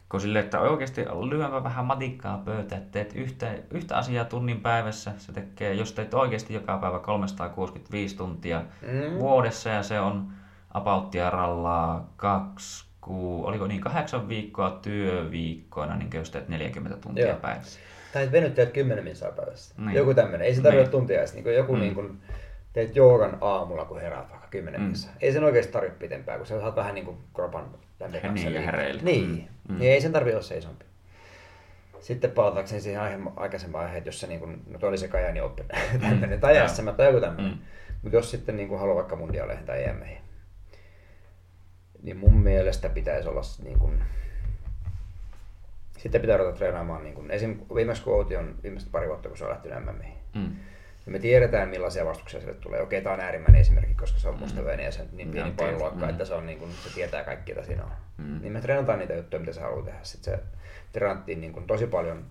Kun sille, että oikeasti lyömä vähän matikkaa pöytään, että teet yhtä, yhtä asiaa tunnin päivässä, se tekee, jos teet oikeasti joka päivä 365 tuntia Mm. vuodessa ja se on apauttia rallaa kaksi, kuu, oliko niin kahdeksan viikkoa työviikkoina, niin jos teet 40 tuntia Joo. päivässä. Tai et venyttelet 10 minsaa päivässä. Niin. Joku tämmöinen. Ei se tarvitse Niin. tuntia edes. Niin joku Mm. mm. niin kuin, teet joogan aamulla, kun heräät vaikka 10 Mm. mm. Ei sen oikeasti tarvitse pitempää, kun sä saat vähän niin kuin kropan lämpöä Niin, ja hereillä. Niin. Mm. Mm. Mm. niin. ei sen tarvitse olla seisompi. Sitten palatakseni siihen aihe, aikaisempaan aiheeseen, jos se niin kuin, no oli se Kajani Open, tämmöinen, tai. SM tai joku tämmöinen. Mm. Mutta jos sitten niin kuin haluaa vaikka mundiaaleihin tai EMihin, niin mun mielestä pitäisi olla niin kuin, sitten pitää ruveta treenaamaan, niin kuin, esim. viimeksi kun Outi on viimeiset pari vuotta, kun se on lähtenyt MMihin, Mm. niin me tiedetään millaisia vastuksia sille tulee. Okei, tämä on äärimmäinen esimerkki, koska se on Mm. mustaväinen ja se on niin pieni painoluokka, Mm. että se, on niin kuin, se tietää kaikki, mitä siinä on. Mm. Niin me treenataan niitä juttuja, mitä se haluaa tehdä. Sitten se treenattiin niin kuin tosi paljon,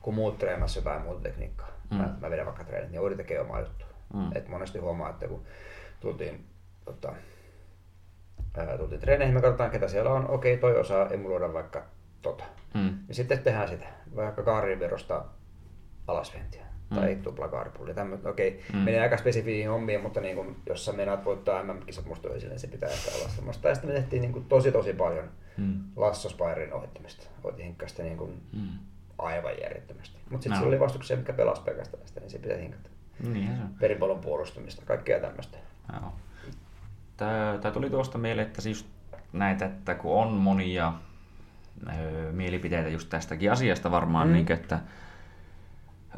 kun muut treenasivat jotain muuta tekniikkaa. Mm. Mä, mä vedän vaikka treenit, niin Oudi tekee omaa juttua. Mm. Et monesti huomaa, että kun tultiin, tota, ää, tultiin treeneihin, me katsotaan ketä siellä on. Okei, toi osaa emuloida vaikka tota. Mm. Ja sitten tehdään sitä, vaikka kaariverosta alasventiä Mm. tai tupla kaaripulli. Tämmöistä, okei, Mm. menee aika spesifiin hommiin, mutta niin kun, jos sä meinaat voittaa MM-kisat musta esille, niin se pitää ehkä olla semmoista. Ja sitten me tehtiin niin kun, tosi tosi paljon Mm. Lassospairin ohittamista. Voitiin hinkkaista niin kun, Mm. aivan järjettömästi. Mutta No. sitten no. oli vastuksia, mikä pelasi pelkästään sitä, niin se pitää hinkata. Niinhän se on. Veripallon puolustamista, kaikkea tämmöistä. Joo. Tää tuli tuosta mieleen, että siis näitä, että kun on monia öö, mielipiteitä just tästäkin asiasta varmaan, mm. Niin, että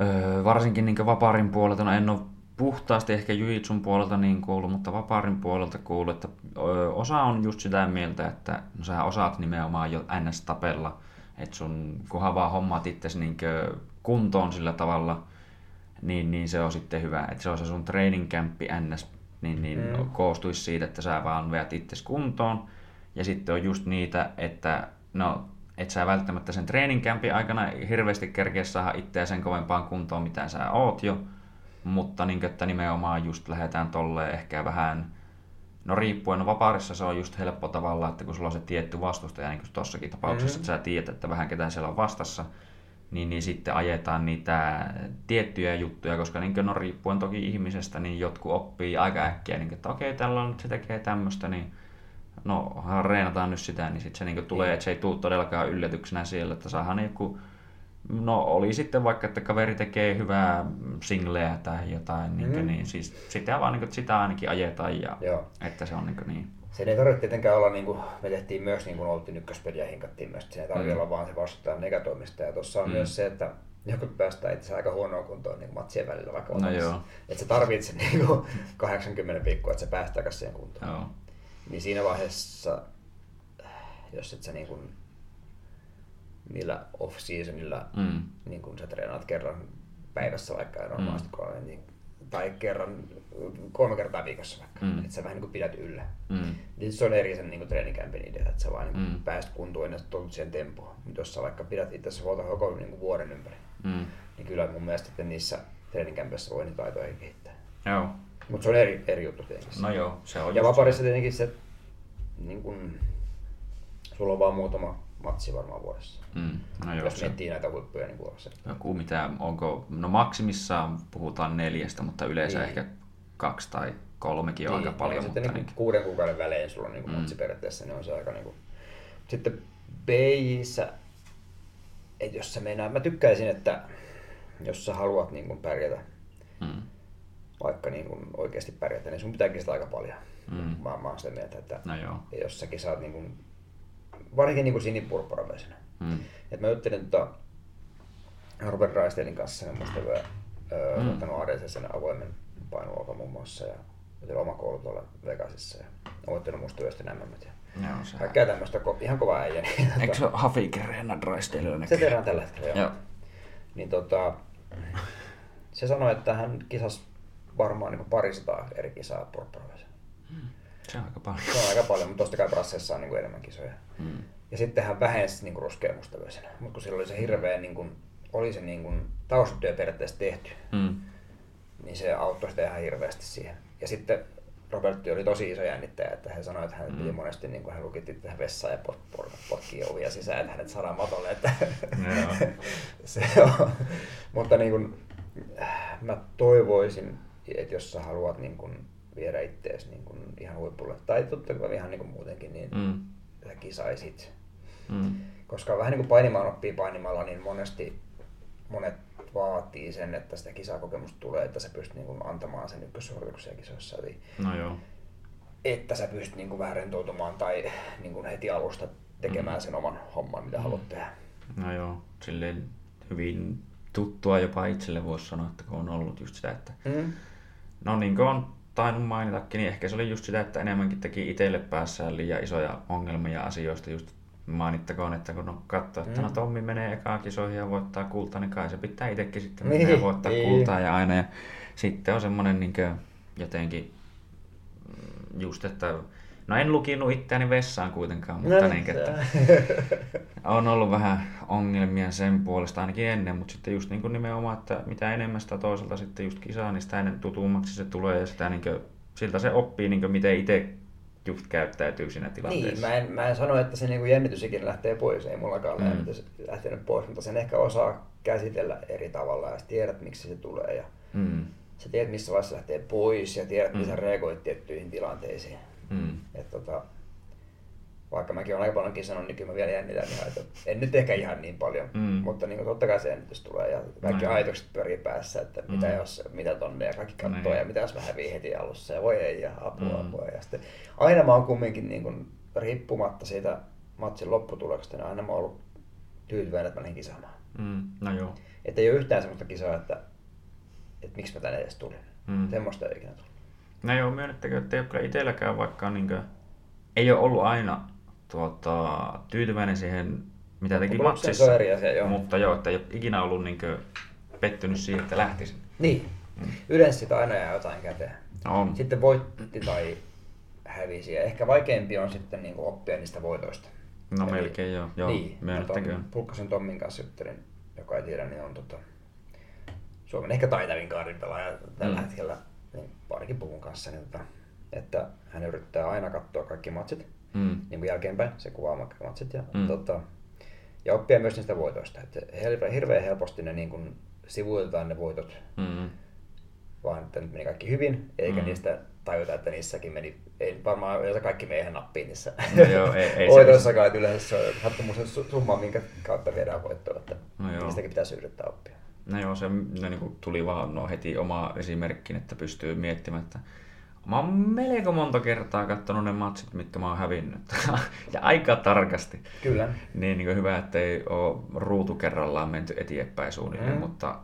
öö, varsinkin niin vaparin puolelta, no en ole puhtaasti ehkä Jujitsun puolelta niin kuullut, mutta vaparin puolelta kuullut, että öö, osa on just sitä mieltä, että no sä osaat nimenomaan jo ns-tapella, että sun kunhan vaan hommaat itsesi niin kuntoon sillä tavalla, niin, niin se on sitten hyvä. Että se on se sun training campi ns, niin, niin mm. koostuisi siitä, että sä vaan veät itse kuntoon. Ja sitten on just niitä, että no, et sä välttämättä sen training campin aikana hirveästi kerkeä saada itseä sen kovempaan kuntoon, mitä sä oot jo. Mutta niin, että nimenomaan just lähdetään tolleen ehkä vähän No riippuen, no vapaarissa se on just helppo tavalla, että kun sulla on se tietty vastustaja, niin kuin tossakin tapauksessa, mm-hmm. että sä tiedät, että vähän ketään siellä on vastassa, niin, niin sitten ajetaan niitä tiettyjä juttuja, koska niin no riippuen toki ihmisestä, niin jotkut oppii aika äkkiä, niin että okei, tällä on nyt se tekee tämmöistä, niin no reenataan nyt sitä, niin sitten se niin tulee, niin. että se ei tule todellakaan yllätyksenä siellä, että saadaan joku No oli sitten vaikka, että kaveri tekee hyvää singleä tai jotain, niin, mm. niin siis sitä vaan niin sitä ainakin ajetaan ja Joo. että se on niin, niin. Se ei tarvitse tietenkään olla, niin kuin me tehtiin myös, niin kuin oltiin ykköspeliä hinkattiin myös, että se ei tarvitse mm. olla vaan se vastustajan negatoimista. Ja tuossa on mm. myös se, että joku päästään itse aika huonoa kuntoon niin matsien välillä vaikka no joo. Että se tarvitsee niin (laughs) kuin 80 pikkua, että se päästää takaisin siihen kuntoon. Joo. Niin siinä vaiheessa, jos et sä niin kuin niillä off-seasonilla, mm. niin kun sä treenaat kerran päivässä vaikka normaalisti mm. niin, tai kerran kolme kertaa viikossa vaikka, mm. että sä vähän niin kuin pidät yllä. Mm. Niin se on eri sen niin treenikämpin idea, että sä vaan niin mm. pääst kuntoon ja tulet siihen tempoon. Mutta jos sä vaikka pidät itse huolta koko niin kuin vuoden ympäri, mm. niin kyllä mun mielestä että niissä treenikämpissä voi niitä taitoja kehittää. Joo. Mutta se on eri, eri juttu tietenkin. No joo, se on Ja vaparissa tietenkin se, niin kun, sulla on vaan muutama matsi varmaan vuodessa. Mm. No joo, Jos se... miettii näitä huippuja, niin vuodessa. Joku mitä, onko, no maksimissaan puhutaan neljästä, mutta yleensä niin. ehkä kaksi tai kolmekin on niin. aika paljon. No, mutta sitten niin kuuden kuukauden välein sulla on niin mm. matsi periaatteessa, niin on se aika niin kuin... Sitten BJissä, että jos sä meinaa, mä tykkäisin, että jos sä haluat niin kuin pärjätä, mm. vaikka niin kuin oikeasti pärjätä, niin sun pitää kestää aika paljon. Mm. Mä, mä oon sitä mieltä, että no joo. jos säkin saat niin kuin varsinkin niin sinipurppuraveisena. Mm. Et mä juttelin tota Robert Raistelin kanssa sen musta hyvä, mm. ottanut ADC avoimen painuoka muun muassa ja oli oma koulu tuolla Vegasissa ja voittanut musta yöstä nämä ja Joo, se... Kaikkea tämmöistä ko- ihan kovaa äijä. Niin, Eikö se ole Hafik Raistelilla? Se tehdään tällä hetkellä, joo. joo. Niin tota, se sanoi, että hän kisasi varmaan niin parisataa eri kisaa purppuraveisena. Mm. Se on aika paljon. Se on aika paljon, mutta totta kai Brasseissa on niin kuin enemmän kisoja. Hmm. Ja sitten hän vähensi niin ruskea mustavöisenä. Mutta kun sillä oli se hirveä, niin kuin, oli se niin kuin, taustatyö periaatteessa tehty, hmm. Niin se auttoi sitä ihan hirveästi siihen. Ja sitten Robertti oli tosi iso jännittäjä, että hän sanoi, että hän mm. piti monesti, niin kuin hän lukitti tähän vessaan ja pot, pot, potkii ovia sisään, että hänet saadaan matolle. Että (laughs) se on. Mutta niin kuin, mä toivoisin, että jos sä haluat niin kuin, viedä ittees niin kuin ihan huipulle. Tai totta kai ihan niin kuin muutenkin, niin mm. sä kisaisit. Mm. Koska vähän niin kuin painimaan oppii painimalla, niin monesti monet vaatii sen, että sitä kisakokemusta tulee, että sä pystyt niin kuin antamaan sen ykkössuorituksia kisoissa. Eli no joo. Että sä pystyt niin kuin vähän rentoutumaan tai niin kuin heti alusta tekemään mm. sen oman homman, mitä mm. haluat tehdä. No joo, silleen hyvin tuttua jopa itselle voisi sanoa, että kun on ollut just sitä, että mm. no niin kuin on tainnut mainitakin, niin ehkä se oli just sitä, että enemmänkin teki itselle päässään liian isoja ongelmia asioista. Just mainittakoon, että kun on katsoo, että no mm. no Tommi menee ekaan kisoihin ja voittaa kultaa, niin kai se pitää itsekin sitten niin, mennä ja voittaa niin. kultaa ja aina. Ja sitten on semmoinen niin jotenkin mm, just, että No en lukinut itseäni vessaan kuitenkaan, mutta no, niin, että on ollut vähän ongelmia sen puolesta ainakin ennen, mutta sitten just niin kuin nimenomaan, että mitä enemmän sitä toiselta sitten just kisaa, niin sitä ennen tutummaksi se tulee ja sitä niin kuin, siltä se oppii, niin kuin miten itse just käyttäytyy siinä tilanteessa. Niin, mä en, mä en sano, että se niin jännitys ikinä lähtee pois, ei mullakaan mm. jännitys lähtenyt pois, mutta sen ehkä osaa käsitellä eri tavalla ja tiedät, miksi se tulee. Ja mm. Sä tiedät, missä vaiheessa lähtee pois ja tiedät, mm. miten sä reagoit tiettyihin tilanteisiin. Mm. Et tota, vaikka mäkin olen aika paljon sanonut, niin kyllä mä vielä jännitän ihan, että en nyt ehkä ihan niin paljon, mm. mutta niin kuin, totta kai se jännitys tulee ja kaikki no, ajatukset pyörii päässä, että mm. mitä jos, mitä tonne ja kaikki katsoo no, ja mitä jos mä häviin heti alussa ja voi ei ja apua, mm. apua. Ja sitten aina mä oon kumminkin niin kuin, riippumatta siitä matsin lopputuloksesta, niin aina mä oon ollut tyytyväinen, että mä lähdin kisaamaan. Mm. No joo. Että ei ole yhtään sellaista kisaa, että, että miksi mä tänne edes tulin. Mm. Semmoista ei ikinä tullut. No joo, myönnettäkö, että ei ole kyllä itselläkään vaikka niin kuin, ei ole ollut aina tuota, tyytyväinen siihen mitä teki matsissa. se on eri asia, joo. Mutta joo, että ei ole ikinä ollut niin pettynyt siihen, että lähtisin. Niin. Yleensä sitä aina jää jotain käteen. On. Sitten voitti tai hävisi. Ja ehkä vaikeampi on sitten niin oppia niistä voitoista. No Eli- melkein joo, joo niin, myönnettäköön. ton Pulkkasen Tommin kanssa juttelin, joka ei tiedä, niin on tota, Suomen ehkä taitavin kaardin pelaaja tällä Mm. hetkellä niin parikin puvun kanssa, niin tota, että hän yrittää aina katsoa kaikki matsit Mm. niin kuin jälkeenpäin, se kuvaa matsit ja, Mm. tota, ja oppia myös niistä voitoista. Että hirveän, helposti ne niin kuin sivuutetaan ne voitot, Mm. vaan että nyt meni kaikki hyvin, eikä Mm. niistä tajuta, että niissäkin meni, ei varmaan yleensä kaikki meihin nappiin niissä No joo, ei- ei voitoissakaan, että yleensä se on sattumuksen su- summa, minkä kautta viedään voittoa, että No joo. niistäkin pitäisi yrittää oppia. No joo, se no niin kuin tuli vaan no heti oma esimerkki, että pystyy miettimään, että mä oon melko monta kertaa katsonut ne matsit, mitkä mä oon hävinnyt. (laughs) ja aika tarkasti. Kyllä. Niin, niin hyvä, että ei ole ruutu kerrallaan menty eteenpäin suunnilleen, Mm. mutta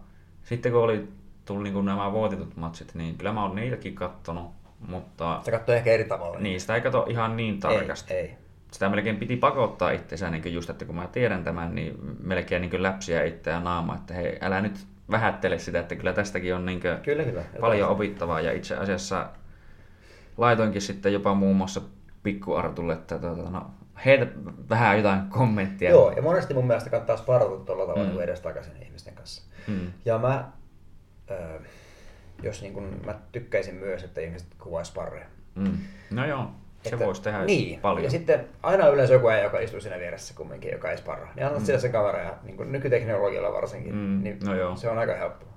sitten kun oli tullut niin nämä voititut matsit, niin kyllä mä oon niitäkin kattonut, mutta Se katsoo ehkä eri tavalla. niistä ei kato ihan niin tarkasti. Ei, ei. Sitä melkein piti pakottaa itseään, niin just, että kun mä tiedän tämän, niin melkein niin läpsiä itseään naama, että hei, älä nyt vähättele sitä, että kyllä tästäkin on niin Kyllä, kyllä. Paljon opittavaa. Ja itse asiassa laitoinkin sitten jopa muun muassa Pikku Artulle, että tuota, no, heitä vähän jotain kommenttia. Joo, ja monesti mun mielestä kannattaa sparrata tuolla tavalla Mm. mm. edestakaisin ihmisten kanssa. Mm. Ja mä, äh, jos niin kun, mä tykkäisin myös, että ihmiset kuvaisi parreja. Mm. No joo, se voisi tehdä niin. paljon. Ja sitten aina on yleensä joku äijä, joka istuu siinä vieressä kumminkin, joka ei sparra. Niin anna Mm. sille se kamera ja niin kuin nykyteknologialla varsinkin, Mm, niin no joo. se on aika helppoa.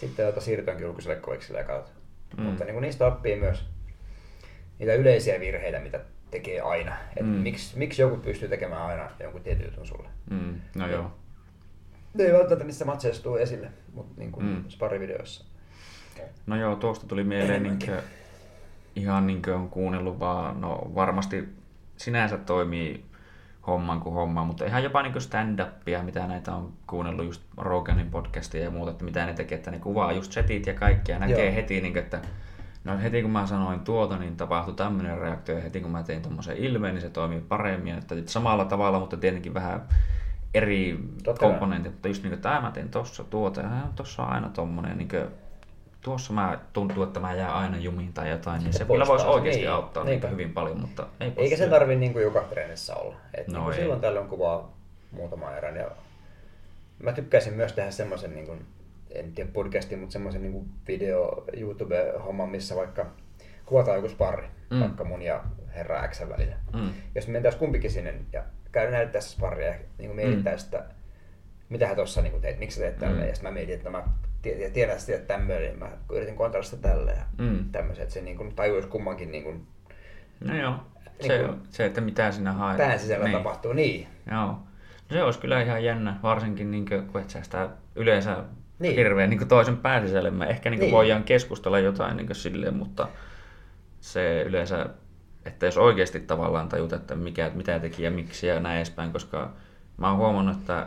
Sitten jota siirrytäänkin julkiselle koiksille ja. Mm. Mm. Mutta niin kuin niistä oppii myös niitä yleisiä virheitä, mitä tekee aina. Et Mm. miksi, miksi joku pystyy tekemään aina jonkun tietyn jutun sulle. Mm. No joo. Ne ei välttämättä niissä matseissa tule esille, mutta niin kuin Mm. sparivideoissa. No joo, tuosta tuli mieleen niin kuin, ihan niin kuin on kuunnellut vaan, no varmasti sinänsä toimii homman kuin homma, mutta ihan jopa niin stand-upia, mitä näitä on kuunnellut just Roganin podcastia ja muuta, että mitä ne tekee, että ne kuvaa just setit ja kaikkea näkee Joo. heti, niin kuin, että no heti kun mä sanoin tuota, niin tapahtui tämmöinen reaktio ja heti kun mä tein tuommoisen ilmeen, niin se toimii paremmin, että samalla tavalla, mutta tietenkin vähän eri Totta komponentit, mutta just niin kuin, että "Ää, mä teen tossa tuota ja tossa on aina tommonen, niin kuin, tuossa mä tuntuu, että mä jään aina jumiin tai jotain, niin se, Se kyllä voisi oikeasti niin. auttaa Niinpä. niin hyvin paljon, mutta ei Eikä sen tarvi niin kuin joka treenissä olla. Et No niin silloin tällöin kuvaa muutama erän. Ja mä tykkäisin myös tehdä semmoisen, niin kuin, en tiedä podcastin, mutta semmoisen niin kuin video YouTube-homman, missä vaikka kuvataan joku sparri, Mm. mm. vaikka mun ja herra X välillä. Mm. Jos me mentäisiin kumpikin sinne ja käydään näyttää sitä sparria ja niin mietitään sitä, mitä hän tuossa niin teit, miksi sä teet tälleen. Mm. Ja sitten mä mietin, että mä tie- tiedän, teet tämmöinen, niin mä yritin sitä tälleen ja Mm. tämmöisen, että se niin kuin tajuisi kummankin niin kuin No joo, Niin se, kuin- se, että mitä sinä haet. pään sisällä niin. tapahtuu. Niin, Joo. No se olisi kyllä ihan jännä, varsinkin niin kuin, kun et sä sitä yleensä niin. Hirveän niin toisen pään sisälle. Me ehkä niin Niin. voidaan keskustella jotain niin silleen, mutta se yleensä, että jos oikeasti tavallaan tajuta, että mikä, mitä teki ja miksi ja näin edespäin, koska mä oon huomannut, että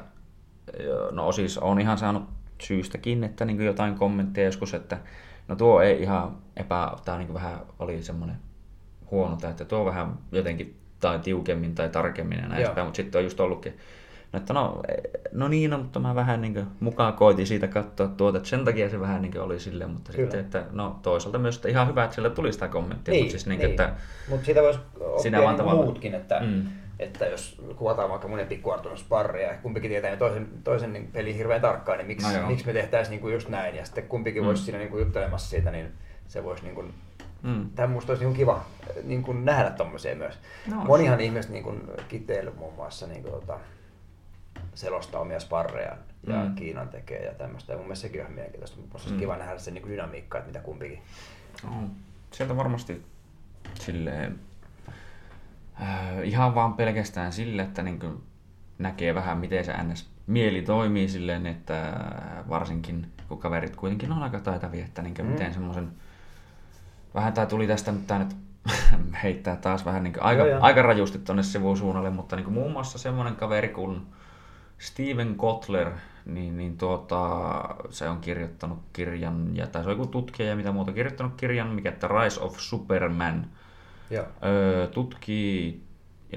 no siis on ihan saanut syystäkin, että niin jotain kommentteja joskus, että no tuo ei ihan epä, tai niin vähän oli semmoinen huono, tai että tuo vähän jotenkin tai tiukemmin tai tarkemmin ja näin edespäin, mutta sitten on just ollutkin, että no, no niin, no, mutta mä vähän niin kuin mukaan koitin siitä katsoa tuota, että sen takia se vähän niin kuin oli silleen, mutta Kyllä. sitten, että no toisaalta myös, että ihan hyvä, että sillä tuli sitä kommenttia, niin, mutta siis niin, niin. että Mutta siitä voisi Sinä oppia vaan niin tavallaan- muutkin, että, Mm. että jos kuvataan vaikka mun ja Pikku Artun sparria ja kumpikin tietää toisen, toisen niin pelin hirveän tarkkaan, niin miksi, No miksi me tehtäisiin niin kuin just näin ja sitten kumpikin Mm. voisi siinä niin kuin juttelemassa siitä, niin se voisi niin kuin, mm, tämä musta olisi niin kiva niin kuin nähdä tommosia myös. No, No, Monihan ihmiset niin kuin kiteily muun muassa niin kuin, tota, selostaa omia sparreja ja Mm. Kiinan tekee ja tämmöistä. Ja mun mielestä sekin on mielenkiintoista, mutta musta Mm. kiva nähdä se niin kuin dynamiikka, että mitä kumpikin. on. sieltä varmasti silleen, äh, ihan vaan pelkästään sille, että niin kuin näkee vähän miten se ns. mieli toimii silleen, että varsinkin kun kaverit kuitenkin on aika taitavia, että niin kuin Mm. miten semmoisen vähän tää tuli tästä nyt tää nyt (laughs) heittää taas vähän niin aika, Joo, joo. aika rajusti tonne sivusuunnalle, mutta niin muun muassa semmoinen kaveri kuin Steven Kotler, niin, niin tuota, se on kirjoittanut kirjan, ja, tai se on joku tutkija ja mitä muuta, kirjoittanut kirjan, mikä että Rise of Superman, Joo. öö, tutkii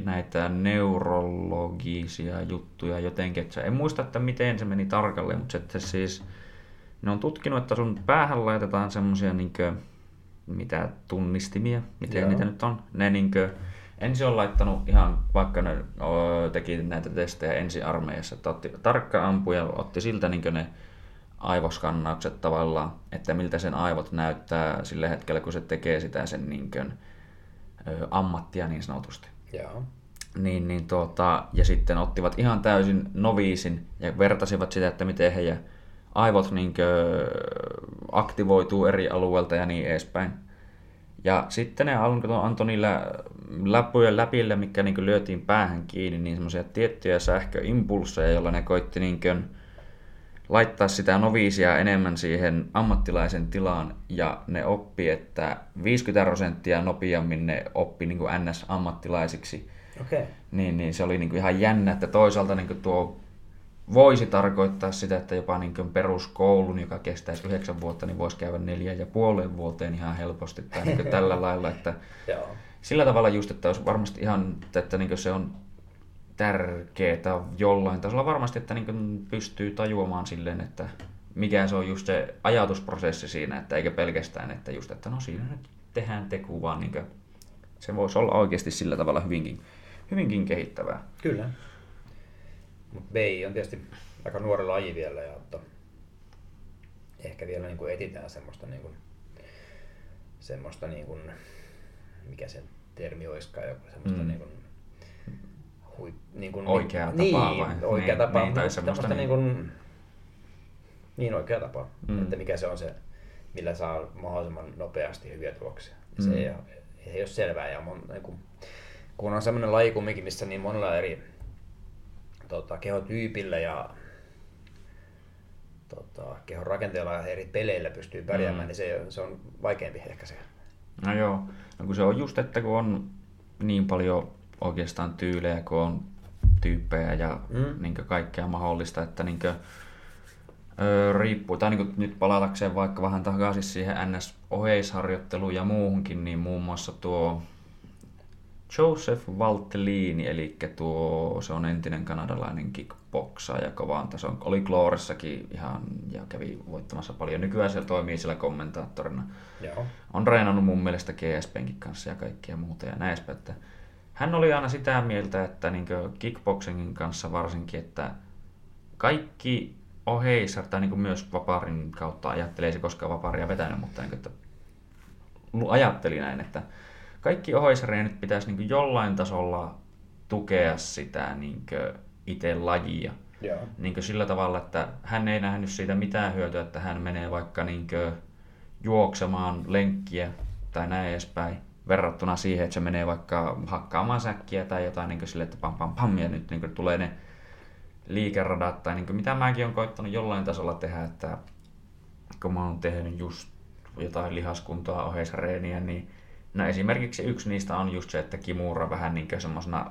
näitä neurologisia juttuja jotenkin. Että en muista, että miten se meni tarkalleen, mutta sitten siis ne on tutkinut, että sun päähän laitetaan semmoisia niinkö, mitä tunnistimia, miten Joo. niitä nyt on. Ne niinkö, ensin on laittanut ihan, vaikka ne o, teki näitä testejä ensi armeijassa, että otti, tarkka ampuja otti siltä niinkö ne aivoskannaukset tavallaan, että miltä sen aivot näyttää sillä hetkellä, kun se tekee sitä sen niinkö, ö, ammattia niin sanotusti. Joo. Niin, niin tuota, ja sitten ottivat ihan täysin noviisin ja vertasivat sitä, että miten heidän aivot niinkö aktivoituu eri alueelta ja niin edespäin. Ja sitten ne alkoi- antoi niillä läppujen läpillä, mikä niin lyötiin päähän kiinni, niin semmoisia tiettyjä sähköimpulsseja, joilla ne koitti niin laittaa sitä noviisia enemmän siihen ammattilaisen tilaan ja ne oppi, että 50 prosenttia nopeammin ne oppi niin NS-ammattilaisiksi. Okei. Okay. Niin, niin se oli niin kuin ihan jännä, että toisaalta niin kuin tuo voisi tarkoittaa sitä, että jopa niin kuin peruskoulun, joka kestäisi yhdeksän vuotta, niin voisi käydä neljä ja puoleen vuoteen ihan helposti tai niin kuin tällä (laughs) lailla, että Joo. sillä tavalla just, että olisi varmasti ihan, että niin kuin se on tärkeää jollain tasolla varmasti, että niin kuin pystyy tajuamaan silleen, että mikä se on just se ajatusprosessi siinä, että eikä pelkästään, että just, että no siinä nyt tehdään teku, vaan niin kuin, se voisi olla oikeasti sillä tavalla hyvinkin, hyvinkin kehittävää. Kyllä. Mutta BI on tietysti aika nuori laji vielä ja että ehkä vielä niin kuin etitään semmoista, niin kuin, semmoista niin kuin, mikä sen termi olisikaan, joku semmoista Mm. niin kuin, hui, niin kuin, Oikeaa niin, tapaa vai? Oikea Niin, tapa, niin, tai semmoista niin- niin kuin, niin oikea tapa, Mm. että mikä se on se, millä saa mahdollisimman nopeasti hyviä tuloksia. Mm. Se ei, ole, ei ole selvää ja mon, niin kuin, kun on semmoinen laji kumminkin, missä niin monella eri tota, kehotyypillä ja tota, kehon rakenteella ja eri peleillä pystyy pärjäämään, Mm. niin se, se on vaikeampi ehkä se. No joo, no kun se on just, että kun on niin paljon oikeastaan tyylejä, kun on tyyppejä ja mm. Niin kaikkea mahdollista, että niin kuin, ö, riippuu, tai niin nyt palatakseen vaikka vähän takaisin siihen NS-oheisharjoitteluun ja muuhunkin, niin muun muassa tuo Joseph Valtellini, eli tuo, se on entinen kanadalainen kickboxaaja kovaan tason. Oli Glooressakin ihan ja kävi voittamassa paljon. Nykyään se toimii siellä kommentaattorina Joo. on reenannut mun mielestä GSPnkin kanssa ja kaikkia muuta ja näin että hän oli aina sitä mieltä, että niin kickboxingin kanssa varsinkin, että kaikki oheisar, tai niin myös vaparin kautta ajattelee, ei se koskaan vaparia vetänyt, mutta niin kuin, että ajatteli näin, että kaikki oheisareen pitäisi niin jollain tasolla tukea sitä niin itse lajia Joo. niin sillä tavalla, että hän ei nähnyt siitä mitään hyötyä, että hän menee vaikka niin juoksemaan lenkkiä tai näin edespäin, verrattuna siihen, että se menee vaikka hakkaamaan säkkiä tai jotain niin sille, että pam pam pam, ja nyt niin tulee ne liikeradat, tai niin mitä mäkin olen koittanut jollain tasolla tehdä, että kun mä oon tehnyt just jotain lihaskuntoa oheisreeniä, niin no esimerkiksi yksi niistä on just se, että kimura vähän niin semmoisena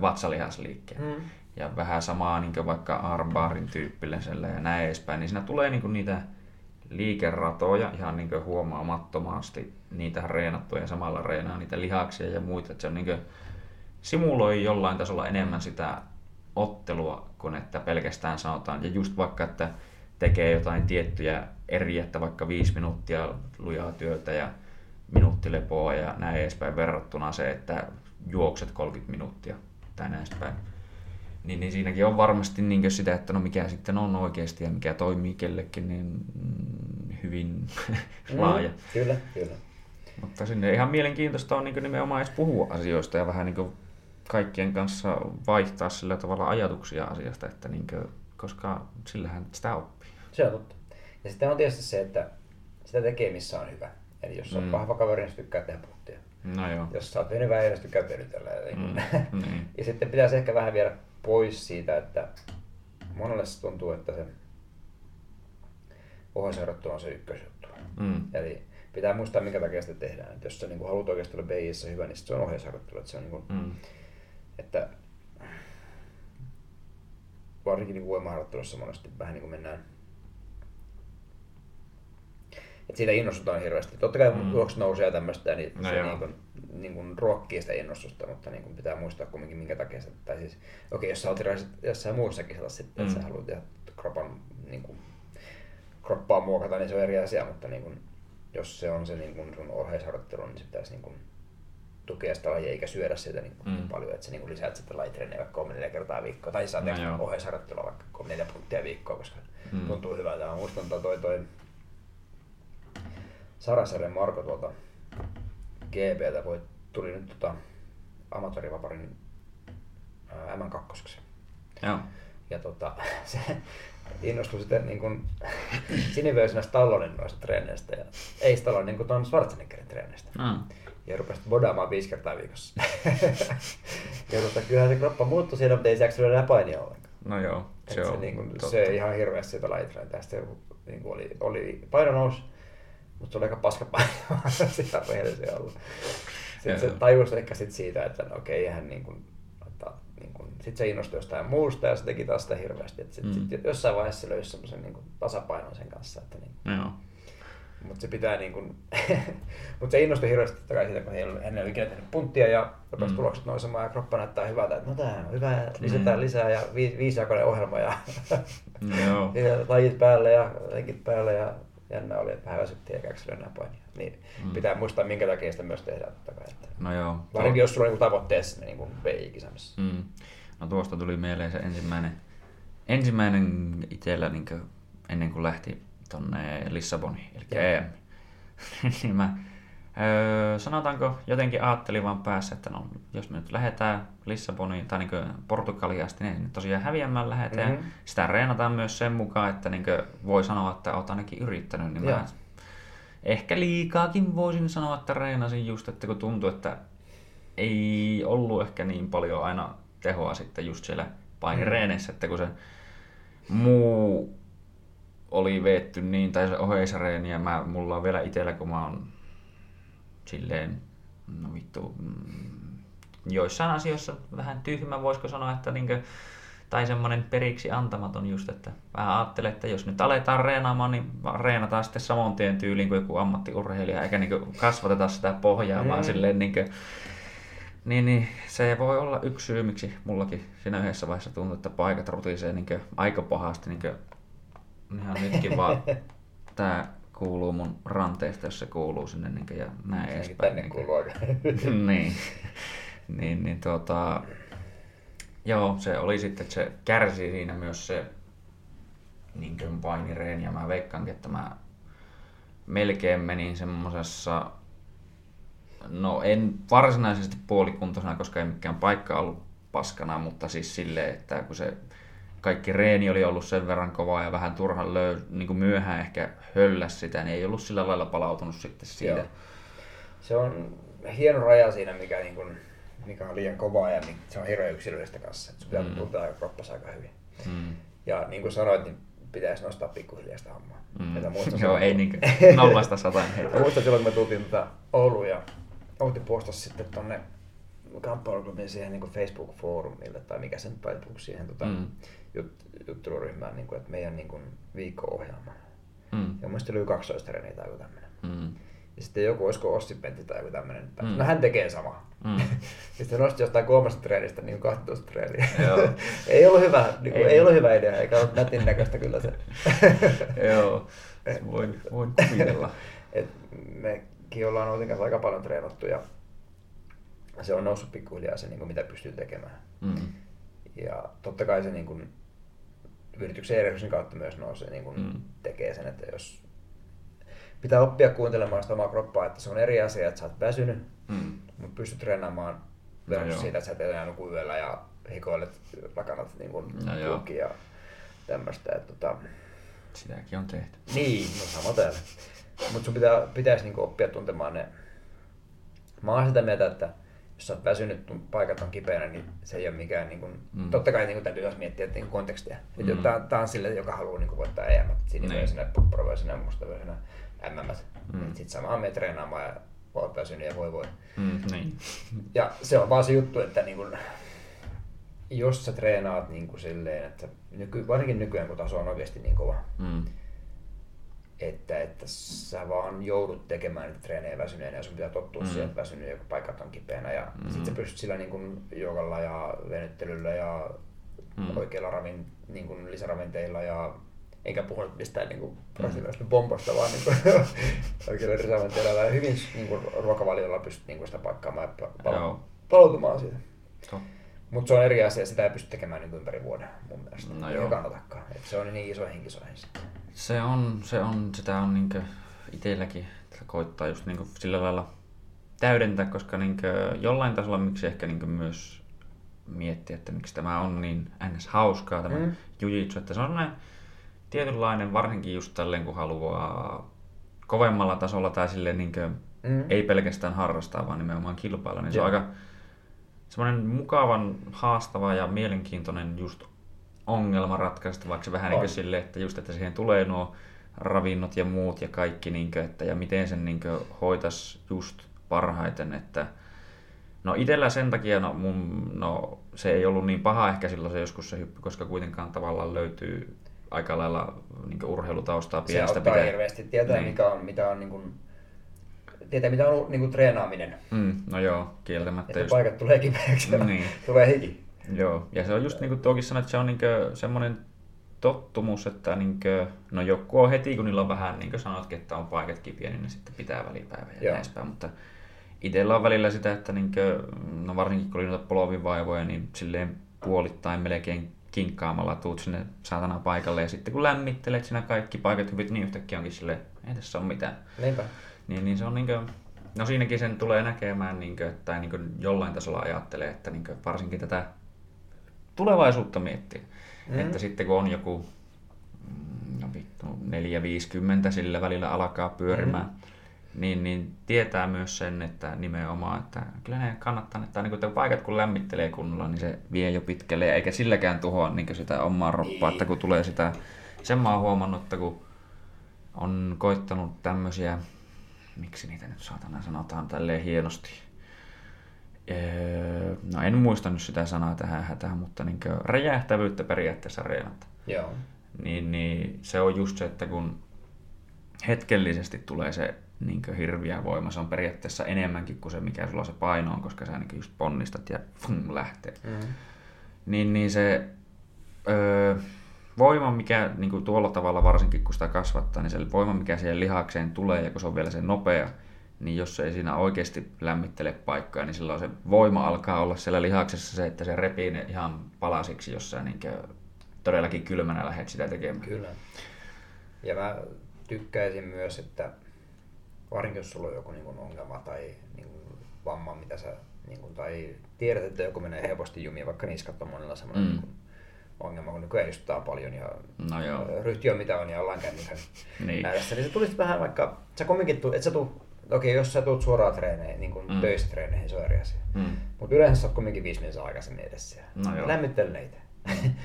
vatsalihasliikkeen Mm. ja vähän samaa niin vaikka armbaarin tyyppisellä ja näin edespäin, niin siinä tulee niin niitä liikeratoja ihan niin huomaamattomasti niitä reenattua ja samalla reenaa niitä lihaksia ja muita. Että se on niin simuloi jollain tasolla enemmän sitä ottelua kuin että pelkästään sanotaan. Ja just vaikka, että tekee jotain tiettyjä eri, että vaikka viisi minuuttia lujaa työtä ja minuutti lepoa ja näin edespäin verrattuna se, että juokset 30 minuuttia tai näin edespäin. Niin, niin siinäkin on varmasti niin sitä, että no mikä sitten on oikeasti ja mikä toimii kellekin, niin mm, hyvin laaja. Mm. Kyllä, kyllä. Mutta sinne ihan mielenkiintoista on niin nimenomaan edes puhua asioista ja vähän niin kaikkien kanssa vaihtaa sillä tavalla ajatuksia asiasta, että niin kuin, koska sillähän sitä oppii. Se on totta. Ja sitten on tietysti se, että sitä tekee missä on hyvä. Eli jos on Mm. mm. vahva kaveri, niin tykkää tehdä puhtia. No joo. Jos sä oot venyvä, niin sä tykkää venytellä. Mm, Mm. (laughs) niin. ja sitten pitäisi ehkä vähän viedä pois siitä, että monelle se tuntuu, että se ohjausharjoittelu on se ykkösjuttu. Mm. Eli pitää muistaa, minkä takia sitä tehdään. Et jos sä niin haluat oikeasti olla BIssä hyvä, niin se on ohjausharjoittelu. Että se on niin kuin, Mm. että varsinkin niin voimaharjoittelussa monesti vähän niin kuin mennään Et siitä innostutaan hirveästi. Totta kai mm. tulokset nousee ja tämmöistä, niin No se joo. niin kuin, niin kuin ruokkii sitä innostusta, mutta niin kuin pitää muistaa kumminkin minkä takia se, tai siis, okei, jos sä oot jossain muussa kisassa sitten, että Mm. sä haluat tehdä kropan, niin kuin, kroppaa muokata, niin se on eri asia, mutta niin kuin, jos se on se niin kuin sun oheisharjoittelu, niin se pitäisi niin kuin, tukea sitä lajia eikä syödä sitä niin kuin Mm. paljon, että sä niin lisäät sitä lajitreeniä vaikka kolme neljä kertaa viikkoa, tai sä No teet joo. oheisharjoittelua vaikka kolme neljä puntia viikkoa, koska Mm. mm. tuntuu hyvältä. Mä muistan toi, toi, toi Sarasjärven Marko tuolta GPltä voi, tuli nyt tota amatöörivaparin ää, M2. Joo. Ja tota, (laughs) se innostui sitten niin kuin sinivöisenä Stallonen noista treeneistä ja ei Stallone niin kuin ton Schwarzeneggerin treeneistä. Mm. Ja rupesi bodaamaan viisi kertaa viikossa. (laughs) ja tota, kyllähän se kroppa muuttui siinä, mutta ei se jaksanut enää painia ollenkaan. No joo, Se, se se, on niin kuin, totta. se ihan hirveästi sitä lajitreeniä. Sitten niin kuin oli, oli paino nousi, mutta se oli aika paska paino (laughs) sitä rehellisiä olla. Sitten se tajusi ehkä sit siitä, että no okei, hän niin kuin, että, niin kuin, sit se innostui jostain muusta ja se teki taas sitä hirveästi. Että sit, Mm. sit jossain vaiheessa se löysi semmoisen niin kuin, tasapainon sen kanssa. Että niin, Joo. mutta se pitää niin kuin, (laughs) mutta se innostui hirveästi totta kai siitä, kun ei ollut, hän ei ollut ikinä tehnyt punttia ja rupesi Mm. mm. tulokset nousemaan ja kroppa näyttää hyvältä, että no tää on hyvä, ja lisätään Mm. lisää ja vi, viisijakoinen ohjelma ja, Joo. (laughs) ja lajit päälle ja lenkit päälle ja jännä oli, että vähän väsyttiin eikä enää painia. Niin Mm. pitää muistaa minkä takia sitä myös tehdään totta kai. Että No joo. varsinkin jos sulla on niinku tavoitteessa ne niinku VI-kisamassa. Mm. No tuosta tuli mieleen se ensimmäinen, ensimmäinen itsellä niin ennen kuin lähti tonne Lissaboniin, eli. EM. (laughs) niin mä, öö, sanotaanko jotenkin ajattelin vaan päässä, että no, jos me nyt lähdetään Lissaboniin tai niin Portugaliin asti, niin tosiaan häviämään lähdetään. Mhm. Mm-hmm. Sitä reenataan myös sen mukaan, että niin voi sanoa, että olet ainakin yrittänyt, niin Joo. mä ehkä liikaakin voisin sanoa, että reenasin just, että kun tuntui, että ei ollut ehkä niin paljon aina tehoa sitten just siellä painireeneissä, että kun se muu oli veetty niin, tai se oheisreeni, ja mä, mulla on vielä itellä, kun mä oon silleen, no vittu, mm, joissain asioissa vähän tyhmä, voisiko sanoa, että niinkö, tai semmoinen periksi antamaton just, että vähän ajattelee, että jos nyt aletaan reenaamaan, niin reenataan sitten saman tien tyyliin kuin joku ammattiurheilija, eikä niin kasvateta sitä pohjaa, mm. vaan silleen niin kuin, niin, niin, se voi olla yksi syy, miksi mullakin siinä yhdessä vaiheessa tuntui, että paikat rutisee niin aika pahasti. Niin ihan nytkin vaan (laughs) tää kuuluu mun ranteesta, jos se kuuluu sinne niin ja näin Ainakin edespäin. tänne niin kuuluu aika. (laughs) niin, niin, niin tuota, joo, se oli sitten, että se kärsi siinä myös se niin kuin painireeni ja mä veikkaankin, että mä melkein menin semmosessa, no en varsinaisesti puolikuntoisena, koska ei mikään paikka ollut paskana, mutta siis silleen, että kun se kaikki reeni oli ollut sen verran kovaa ja vähän turhan löy, niin kuin myöhään ehkä hölläs sitä, niin ei ollut sillä lailla palautunut sitten siitä. Joo. Se on hieno raja siinä, mikä, niin kuin, mikä on liian kovaa ja mi- se on hirveän yksilöllistä kanssa. Sun pitää Mm. tuntea kroppassa aika hyvin. Mm. Ja niin kuin sanoit, niin pitäisi nostaa pikkuhiljaa sitä hommaa. Mm. Että muistan Joo, ei niinkö (laughs) nollasta sataan heitä. muistan silloin, kun me tultiin tota Ouluun ja Outi postasi sitten tonne kamppailuklubin siihen niin Facebook-foorumille, tai mikä sen Facebook siihen tota, Mm. Jut, jutteluryhmään, niin kuin, että meidän niin kuin, viikko-ohjelma. Mm. Ja mun mielestä oli 12 treeniä tai joku tämmönen. Mm. Ja sitten joku, olisiko Ossi Pentti tai joku tämmönen, että Mm. no hän tekee sama. Mm. (laughs) sitten nosti jostain kolmesta treenistä niin 12 treeniä. Joo. (laughs) ei, ollut hyvä, niin kuin, Ei. ei. ollut hyvä idea, eikä ollut nätin näköistä kyllä se. (laughs) Joo, voin, voin kuvitella. Et mekin ollaan Outin kanssa aika paljon treenattu ja se on noussut pikkuhiljaa se, niin kuin mitä pystyy tekemään. Mm. Ja totta kai se niin kuin, yrityksen järjestyksen kautta myös nousee, niin kuin Mm. tekee sen, että jos pitää oppia kuuntelemaan sitä omaa kroppaa, että se on eri asia, että sä oot väsynyt, Mm. mutta pystyt treenaamaan No versus siitä, että sä et enää nuku yöllä ja hikoilet lakanat niin kuin No ja tämmöistä. Että, tota, Sitäkin on tehty. niin, no sama täällä. Mutta sun pitää, pitäisi niinku oppia tuntemaan ne. Mä oon sitä mieltä, että jos oot väsynyt, tun- paikat on kipeänä, niin se ei ole mikään, niinku, Mm. mm. totta kai niinku, täytyy myös miettiä että, niinku kontekstia. Mm. Mm. Tää, tää on sille, joka haluaa niinku, voittaa EM, sinivöisenä, Niin. poprovöisenä, mustavöisenä, MM. Mm. Mm. Sitten samaan me treenaamaan ja oot väsynyt ja voi voi. Mm. Niin. (laughs) Ja se on vaan se juttu, että niinku, jos sä treenaat niinku silleen, että nyky, varsinkin nykyään kun taso on oikeasti niin kova, Mm. Että, että sä vaan joudut tekemään niitä treenejä väsyneenä ja sun pitää tottua mm. siihen, että väsynyt ja paikat on kipeänä. Ja mm. sit sä pystyt sillä niin jogalla ja venyttelyllä ja mm. oikeilla ravin, niin kuin lisäravinteilla ja eikä puhu mistään niin kuin brasilialaisesta bombosta, vaan niin (laughs) oikeilla lisäravinteilla ja hyvin niin kuin, ruokavaliolla pystyt niin kuin sitä paikkaamaan ja pal- palautumaan siitä. Mutta se on eri asia, sitä ei pysty tekemään niin ympäri vuoden mun mielestä. No joo. Kannatakaan. Et se on niin isoihin kisoihin sitten. Se on, se on, sitä on niinkö itselläkin koittaa just niinkö sillä lailla täydentää, koska niinkö jollain tasolla miksi ehkä niinkö myös miettiä, että miksi tämä on niin ns. hauskaa tämä mm. jujitsu, että se on näin tietynlainen, varsinkin just tälleen kun haluaa kovemmalla tasolla tai silleen niinkö, mm. ei pelkästään harrastaa, vaan nimenomaan kilpailla, niin se on aika semmoinen mukavan, haastava ja mielenkiintoinen just ongelma ratkaistavaksi vähän niin sille, että just, että siihen tulee nuo ravinnot ja muut ja kaikki, niin kuin, että, ja miten sen niin kuin, hoitas just parhaiten, että No itellä sen takia, no, mun, no, se ei ollut niin paha ehkä silloin se joskus se hyppy, koska kuitenkaan tavallaan löytyy aika lailla niin urheilutaustaa pienestä pitää. Se hirveästi tietää, niin. mikä on, mitä on niin kuin, tietää, mitä on niin kuin, treenaaminen. Mm, no joo, kieltämättä. Että just... paikat tulee kipeäksi niin. (laughs) tulee hiki. Joo, ja se on just niin kuin tuokin sanoi, että se on niin semmoinen tottumus, että niin kuin, no joku on heti, kun niillä on vähän, niin kuin sanotkin, että on paikat kipiä, niin ne sitten pitää välipäivä ja näin mutta itsellä on välillä sitä, että niin kuin, no varsinkin kun oli noita polovivaivoja, niin silleen puolittain melkein kinkkaamalla tuut sinne saatana paikalle ja sitten kun lämmittelet siinä kaikki paikat hyvin, niin yhtäkkiä onkin silleen, ei tässä ole mitään. Niinpä. Niin, niin se on niin kuin, no siinäkin sen tulee näkemään, niin kuin, että niin kuin jollain tasolla ajattelee, että niin kuin varsinkin tätä tulevaisuutta miettiä. Mm. Että sitten kun on joku mm, no vittu, 450 sillä välillä alkaa pyörimään, mm. niin, niin tietää myös sen, että nimenomaan, että kyllä ne kannattaa, että, niin kun paikat kun lämmittelee kunnolla, niin se vie jo pitkälle, eikä silläkään tuhoa niin sitä omaa roppaa, että kun tulee sitä, sen mä oon huomannut, että kun on koittanut tämmöisiä, miksi niitä nyt saatana sanotaan tälleen hienosti, Öö, no en muista nyt sitä sanaa tähän hätään, mutta niin räjähtävyyttä periaatteessa reenata. Joo. Niin, niin se on just se, että kun hetkellisesti tulee se niin hirviä voima, se on periaatteessa enemmänkin kuin se, mikä sulla se paino on, koska sä niin just ponnistat ja fum, lähtee. Mm. Niin, niin se öö, voima, mikä niin kuin tuolla tavalla varsinkin kun sitä kasvattaa, niin se voima, mikä siihen lihakseen tulee ja kun se on vielä se nopea, niin jos se ei siinä oikeasti lämmittele paikkaa, niin silloin se voima alkaa olla siellä lihaksessa se, että se repii ne ihan palasiksi, jos sä niin todellakin kylmänä lähdet sitä tekemään. Kyllä. Ja mä tykkäisin myös, että varsinkin jos sulla on joku niin ongelma tai niin vamma, mitä sä, niin kuin, tai tiedät, että joku menee helposti jumiin, vaikka niskat on monella semmoinen mm. niin ongelma, kun nykyään istuttaa paljon ja no joo. ryhti on mitä on ja ollaan kännykän (laughs) niin. ääressä, niin se tulisi vähän vaikka, sä kumminkin, et sä tuu Okei, jos sä tulet suoraan treeneihin, niin kuin mm. töissä treeneihin, se on eri asia. Mm. Mutta yleensä sä oot kumminkin viisi minuuttia aikaisemmin edessä. No joo. Lämmittele neitä.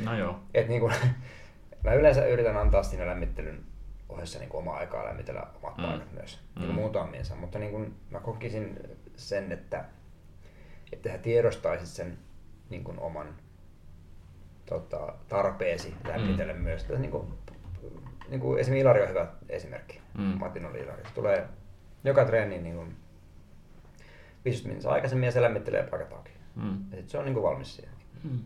No joo. (laughs) Et niin kuin, (laughs) mä yleensä yritän antaa siinä lämmittelyn ohessa niin omaa aikaa lämmitellä omat mm. paikat myös, mm. niin muutamiinsa. Mutta niin kuin mä kokisin sen, että, että sä tiedostaisit sen niin kuin oman tota, tarpeesi lämmitellä mm. myös. Että, niin kuin, niin kuin esimerkiksi Ilari on hyvä esimerkki. Mm. Matin oli Ilari. Tulee joka treeni niin kuin 15 minuuttia aikaisemmin ja se lämmittelee paikat auki. Mm. Ja sit se on niin kuin valmis siihen. Mm.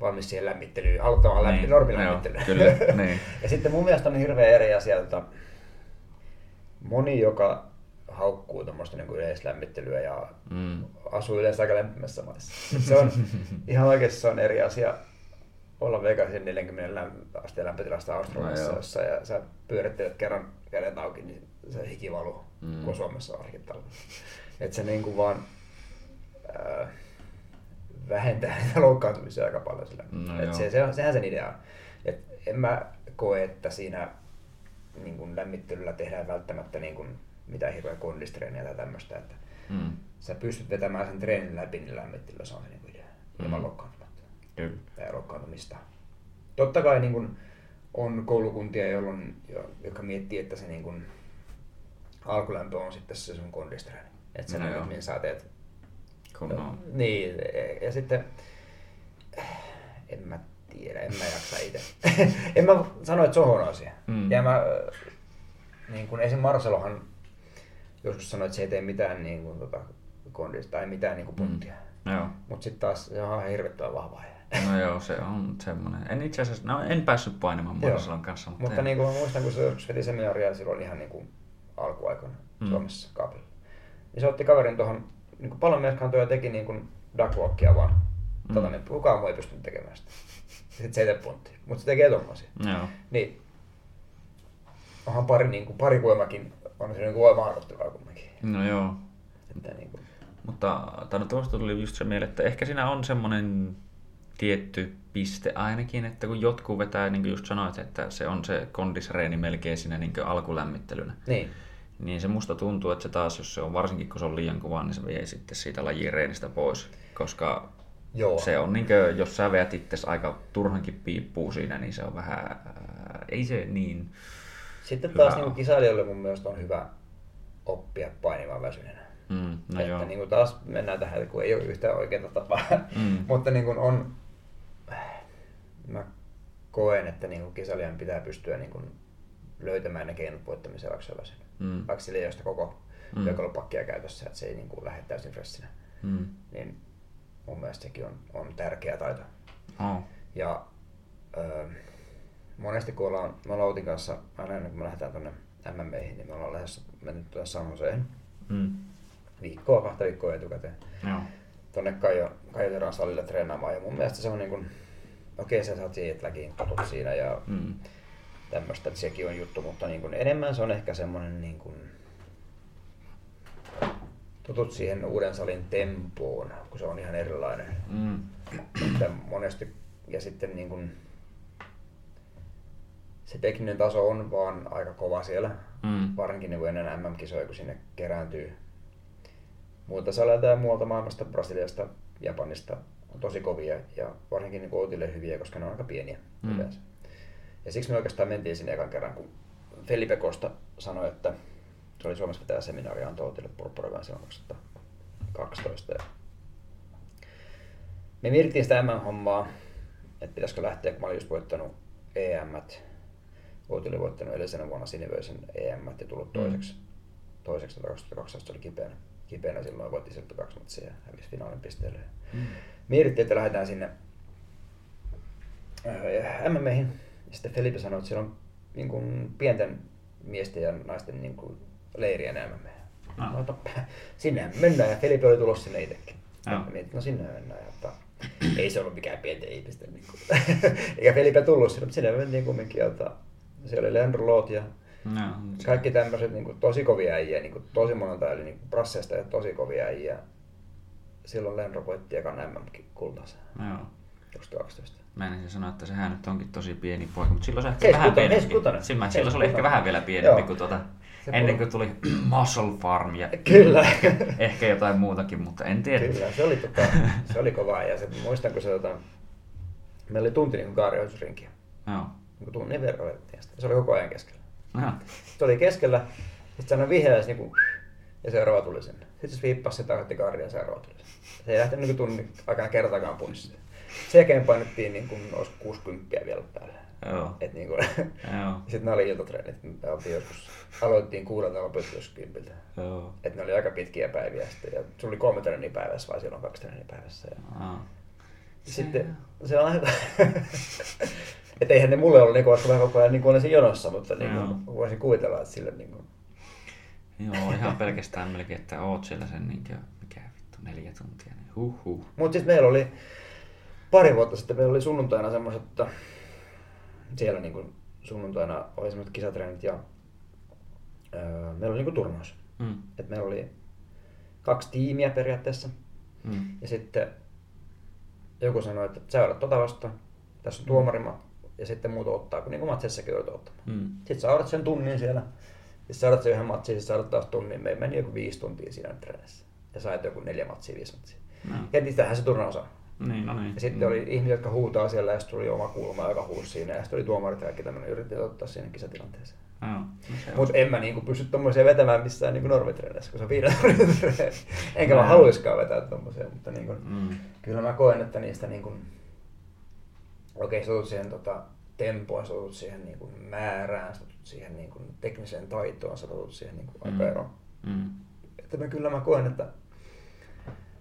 Valmis siihen lämmittelyyn, haluttamaan lämpi, niin. normilämmittelyyn. Kyllä, (laughs) niin. ja sitten mun mielestä on hirveän eri asia, että moni, joka haukkuu tuommoista niin yleislämmittelyä ja mm. asuu yleensä aika lämpimässä maissa. Se on (laughs) ihan oikeasti se on eri asia olla Vegasin 40 asteen lämpötilasta Australiassa, no, jossa ja sä pyörittelet kerran kädet auki, niin se hiki valuu mm. kuin Suomessa arkitalvella. Että se niin kuin vaan äh, vähentää niitä loukkaantumisia aika paljon sillä. No Et se, se on, sehän sen idea on. Et en mä koe, että siinä niin kuin lämmittelyllä tehdään välttämättä niin kuin mitään hirveä kondistreeniä tai tämmöistä. Että mm. Sä pystyt vetämään sen treenin läpi, niin lämmittelyllä se on se niin kuin idea. Mm. Kyllä. Tai loukkaantumista. Totta kai niin kuin on koulukuntia, jolloin, joka miettii, että se niin kuin, alkulämpö on sitten se sun kondistreeni. Että sen no minä saa teet. Kunnolla. Niin, ja sitten en mä tiedä, en mä jaksa itse. (laughs) en mä sano, että se on huono asia. Mm. Ja mä niin kuin esim. Marcelohan joskus sanoi, että se ei tee mitään niin kuin, tota, kondista tai mitään niin kuin puntia. Mm. Joo. Mutta sitten taas se on ihan hirvittävän vahva. No joo, se on semmoinen. En itse asiassa, no en päässyt painimaan Marcelon kanssa. Mutta, mutta niin kuin mä muistan, kun se joskus veti seminaaria silloin ihan niin kuin alkuaikoina mm. Suomessa kaapilla. Niin se otti kaverin tuohon, niin kuin pallonmieskantoja teki niin kuin duckwalkia vaan. Mm. Tota, niin kukaan muu ei pystynyt tekemään sitä. Sitten se punttia, mutta se tekee tommosia. Joo. Niin, onhan pari, niin kuin, pari voimakin on se niin kuin voima kumminkin. No joo. Että niin kuin... Mutta tuosta tuli just se mieleen, että ehkä siinä on semmoinen tietty piste ainakin, että kun jotkut vetää, niin kuin just sanoit, että se on se kondisreeni melkein siinä niin lämmittelynä. Niin. Niin se musta tuntuu, että se taas, jos se on varsinkin kun se on liian kova, niin se vie sitten siitä lajin reenistä pois. Koska Joo. se on niin kuin, jos sä veät itse aika turhankin piippuu siinä, niin se on vähän, ää, ei se niin Sitten taas niin kisailijoille mun mielestä on hyvä oppia painimaan väsyneenä. Mm, no että joo. niin kuin taas mennään tähän, kun ei ole yhtään oikeaa tapaa. Mm. (laughs) Mutta niin kuin on, mä koen, että niin kuin kisailijan pitää pystyä niin kuin löytämään ne keinot voittamiseen, vaikka se on väsynyt. Mm. Vaikka sillä ei ole sitä koko Mm. työkalupakkia käytössä, että se ei niin kuin lähde täysin freshinä. Mm. Niin mun mielestä sekin on, on tärkeä taito. Oh. Ja öö, monesti kun ollaan, me ollaan Outin kanssa, aina ennen kuin me lähdetään tuonne MMEihin, niin me ollaan lähdössä mennyt tuonne San Joseen Mm. viikkoa, kahta viikkoa etukäteen. Joo. Tuonne Kaijo, Kaijo salille treenaamaan. Ja mun mielestä se on niin kuin, okei sä saat jetläkin totut siinä ja Mm. tämmöistä, että sekin on juttu, mutta niin kuin enemmän se on ehkä semmoinen niin kuin, tutut siihen uuden salin tempoon, kun se on ihan erilainen. Mm. Että monesti, ja sitten niin kuin, se tekninen taso on vaan aika kova siellä, Mm. varsinkin niin ennen MM-kisoja, kun sinne kerääntyy muilta saleilta ja muualta maailmasta, Brasiliasta, Japanista, on tosi kovia ja varsinkin niin Outille hyviä, koska ne on aika pieniä Mm. yleensä. Ja siksi me oikeastaan mentiin sinne ekan kerran, kun Felipe Costa sanoi, että se oli Suomessa pitää seminaaria antoi Outille purppuravan silloin 2012. Ja me mietittiin sitä MM-hommaa, että pitäisikö lähteä, kun mä olin just voittanut EM, Outi oli voittanut edellisenä vuonna Sinivöisen EM ja tullut toiseksi. Mm. Toiseksi 2012 oli kipeänä. Kipeänä silloin voitti sieltä kaksi matsia ja hävisi finaalin pisteelle. Mm. Mietittiin, että lähdetään sinne äh, MMEihin. Ja sitten Felipe sanoi, että siellä on niin kuin, pienten miesten ja naisten niin kuin, leirien MMA. Ah. No, sinnehän mennään ja Felipe oli tulossa sinne itsekin. Ja mietin, no sinne mennään. Ja, että, ei se ollut mikään pienten ihmisten. Niin kuin, (laughs) eikä Felipe tullut sinne, mutta sinne mentiin kumminkin. Että, siellä oli Leandro Lot ja No, kaikki tämmöiset niin kuin, tosi kovia äijä, niin kuin, tosi monelta eli niin brasseista ja tosi kovia äijä. Silloin Leandro voitti ekan MM-kultansa Joo. 2012. Mä en sanoa, että sehän nyt onkin tosi pieni poika, mutta silloin se ehkä vähän pienempi. Silloin, silloin se oli ehkä vähän vielä pienempi Joo. kuin tuota, Se ennen kuin tuli (clears throat) Muscle Farm ja (clears throat) Kyllä. (clears throat) ehkä jotain muutakin, mutta en tiedä. Kyllä, se oli, tota, se oli kova ja se, muistan, kun se, tota, meillä oli tunti niin kaarioitusrinkiä. Joo. Niin kuin tunnin verran sitä. Se oli koko ajan keskellä. Joo. Se oli keskellä, sitten se aina vihreäsi niin kuin, ja seuraava tuli sinne. Sitten se viippasi sitä otti kaaria ja seuraava tuli sinne. Se ei lähtenyt niin kuin tunnin aikana kertakaan pois. Sen jälkeen painettiin niin kuin, olisi 60 vielä päälle. Joo. Et niin kuin, Joo. (laughs) sitten ne oli iltatreenit. Me oltiin joskus, aloitettiin kuudelta ja lopettiin joskus kympiltä. Joo. Et ne oli aika pitkiä päiviä sitten. Ja sulla oli kolme treeniä päivässä vai silloin kaksi treeniä päivässä. Ja Aa. sitten se on aika... (laughs) että eihän ne mulle ollut niinku, koska mä koko ajan niinku olin siinä jonossa, mutta Joo. niinku, voisin kuvitella, että sille niinku... Joo, ihan pelkästään melkein, että oot siellä sen niinkö, mikä vittu, neljä tuntia, niin huh huh. Mutta sitten meillä oli pari vuotta sitten, meillä oli sunnuntaina semmoiset, että siellä niinku sunnuntaina oli semmoiset kisatreenit ja öö, meillä oli niinku turnaus. Mm. Et meillä oli kaksi tiimiä periaatteessa Mm. ja sitten joku sanoi, että sä olet tota vastaan, tässä on tuomarimat ja sitten muut ottaa, kun niin kuin matsissakin joudut ottamaan. Mm. Sitten sä odotat sen tunnin siellä. Sitten sä sen yhden matsin, sä odotat taas tunnin. Me meni joku viisi tuntia siinä treenissä. Ja sait joku neljä matsia, viisi matsia. No. Ja niitähän se turnaus on. Niin, no niin. Ja sitten oli ihmisiä, jotka huutaa siellä, ja sitten tuli oma kulma, joka huusi siinä. Ja sitten oli tuomarit ja kaikki tämmöinen, yritti ottaa siinä kisatilanteeseen. Joo. No. Mutta en mä niinku pysty tommosia vetämään missään niinku normitreenissä, kun se on viiden. Enkä mä Joo. haluiskaan vetää tommosia, mutta niinku, Mm. kyllä mä koen, että niistä niinku, okei, sä tulet siihen tota, tempoon, sä siihen niin kuin määrään, sä siihen niin kuin tekniseen taitoon, sä totut siihen niin kuin Mm. aika. Mm. Että mä kyllä mä koen, että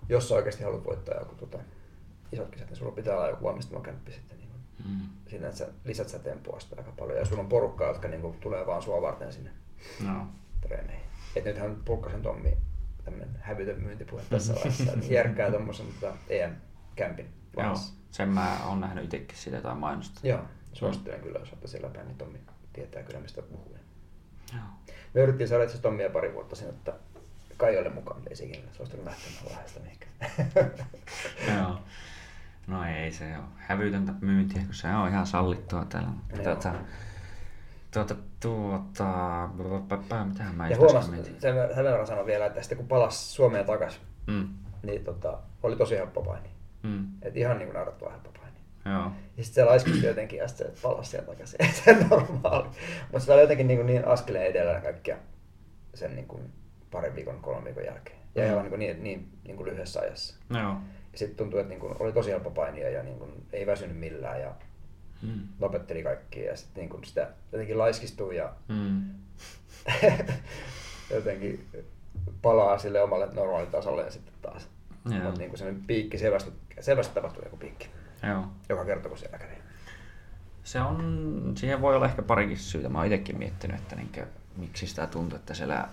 jos sä oikeasti haluat voittaa joku tota, isot kisat, niin sulla pitää olla joku valmistamakämppi sitten niin kuin, Mm. siinä, että sä lisät sä tempoa sitä aika paljon. Ja sulla on porukkaa, jotka niin kuin, tulee vaan sua varten sinne No. treeneihin. Et nythän Pulkkasen Tommi, tämmönen hävytön myyntipuhe (laughs) tässä vaiheessa, järkkää tommosen tota, EM-kämpin Joo, sen mä oon nähnyt itsekin siitä jotain mainosta. Joo, suosittelen kyllä, jos olette siellä päin, niin Tommi tietää kyllä mistä puhuu. Joo. Me yritettiin saada itse Tommia pari vuotta sen, että Kaijolle mukaan ei ikinä suostunut lähtemään vaiheesta mihinkään. (laughs) Joo. No ei se ole hävytöntä myyntiä, kun se on ihan sallittua täällä. Tuota, tuota, tuota, blablabla, mitähän mä ja huomasin, sen, sen verran sanon vielä, että sitten kun palasi Suomeen takaisin, Mm. niin tota, oli tosi helppo paini. Mm. Et ihan niin kuin naurettava helppo. Joo. Ja sitten se laiskisti jotenkin ja sitten se palasi sieltä takaisin. (laughs) Ei se normaali. Mutta se oli jotenkin niin, niin askeleen edellä kaikkia sen niin kuin parin viikon, kolmen viikon jälkeen. Ja Mm. ihan niin, kuin niin, niin, niin kuin lyhyessä ajassa. Joo. Ja sitten tuntui, että niin kuin oli tosi helppo painia ja niin kuin ei väsynyt millään ja Mm. lopetteli kaikkia. Ja sitten niin kuin sitä jotenkin laiskistuu ja Mm. (laughs) jotenkin palaa sille omalle normaalitasolle ja sitten taas. Mutta niin kuin sellainen piikki, selvästi, selvästi tapahtui joku piikki. Joo. Joka kerta kun siellä kävi. Se on, siihen voi olla ehkä parikin syytä. Mä oon itsekin miettinyt, että niinkö, miksi sitä tuntuu, että siellä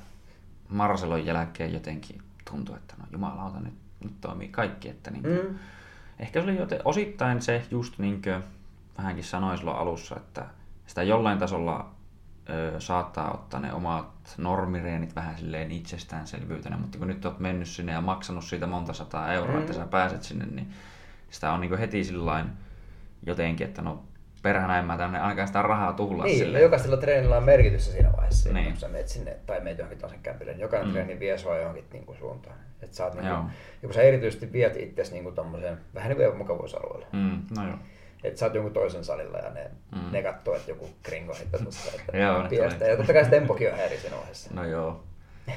Marcelon jälkeen jotenkin tuntuu, että no jumalauta, nyt, nyt toimii kaikki. Että niinkö, Mm. Ehkä se oli joten, osittain se just niinkö vähänkin sanoin silloin alussa, että sitä jollain tasolla ö, saattaa ottaa ne omat normireenit vähän silleen itsestäänselvyytenä, mutta kun nyt olet mennyt sinne ja maksanut siitä monta sataa euroa, Mm. että sä pääset sinne, niin sitä on niin heti sillain jotenkin, että no perhana en mä tänne ainakaan sitä rahaa tuhlaa Niin, silleen. no jokaisella treenillä on merkitystä siinä vaiheessa, Niin. kun sä menet sinne tai meet johonkin toisen kämpille, niin jokainen Mm. treeni vie sua johonkin niin kuin suuntaan. Et sä oot niin kuin, ja kun sä erityisesti viet itsesi niin kuin tommoseen, vähän niin kuin mukavuusalueelle. Mm, no joo. Että sä oot jonkun toisen salilla ja ne, Mm. ne katsoo, että joku kringo heittää tuossa. Että (laughs) Joo, piestä. Ja totta kai se tempokin on eri siinä vaiheessa. No joo. (laughs)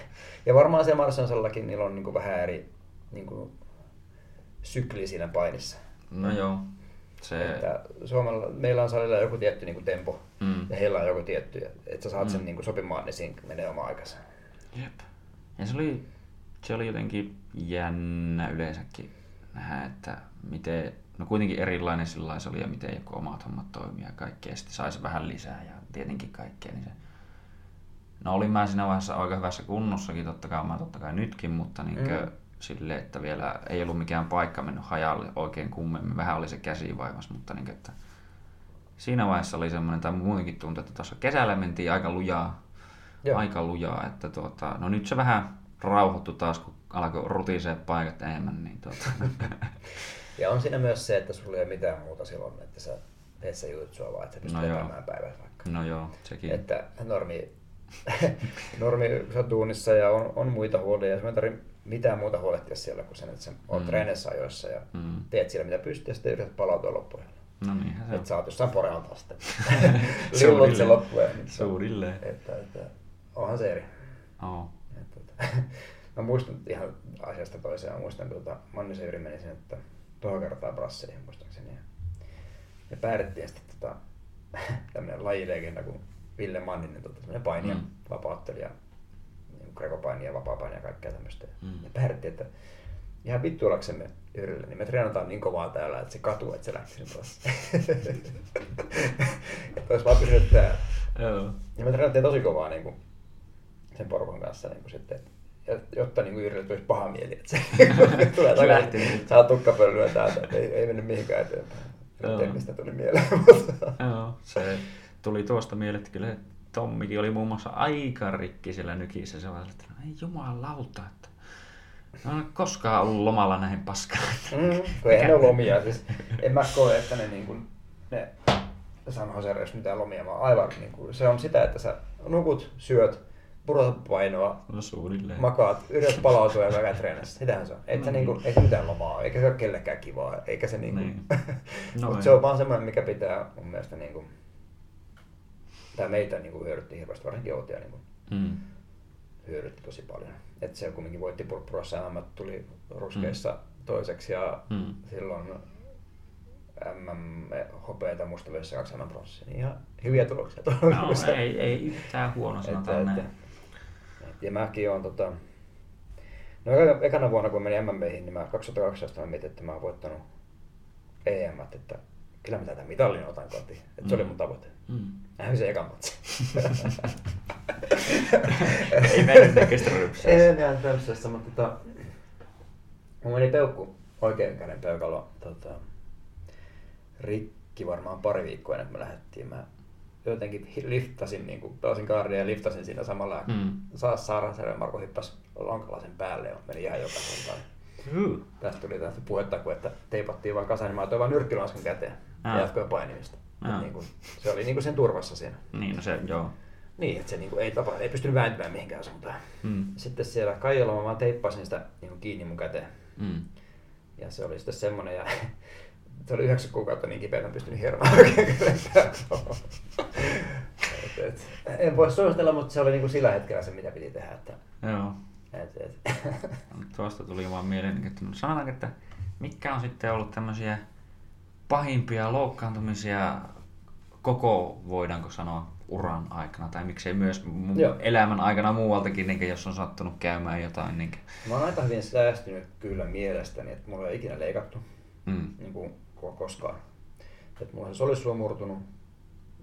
Ja varmaan siellä Marsansallakin niillä on niin kuin vähän eri niin kuin, sykli siinä painissa. No joo. Se, Että Suomella, meillä on salilla joku tietty niin kuin tempo Mm. ja heillä on joku tietty. ja Että sä saat sen Mm. niin kuin sopimaan, niin siinä menee oma aikansa. Jep. Ja se oli, se oli jotenkin jännä yleensäkin nähdä, että miten, no kuitenkin erilainen sillä se oli ja miten joku omat hommat toimii ja kaikkea. Ja sitten saisi vähän lisää ja tietenkin kaikkea. Niin se, no olin mä siinä vaiheessa aika hyvässä kunnossakin, totta kai mä totta kai nytkin, mutta niin Mm. Sille, että vielä ei ollut mikään paikka mennyt hajalle oikein kummemmin. Vähän oli se käsi vaivas, mutta niin, että siinä vaiheessa oli semmoinen, tai muutenkin tuntui, että tuossa kesällä mentiin aika lujaa, Joo. aika lujaa, että tuota, no nyt se vähän rauhoittui taas, kun alkoi rutisee paikat enemmän, niin tuota, (laughs) Ja on siinä myös se, että sulla ei ole mitään muuta silloin, että sä teet se jutsua vaan, että sä pystyt No päivät vaikka. no joo, sekin. Että normi, (laughs) normi sä duunissa ja on, on muita huolia, ja mitään muuta huolehtia siellä kuin sen, että oot Mm. mm. treenissä ajoissa ja Mm. teet siellä mitä pystyy ja sitten yrität palautua (laughs) loppuun. No niinhän se Että sä on. oot jossain porealta sitten. Lillut se se on- Suunnilleen. Että, että, onhan se eri. Oo. Että, että, (laughs) mä muistan ihan asiasta toiseen, mä muistan tuota, Mannisen Jyri meni sinne että tuohon kertaa brasseihin muistaakseni. Ja me päädyttiin sitten tota, (laughs) tämmönen lajilegenda kuin Ville Manninen, tota, painija, mm. vapauttelija, niin grekopainija, vapaa ja kaikkea tämmöistä. Mm. Ja päädyttiin, että ihan vittu ollaksemme Jyrille, niin me treenataan niin kovaa täällä, että se katuu, että se lähtisi pois. (laughs) että olisi vaan pysynyt täällä. Joo. Ja me treenattiin tosi kovaa niin kuin, sen porukan kanssa niin kuin sitten, jotta niin kuin Jyrille tulisi paha mieli, että se (laughs) tulee takaisin, saa tukkapölyä täältä, että ei, ei mennyt mihinkään eteenpäin. En tiedä, mistä tuli mieleen, Joo, se tuli tuosta mieleen, että kyllä Tommikin oli muun muassa aika rikki siellä nykissä. Se vaan, että no ei jumalauta, että mä en koskaan ollut lomalla näin paskaa. mm, kun eihän ne ole lomia. Siis, en mä koe, että ne, niin kuin, ne San Jose edes mitään lomia, vaan aivan niin kuin, se on sitä, että sä nukut, syöt, pudotat painoa, No suunnilleen. makaat, yrität palautua ja käydät treenissä. Sitähän se on. Et No niinku, niin. ei se mitään lomaa eikä se ole kellekään kivaa, eikä se niinku... Niin. (laughs) No, No Mutta ei. se on vaan semmoinen, mikä pitää mun mielestä niinku... Tai meitä niinku hyödytti hirveästi, varsinkin Outia niinku Mm. hyödytti tosi paljon. Et se kumminkin voitti Purppurassa MM, tuli ruskeissa toiseksi ja Mm. silloin MM hopeita mustavyössä kaksi MM pronssia, niin ihan hyviä tuloksia. No, ei, ei yhtään huono sanotaan että, näin. että, ja mäkin on tota, no eka- ekana vuonna kun menin MMBihin, niin mä 2012 mä mietin, että mä oon voittanut EM, että kyllä mä tätä mitallin otan kotiin. Että se oli mun tavoite. Mm. Näin se eka matsi. (laughs) ei mennyt näköistä rypsää. Ei enää tämmöisessä, mutta tota, mun meni peukku oikein käden peukalo tota, rikki varmaan pari viikkoa ennen kuin me lähdettiin. Mä jotenkin liftasin, niin kuin pelasin kaardia ja liftasin siinä samalla. Mm. Saas Saaransjärven Marko hyppäsi lonkalla sen päälle ja meni ihan joka suuntaan. Tästä tuli tästä puhetta, kun että teipattiin vaan kasaan, niin mä otin vaan nyrkkilaskun käteen ja jatkoin painimista. Niin kuin, se oli niin kuin sen turvassa siinä. Niin, no se, joo. Niin, että se niin kuin, ei, tapa, ei pystynyt vääntymään mihinkään suuntaan. Mm. Sitten siellä Kaijalla mä vaan teippasin sitä niin kuin kiinni mun käteen. Mm. Ja se oli sitten semmonen, ja (laughs) se oli yhdeksän kuukautta niin kipeä, että en pystynyt hieromaan oikein en voi suositella, mutta se oli niin kuin sillä hetkellä se, mitä piti tehdä. Että, Joo. et, et. Tuosta tuli vaan mieleen, että no sanotaanko, että mitkä on sitten ollut tämmöisiä pahimpia loukkaantumisia koko, voidaanko sanoa, uran aikana, tai miksei myös mu- Joo. elämän aikana muualtakin, niin jos on sattunut käymään jotain. Niin Mä oon aika hyvin säästynyt kyllä mielestäni, että mulla ei ole ikinä leikattu mm. niin kuin ko- koskaan. Että mulla on se solissuo murtunut,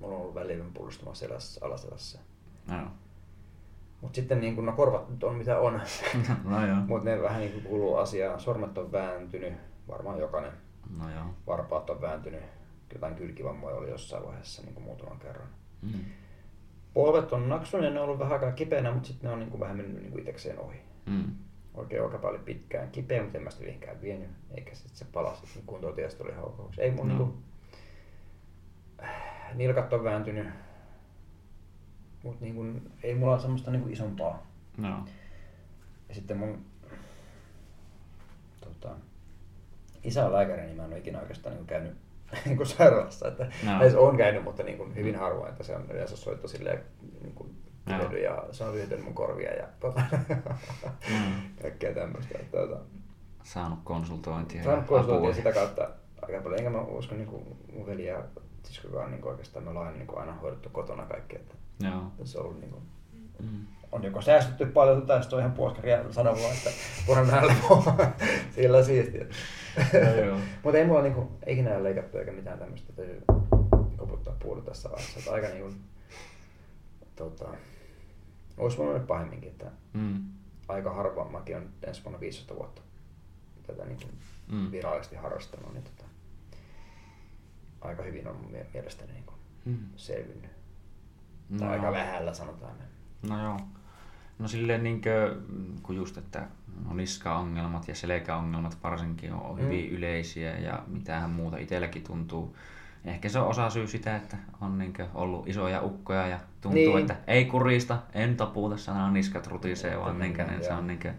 mulla on ollut välillinen pullistuma selässä, alaselässä. Joo. Mutta sitten niin kun, no korvat nyt on mitä on, (laughs) no mutta ne vähän niin kuin kuuluu asiaan. Sormet on vääntynyt, varmaan jokainen. No joo. Varpaat on vääntynyt, jotain kylkivammoja oli jossain vaiheessa niin kuin muutaman kerran. Mm. Polvet on naksuneet, ne on ollut vähän aikaa kipeänä, mutta sitten ne on niin kuin vähän mennyt niin kuin itsekseen ohi. Mm. Oikein olkapää oli pitkään kipeä, mutta en mä sitä mihinkään vienyt, eikä sitten se palasi, niin kuntotiestä oli haukauksi. Ei mun no. niin kuin, nilkat on vääntynyt, mutta niin kuin, ei mulla ole semmoista niin kuin isompaa. No. Ja sitten mun tota, isä on lääkäri, niin mä en ole ikinä oikeastaan niin käynyt (laughs) niin kuin sairaalassa. Että, No. no. se on käynyt, mutta niin kuin hyvin harvoin, että se on yleensä soitto silleen niin kuin No. ja se on lyhytellyt mun korvia ja (laughs) tota, Mm. kaikkea tämmöistä. Että, tota, Saanut konsultointia. ja saanut konsultointia apua. sitä kautta aika paljon. Enkä mä usko niin kuin mun veli ja siskokaan niin kuin oikeastaan me ollaan niin kuin aina hoidettu kotona kaikki. Että Joo. se on ollut niin kuin, Mm. On joko säästetty paljon tai sitten on ihan puoskaria sanoa että nähdä (laughs) sillä siistiä. Joo. (laughs) Mutta ei mulla niinku ikinä ole leikattu eikä mitään tämmöistä, täytyy koputtaa puoli tässä vaiheessa. Että aika niinku, tota, olisi voinut olla pahemminkin, että Mm. aika harva, mäkin on ensi vuonna 15 vuotta tätä niinku Mm. virallisesti harrastanut, niin tota, aika hyvin on mielestäni niinku Mm. selvinnyt. No tai aika vähällä sanotaan. No joo. No silleen niinkö, kun just, että no niskaongelmat ja selkäongelmat varsinkin on Mm. hyvin yleisiä ja mitähän muuta itselläkin tuntuu. Ehkä se on osa syy sitä, että on niinkö ollut isoja ukkoja ja tuntuu, Niin. että ei kurista, en taputa, sanoo niskat rutisee, vaan Mm, niinkö, niin se on niinkö,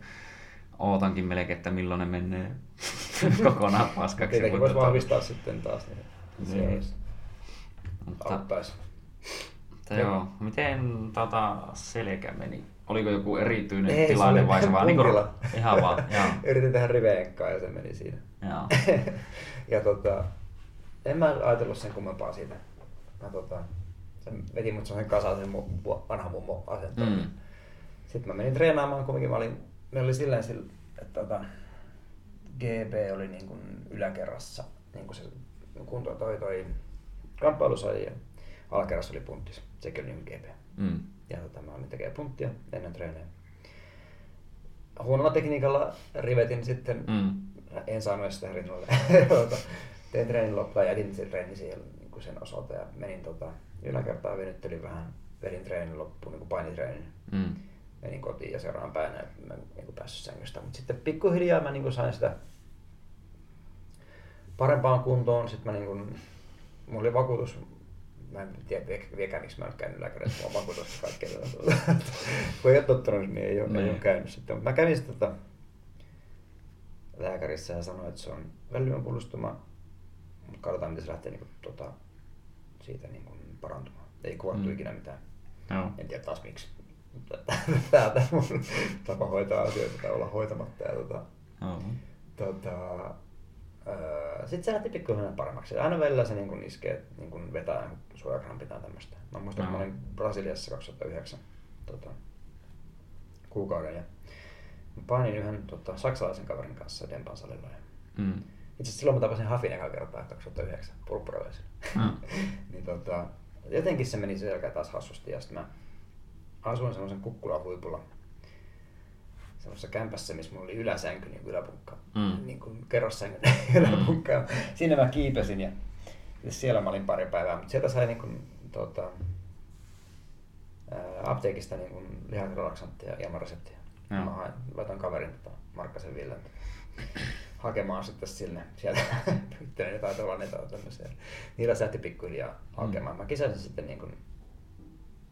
ootankin melkein, että milloin ne menee (laughs) kokonaan paskaksi. Tietenkin voisi vahvistaa sitten taas, niin se Niin. olisi Mutta, auttaisi. mutta joo, miten tota selkä meni? Oliko joku erityinen Ei, tilanne vai se vaan niinku, puntilla. ihan vaan, (laughs) joo. Yritin tehdä riveenkkaa ja se meni siinä. Joo. (laughs) ja tota, en mä ajatellut sen kummempaa siitä. Mä tota, se veti mut sen kasaan sen mu, mu, vanha mummo asentoon. Mm. Sitten mä menin treenaamaan, kumminkin mä olin, meillä oli silleen, että tota, GB oli niin kuin yläkerrassa, niin kuin se kunto toi toi kamppailusali ja alakerrassa oli punttis. Sekin oli niin kuin GB. Mm. Ja tota, mä olin tekemään punttia ennen treenejä. Huonolla tekniikalla rivetin sitten, Mm. en saanut edes sitä rinnalle. (laughs) Tota, Tein treenin loppuun ja jätin sen treenin siihen niin kuin sen osalta ja menin tota, yläkertaa venyttelin vähän, vedin treenin loppuun, niin kuin painitreenin. Mm. Menin kotiin ja seuraavana päivänä mä en niin kuin päässyt sängystä. Mutta sitten pikkuhiljaa mä niin kuin sain sitä parempaan kuntoon. Sitten mä niin kuin, mulla oli vakuutus, mä en tiedä vie- viekään miksi mä en ole käynyt lääkärissä, mulla on vakuutus ja kaikkea. tätä. (laughs) Kun ei ole tottunut, niin ei ole, ei Niin. ole käynyt sitten. Mutta mä kävin sitten tota, lääkärissä ja sanoin, että se on välillinen pullistuma. Mutta katsotaan, miten se lähtee niin kuin, tota, siitä niin kuin, parantumaan. Ei kuvattu Mm. ikinä mitään. Joo. En tiedä taas miksi. (laughs) Täältä mun tapa hoitaa asioita tai olla hoitamatta. Ja tota, Joo. tota, öö, sitten se lähti pikkuhiljaa paremmaksi. Aina välillä se niin kuin iskee, niin kuin vetää suojakrampit tai tämmöistä. Mä muistan, kun mä olin Brasiliassa 2009 tota, kuukauden ja mä painin yhden tota, saksalaisen kaverin kanssa Dempan salilla. Ja Mm. itse asiassa silloin mä tapasin Hafin eka kertaa 2009 purppuraveisilla. Mm. (laughs) niin tota, jotenkin se meni sen jälkeen taas hassusti ja sitten mä asuin semmoisen kukkulan huipulla semmoisessa kämpässä, missä mulla oli yläsänky, niin yläpunkka, Mm. niin kuin kerrossänky (laughs) yläpunkka. Ja Siinä mä kiipesin ja, ja siellä mä olin pari päivää, mutta sieltä sai niin kuin, tota, ää, apteekista niin kuin lihasrelaksanttia ilman reseptiä. Joo. Mä hain, laitan kaverin tota, Markkasen Villen (clears throat) hakemaan sitten sinne sieltä (laughs) yhteen jotain tolaneita tai tämmöisiä. Niillä se lähti pikkuhiljaa hakemaan. Mä kisasin sitten niin kuin,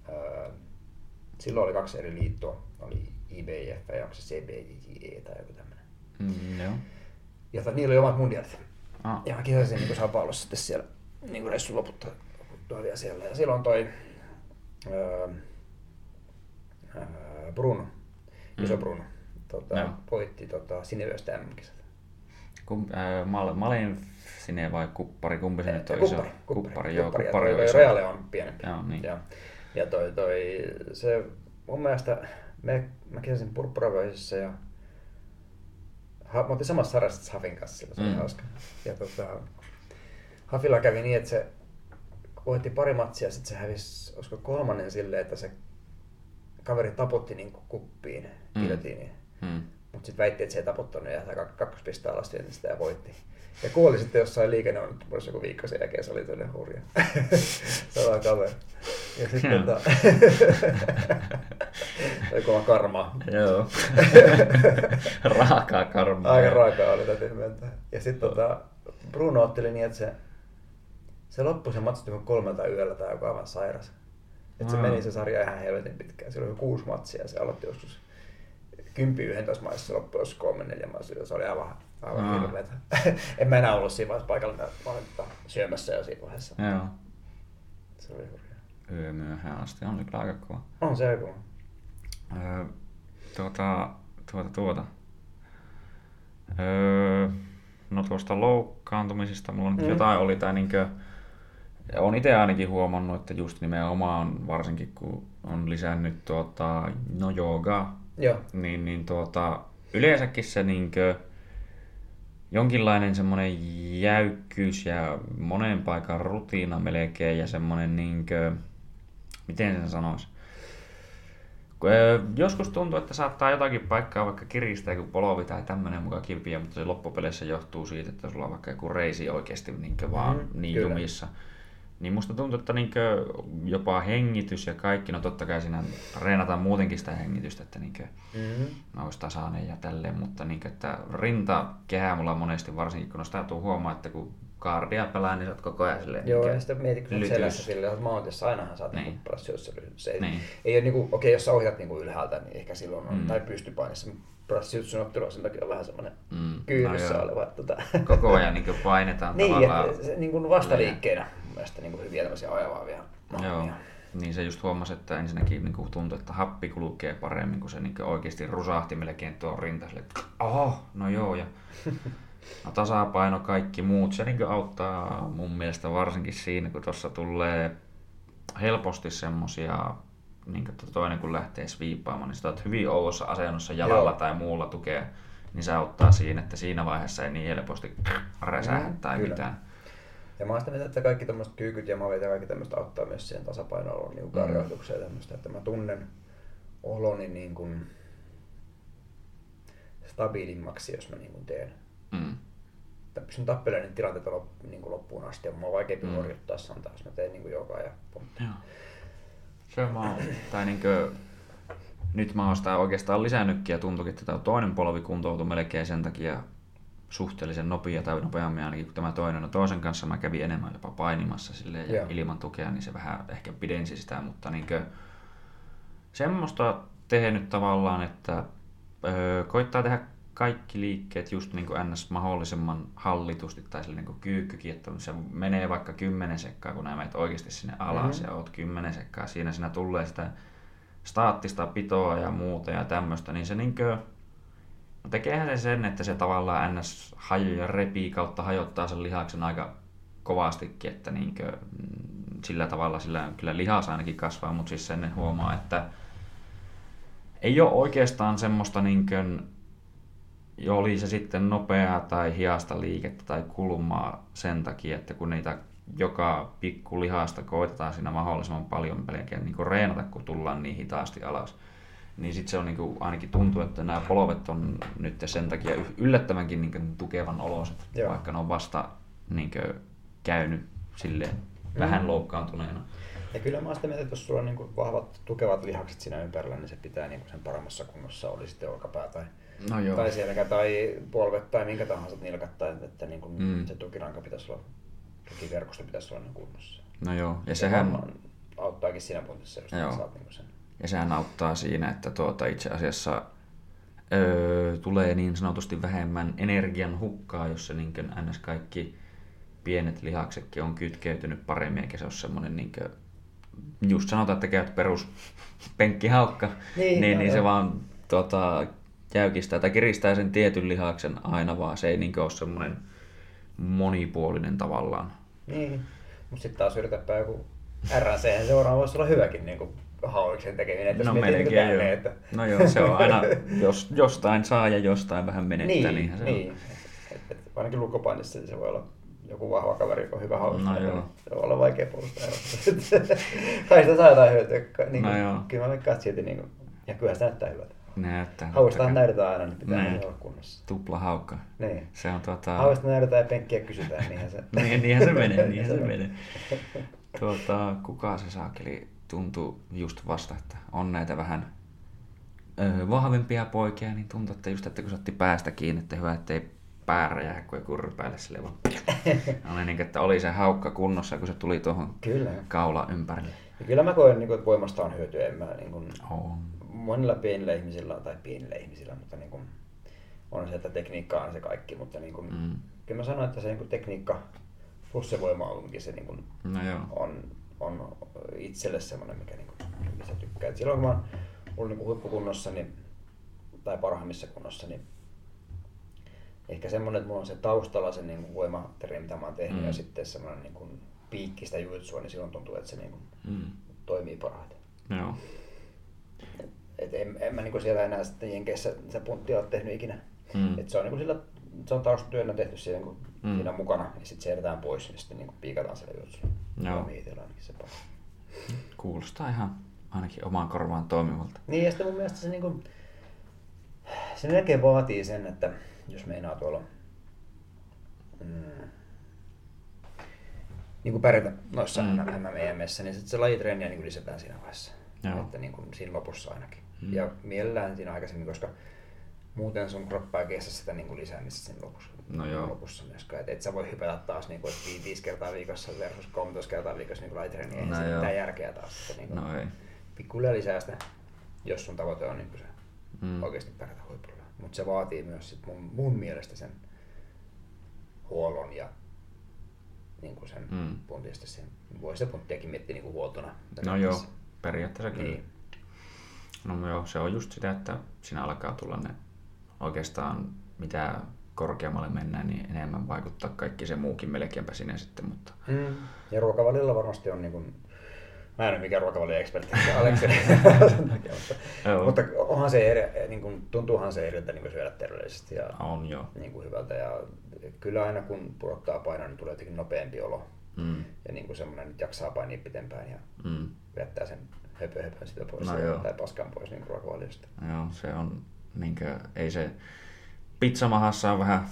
öö, silloin oli kaksi eri liittoa. Oli IBF ja onko se CBJE tai joku tämmöinen. Mm, joo. Ja to- niillä oli omat mundialit. Ah. Ja mä kisasin niin Sao Paulossa sitten siellä niin kuin reissun loputtua, loputtua vielä siellä. Ja silloin toi öö, öö, Bruno, iso Mm. Bruno, tota, Joo. voitti tota, Sinevöstä MM-kisat. Kum, äh, Mal, Malin sinne vai kuppari? Kumpi se nyt on iso? Kuppari, kuppari, kuppari, joo. kuppari, Kuppari ja on iso. Reale on pienempi. Joo, niin. Ja, ja toi, toi, se mun mielestä, me, mä kisasin purppuraveisissa ja ha, mä oltiin samassa sarjassa Hafin kanssa silloin, se oli Mm. hauska. Ja tota, Hafilla kävi niin, että se voitti pari matsia, sitten se hävisi, olisiko kolmannen silleen, että se kaveri taputti niin kuppiin, Mm. Mm. Mutta sitten väitti, että se ei taputtanut ja kak- kakkospistaa alas niin sitä ja voitti. Ja kuoli sitten jossain liikenneonnettomuudessa joku viikko sen jälkeen, se oli todella hurja. (laughs) Sama kaveri. Ja sitten tota... (laughs) se oli kova karmaa. Joo. (laughs) Raakaa karmaa. Aika raakaa oli täytyy myöntää. Ja sitten tota, Bruno otteli niin, että se, se loppui se matsi kolmelta yöllä tai joku aivan sairas. Että se Aa. meni se sarja ihan helvetin pitkään. Siellä oli kuusi matsia ja se aloitti joskus 10-11 maissa, se loppui joskus kolme neljä maissa. Se oli aivan, aivan hirveetä. (laughs) en mä enää ollut siinä vaiheessa paikalla, mä olin syömässä jo siinä vaiheessa. Joo. Se oli hurjaa. Yö myöhään asti on se kyllä aika kova. On se joku. Öö, tuota, tuota, tuota. Öö, no tuosta loukkaantumisista mulla nyt Mm. mm. jotain oli, tai niinkö, on itse ainakin huomannut, että just nimenomaan, varsinkin kun on lisännyt tuota, no joogaa, Joo. niin, niin tuota, yleensäkin se niinkö, jonkinlainen semmoinen jäykkyys ja monen paikan rutiina melkein ja semmoinen niinkö, miten sen sanoisi, Kun, Joskus tuntuu, että saattaa jotakin paikkaa vaikka kiristää joku polovi tai tämmöinen mukaan kipiä, mutta se loppupeleissä johtuu siitä, että sulla on vaikka joku reisi oikeasti niinkö vaan Mhm, niin kyllä. jumissa. Niin musta tuntuu, että niinkö jopa hengitys ja kaikki, no totta kai siinä treenataan muutenkin sitä hengitystä, että niinkö Mm-hmm. mä olisi tasainen ja tälleen, mutta niinkö, että rintakehä mulla monesti varsinkin, kun no sitä tuu huomaa, että kun kaardia pelaa, niin sä oot koko ajan silleen Joo, ja sitten mietit, kun selässä silleen, oot mountissa, ainahan sä oot Niin. niin. brassiosissa Se ei, Niin. ei ole niinku, okei, jos sä ohjat niinku ylhäältä, niin ehkä silloin on, Mm. tai pystypainissa. Brassiossin ottelu sen takia on vähän semmoinen Mm, no kyyryssä joo. oleva. Että Tota... koko ajan niinkö painetaan (laughs) niin, tavallaan. että niin mun mielestä niin kuin hyviä tämmöisiä ajavaavia Joo, niin se just huomasi, että ensinnäkin niin kuin tuntui, että happi kulkee paremmin, kun se niin kuin oikeasti rusahti melkein tuon rinta. Sille, että oho, no joo. Ja, (laughs) no tasapaino, kaikki muut. Se niin kuin auttaa mun mielestä varsinkin siinä, kun tuossa tulee helposti semmosia, niin kuin toinen kun lähtee sviippaamaan, niin sitä oot hyvin oudossa asennossa jalalla Joo. tai muulla tukea, niin se auttaa siinä, että siinä vaiheessa ei niin helposti räsähä tai kyllä. mitään. Ja mä oon sitä mieltä, että kaikki tämmöiset kyykyt ja mavet ja kaikki tämmöistä auttaa myös siihen tasapainoon, niin karjoitukseen ja tämmöistä, että mä tunnen oloni niin kuin stabiilimmaksi, jos mä niin kuin teen. Mm. Että pystyn tappelemaan niitä tilanteita lop, niin kuin loppuun asti ja mun on vaikeampi Mm. mm. horjuttaa sanotaan, jos mä teen niin kuin jogaa ja. Se mä oon, tai niinkö, nyt mä oon sitä oikeastaan lisännytkin ja tuntuukin, että tämä toinen polvi kuntoutui melkein sen takia suhteellisen nopea tai nopeammin ainakin kuin tämä toinen. No toisen kanssa mä kävin enemmän jopa painimassa silleen, ja Joo. ilman tukea, niin se vähän ehkä pidensi sitä, mutta niinkö, semmoista tehnyt tavallaan, että öö, koittaa tehdä kaikki liikkeet just niin kuin ns. mahdollisimman hallitusti tai sille niin kuin kyykkykin, että se menee vaikka 10 sekkaa, kun nämä menet oikeasti sinne alas Mhm. ja oot 10 sekkaa, siinä siinä tulee sitä staattista pitoa ja muuta ja tämmöistä, niin se niin kuin No tekeehän se sen, että se tavallaan ns. hajoja repii kautta hajottaa sen lihaksen aika kovastikin, että niinkö, mm, sillä tavalla sillä kyllä lihas ainakin kasvaa, mutta siis sen huomaa, että ei ole oikeastaan semmoista niinkö, oli se sitten nopeaa tai hiasta liikettä tai kulmaa sen takia, että kun niitä joka pikku lihasta koitetaan siinä mahdollisimman paljon pelkään niin reenata, kun tullaan niin hitaasti alas. Niin sitten se on niin kuin, ainakin tuntuu, että nämä polvet on nyt sen takia yllättävänkin niin kuin, tukevan oloset, Joo. vaikka ne on vasta niin kuin, käynyt sille mm. vähän loukkaantuneena. Ja kyllä mä sitä mieltä, että jos sulla on niin kuin vahvat, tukevat lihakset siinä ympärillä, niin se pitää niin kuin sen paremmassa kunnossa, oli sitten olkapää tai, no joo. tai selkä tai polvet tai minkä tahansa nilkat, tai että niin kuin mm. se tukiranka pitäisi olla tukiverkosto pitäisi olla niin kunnossa. No joo, ja, ja sehän... Auttaakin siinä puolessa, jos joo. saat niin sen. Ja sehän auttaa siinä, että tuota itse asiassa öö, tulee niin sanotusti vähemmän energian hukkaa, jos se niin kuin, ns. kaikki pienet lihaksetkin on kytkeytynyt paremmin, eikä se ole semmoinen niin kuin, just sanotaan, että käyt perus penkkihaukka, niin, niin, niin se vaan tuota, jäykistää tai kiristää sen tietyn lihaksen aina vaan, se ei niin ole semmoinen monipuolinen tavallaan. Niin, mutta sitten taas yritäpä joku RNC, seuraava voisi olla hyväkin niin kuin hauiksen tekeminen. Että no melkein niin joo. Että... No joo, se on aina, (laughs) jos jostain saa ja jostain vähän menettää, niin, niin se niin. on. Et, et, ainakin lukopainissa se voi olla joku vahva kaveri, joka on hyvä hauska. No joo. Se voi olla vaikea puolustaa. (laughs) Kai sitä saa jotain hyötyä. Niin no joo. Kyllä mä veikkaan silti, niin kuin, ja kyllä sitä näyttää hyvältä. Näyttää. Hauistahan näytetään aina, niin pitää niin. olla kunnossa. Tupla haukka. Niin. Se on tuota... Hauista näytetään ja penkkiä kysytään, niinhän se... (laughs) niin, niinhän se menee, niinhän se menee. Tuota, kuka se saakeli tuntuu just vasta, että on näitä vähän öö, vahvempia poikia, niin tuntuu, että just, että kun se otti päästä kiinni, että hyvä, ettei pää räjähä, kun ei kurri päälle sille vaan. (laughs) oli niin, että oli se haukka kunnossa, kun se tuli tuohon kyllä. kaula ympärille. Ja kyllä mä koen, niin kuin, että voimasta on hyötyä. En mä, niin kuin, on. Monilla pienillä ihmisillä, tai pienillä ihmisillä, mutta niin kuin, on se, että tekniikka on se kaikki, mutta niin kuin, mm. kyllä mä sanoin, että se niin kuin, tekniikka plus se voima onkin se niin kuin, no joo. on, on itselle semmoinen, mikä niin kuin, mistä tykkää. Et silloin kun mä oon ollut niin kuin huippukunnossa niin, tai parhaimmissa kunnossa, niin ehkä semmoinen, että mulla on se taustalla se niin voimateri, mitä mä oon tehnyt, mm. ja sitten semmoinen niin kuin piikkistä juitsua, niin silloin tuntuu, että se niin kuin mm. toimii parhaiten. Joo. Et en, en mä niin kuin siellä enää sitten Jenkeissä se punttia ole tehnyt ikinä. Mm. Et se on niin kuin sillä, se on taustatyönä tehty siinä, niin mm. siinä mukana, ja sitten se jätetään pois, ja sitten niin piikataan siellä juitsulla. Joo. se paras. Kuulostaa ihan ainakin omaan korvaan toimivalta. Niin, ja sitten mun mielestä se, niin kuin, se melkein vaatii sen, että jos meinaa tuolla mm, niin kuin pärjätä noissa mm. MMEMissä, niin sit se lajitreeniä niin lisätään siinä vaiheessa. Joo. Että niin kuin siinä lopussa ainakin. Mm. Ja mielellään siinä aikaisemmin, koska muuten sun kroppa ei kestä sitä niin kuin lisäämistä siinä lopussa, no joo. lopussa myöskään. Et, et sä voi hypätä taas niin kuin, että viisi kertaa viikossa versus 13 kertaa viikossa niin lajitreeniä. Ei no se mitään järkeä taas. Että, niin kuin, no ei. Pikkuhiljaa lisää sitä, jos sun tavoite on niin kuin se mm. oikeasti pärjätä huipulla. Mutta se vaatii myös sit mun, mun mielestä sen huollon ja niin kuin sen mm. puntista. Sen, voi se punttiakin miettiä niin kuin huoltona. No joo, periaatteessa kyllä. Niin. No joo, se on just sitä, että siinä alkaa tulla ne oikeastaan mitä korkeammalle mennään, niin enemmän vaikuttaa kaikki se muukin melkeinpä sinne sitten. Mutta... Mm. Ja ruokavaliolla varmasti on niin kuin Mä en ole mikään ruokavalioekspertti, Aleksi (laughs) mutta, mutta onhan se eri, niin kuin, tuntuuhan se eriltä niin syödä terveellisesti ja on, jo. Niin kuin hyvältä. Ja kyllä aina kun pudottaa painoa, niin tulee jotenkin nopeampi olo. Mm. Ja niin kuin semmoinen, että jaksaa painia pitempään ja mm. jättää sen höpö, höpö sitä pois no, ja, tai paskan pois niin ruokavaliosta. Joo, se on, niin kuin, ei se pizzamahassa on vähän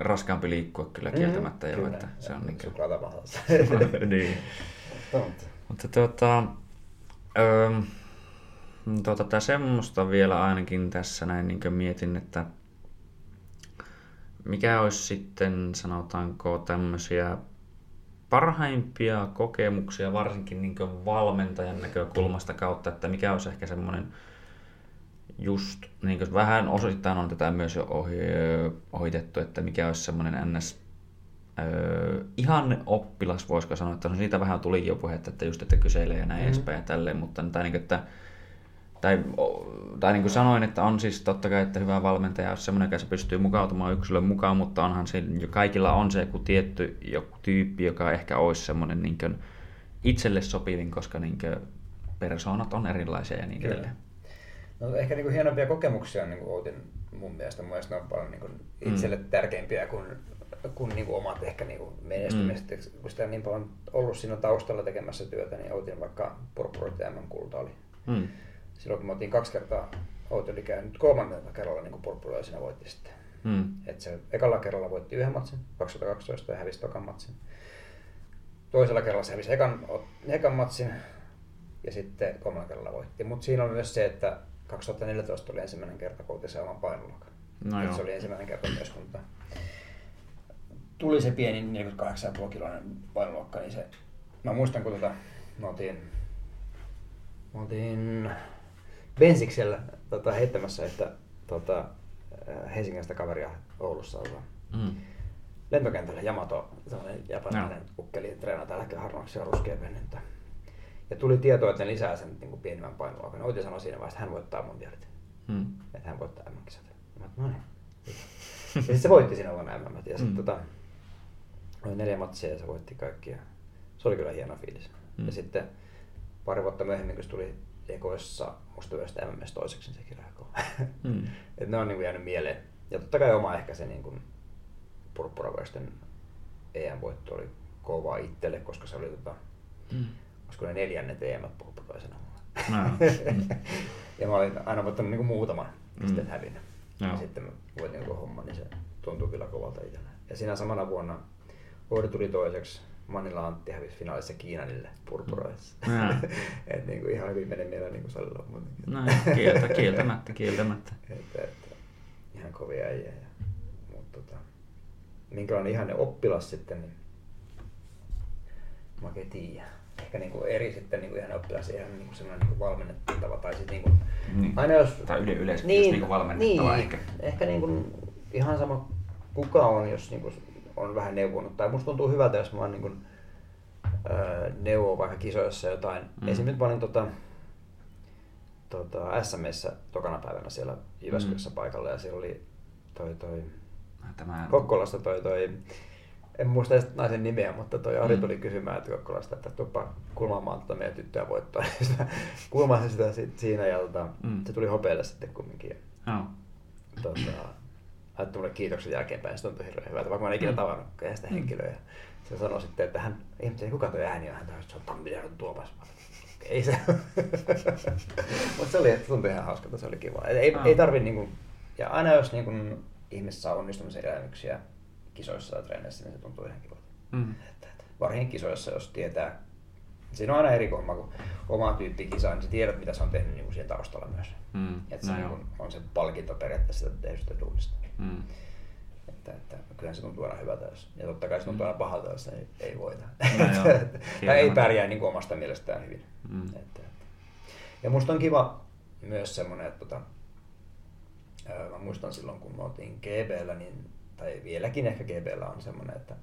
raskaampi liikkua kyllä mm-hmm. kieltämättä mm, jo, kyllä. että se on (laughs) niin kuin... niin. Mutta tuota, öö, tuota, tää semmoista vielä ainakin tässä näin niin mietin, että mikä olisi sitten, sanotaanko, tämmöisiä parhaimpia kokemuksia, varsinkin niin valmentajan näkökulmasta kautta, että mikä olisi ehkä semmoinen just, niin vähän osittain on tätä myös jo ohi, ohitettu, että mikä olisi semmoinen ns Öö, ihan oppilas, voisiko sanoa, että siitä vähän tuli jo puhetta, että just, että kyselee ja näin mm. edespäin ja tälleen, mutta tai niin, että tai, tai niin kuin sanoin, että on siis totta kai, että hyvä valmentaja, jos semmoinen, joka se pystyy mukautumaan yksilön mukaan, mutta onhan se, kaikilla on se joku tietty joku tyyppi, joka ehkä olisi semmoinen niin kuin itselle sopivin, koska niin kuin persoonat on erilaisia ja niin edelleen. No, ehkä niin kuin hienompia kokemuksia on niin kuin Outin mun mielestä. Mun mielestä ne on paljon niin kuin itselle mm. tärkeimpiä kuin, kuin, niin kuin omat ehkä niin kuin menestymiset. Mm. Kun sitä on niin paljon ollut siinä taustalla tekemässä työtä, niin Outin vaikka Purpurit kulta oli. Mm. Silloin kun me oltiin kaksi kertaa, Outi oli käynyt kolmannella kerralla niin Purpuria siinä voitti sitten. Mm. Et se ekalla kerralla voitti yhden matsin, 2012 ja hävisi tokan matsin. Toisella kerralla se hävisi ekan, ekan matsin ja sitten kolmannella kerralla voitti. Mutta siinä on myös se, että 2014 oli ensimmäinen kerta, kun oltiin se oman painoluokan. No se oli ensimmäinen kerta myös, kun tuli se pieni 48,5 kiloinen painoluokka, niin se, mä muistan kun tota, me oltiin, me oltiin Bensiksellä tota, heittämässä, että tota, Helsingistä kaveria Oulussa ollaan. Mm. Lentokentällä Yamato, sellainen japanilainen no. ukkeli, treenaa täällä harvaksia ruskea venettä. Ja tuli tieto, että ne lisää sen niin kuin pienimmän painoluokan. Outi sanoi siinä vaiheessa, että hän voittaa mundialit. Hmm. Että hän voittaa MM-kisat. Mä no niin. ja sitten se voitti siinä vuonna MM. Ja sitten hmm. tota, oli neljä matsia ja se voitti kaikki. Ja se oli kyllä hieno fiilis. Hmm. Ja sitten pari vuotta myöhemmin, kun se tuli ekoissa musta yleistä MMS toiseksi, niin se kirjakoo. Hmm. (laughs) Et ne on niin kuin jäänyt mieleen. Ja totta kai oma ehkä se niin kuin purppuravuisten EM-voitto oli kova itselle, koska se oli tota, hmm olisiko ne neljännet EM purppuraisena. No. Mm. (laughs) ja mä olin aina voittanut niin muutaman mm. sitten hävinnyt. No. Ja sitten mä voitin koko homman, niin se tuntui kyllä kovalta itsellä. Ja siinä samana vuonna Vuori tuli toiseksi. Manilla Antti hävisi finaalissa Kiinanille purpuraissa. No. (laughs) et niin kuin ihan hyvin menee mieleen niin kuin salilla muutenkin. No, kieltä, kieltämättä, kieltämättä. (laughs) että, että, ihan kovia äijä. Ja, mutta tota, minkälainen ihanne oppilas sitten, niin mä oikein tiedä ehkä niin kuin eri sitten niin kuin ihan oppilas ihan niin kuin sellainen niin kuin valmennettava tai sitten niin kuin, niin. aina jos... Tai yle, yleisesti niin, just niin kuin valmennettava niin, ehkä. Ehkä niin kuin ihan sama kuka on, jos niin kuin on vähän neuvonut. Tai musta tuntuu hyvältä, jos mä oon niin kuin, äh, neuvoo vaikka kisoissa jotain. Mm. Esimerkiksi mä olin tota, tota, SMssä tokana päivänä siellä Jyväskylässä mm. paikalla ja siellä oli toi toi Tämä... Kokkolasta toi toi en muista edes naisen nimeä, mutta toi Ari mm. tuli kysymään että Kokkolasta, että tuppa kulmaamaan tuota meidän tyttöä voittoa. (laughs) Kulmasin sitä sit siinä ja tota, mm. se tuli hopealle sitten kumminkin. Oh. Tota, laittoi mulle kiitoksen jälkeenpäin, se tuntui hirveän hyvältä, vaikka mä en ikinä mm. tavannut sitä mm. henkilöä. Se sanoi sitten, että hän ihmetteli, kuka toi ääni on, hän taisi, se on Tammijärven Tuomas. Ei se. (laughs) Mutta se oli, että tuntui ihan hauskalta, se oli kiva. Ei, oh. ei tarvi niinku, ja aina jos niinku, ihmiset saa onnistumisen elämyksiä, kisoissa tai treeneissä, niin se tuntuu ihan kivalta. Mm. Varsinkin kisoissa, jos tietää, siinä on aina eri homma, kun oma tyyppi kisaa, niin sä tiedät, mitä se on tehnyt niin siellä taustalla myös. Mm. Että se no, niin on se palkinto periaatteessa sitä tehdystä duunista. Mm. Että, että, kyllähän se tuntuu aina hyvältä, jos, ja totta kai se tuntuu mm. aina pahalta, jos ei, ei voita. No, (laughs) tai ei pärjää niin kuin omasta mielestään hyvin. Mm. Että, että. Ja musta on kiva myös semmoinen, että tota, mä muistan silloin, kun me oltiin GBllä, niin tai vieläkin ehkä GBllä on semmoinen, että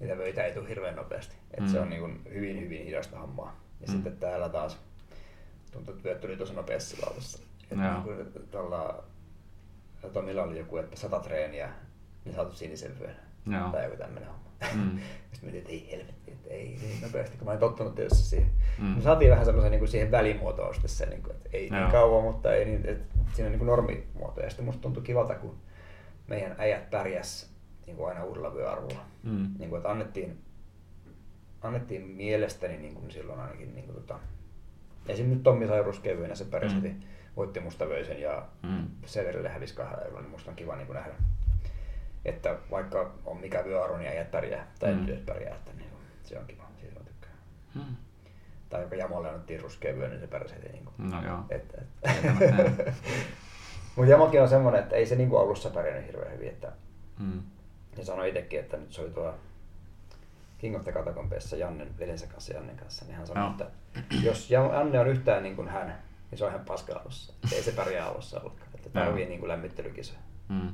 niitä vöitä ei tule hirveän nopeasti. Että mm. se on niin kuin hyvin, hyvin hidasta hommaa. Ja mm. sitten täällä taas tuntuu, että vyöt tuli tosi nopeasti lautassa. Että niin kuin tuolla Tomilla oli joku, että sata treeniä, niin saatu sinisen vyön. Joo. Tai joku tämmöinen homma. Mm. (laughs) Sitten mietin, että ei helvetti, että ei niin nopeasti, kun mä en tottunut tietysti siihen. Mm. Me saatiin vähän semmoisen niin kuin siihen välimuotoon sitten se, niin kuin, että ei niin Joo. niin kauan, mutta ei niin, että siinä on niin kuin normimuoto. Ja sitten musta tuntui kivalta, kun meidän äijät pärjäs niin kuin aina uudella vyöarvolla. Mm. Niin kuin, että annettiin, annettiin mielestäni niin kuin silloin ainakin niin kuin, tota, esimerkiksi Tommi sai ruskevyynä, se pärjäsi, mm. voitti mustavöisen ja mm. Severille hävisi kahdella eurolla, niin musta on kiva niin kuin nähdä, että vaikka on mikä vyöarvo, niin äijät pärjää, tai mm. pärjää, että niin kuin, se on kiva, siitä on tykkää. Mm. Tai joka Jamolle annettiin ruskevyö, niin se pärjäsi heti. Niin kuin, no joo. Että, että. (laughs) Mutta Jamokin on semmoinen, että ei se niinku alussa pärjännyt hirveän hyvin. Että... Mm. Ja sanoi itsekin, että nyt se oli tuolla King of the Jannen veljensä kanssa Jannen kanssa, niin hän sanoi, no. että jos Janne on yhtään niin kuin hän, niin se on ihan paska alussa. Ei se pärjää alussa ollenkaan. Että tarvii no. niin kuin lämmittelykisoja. Mm.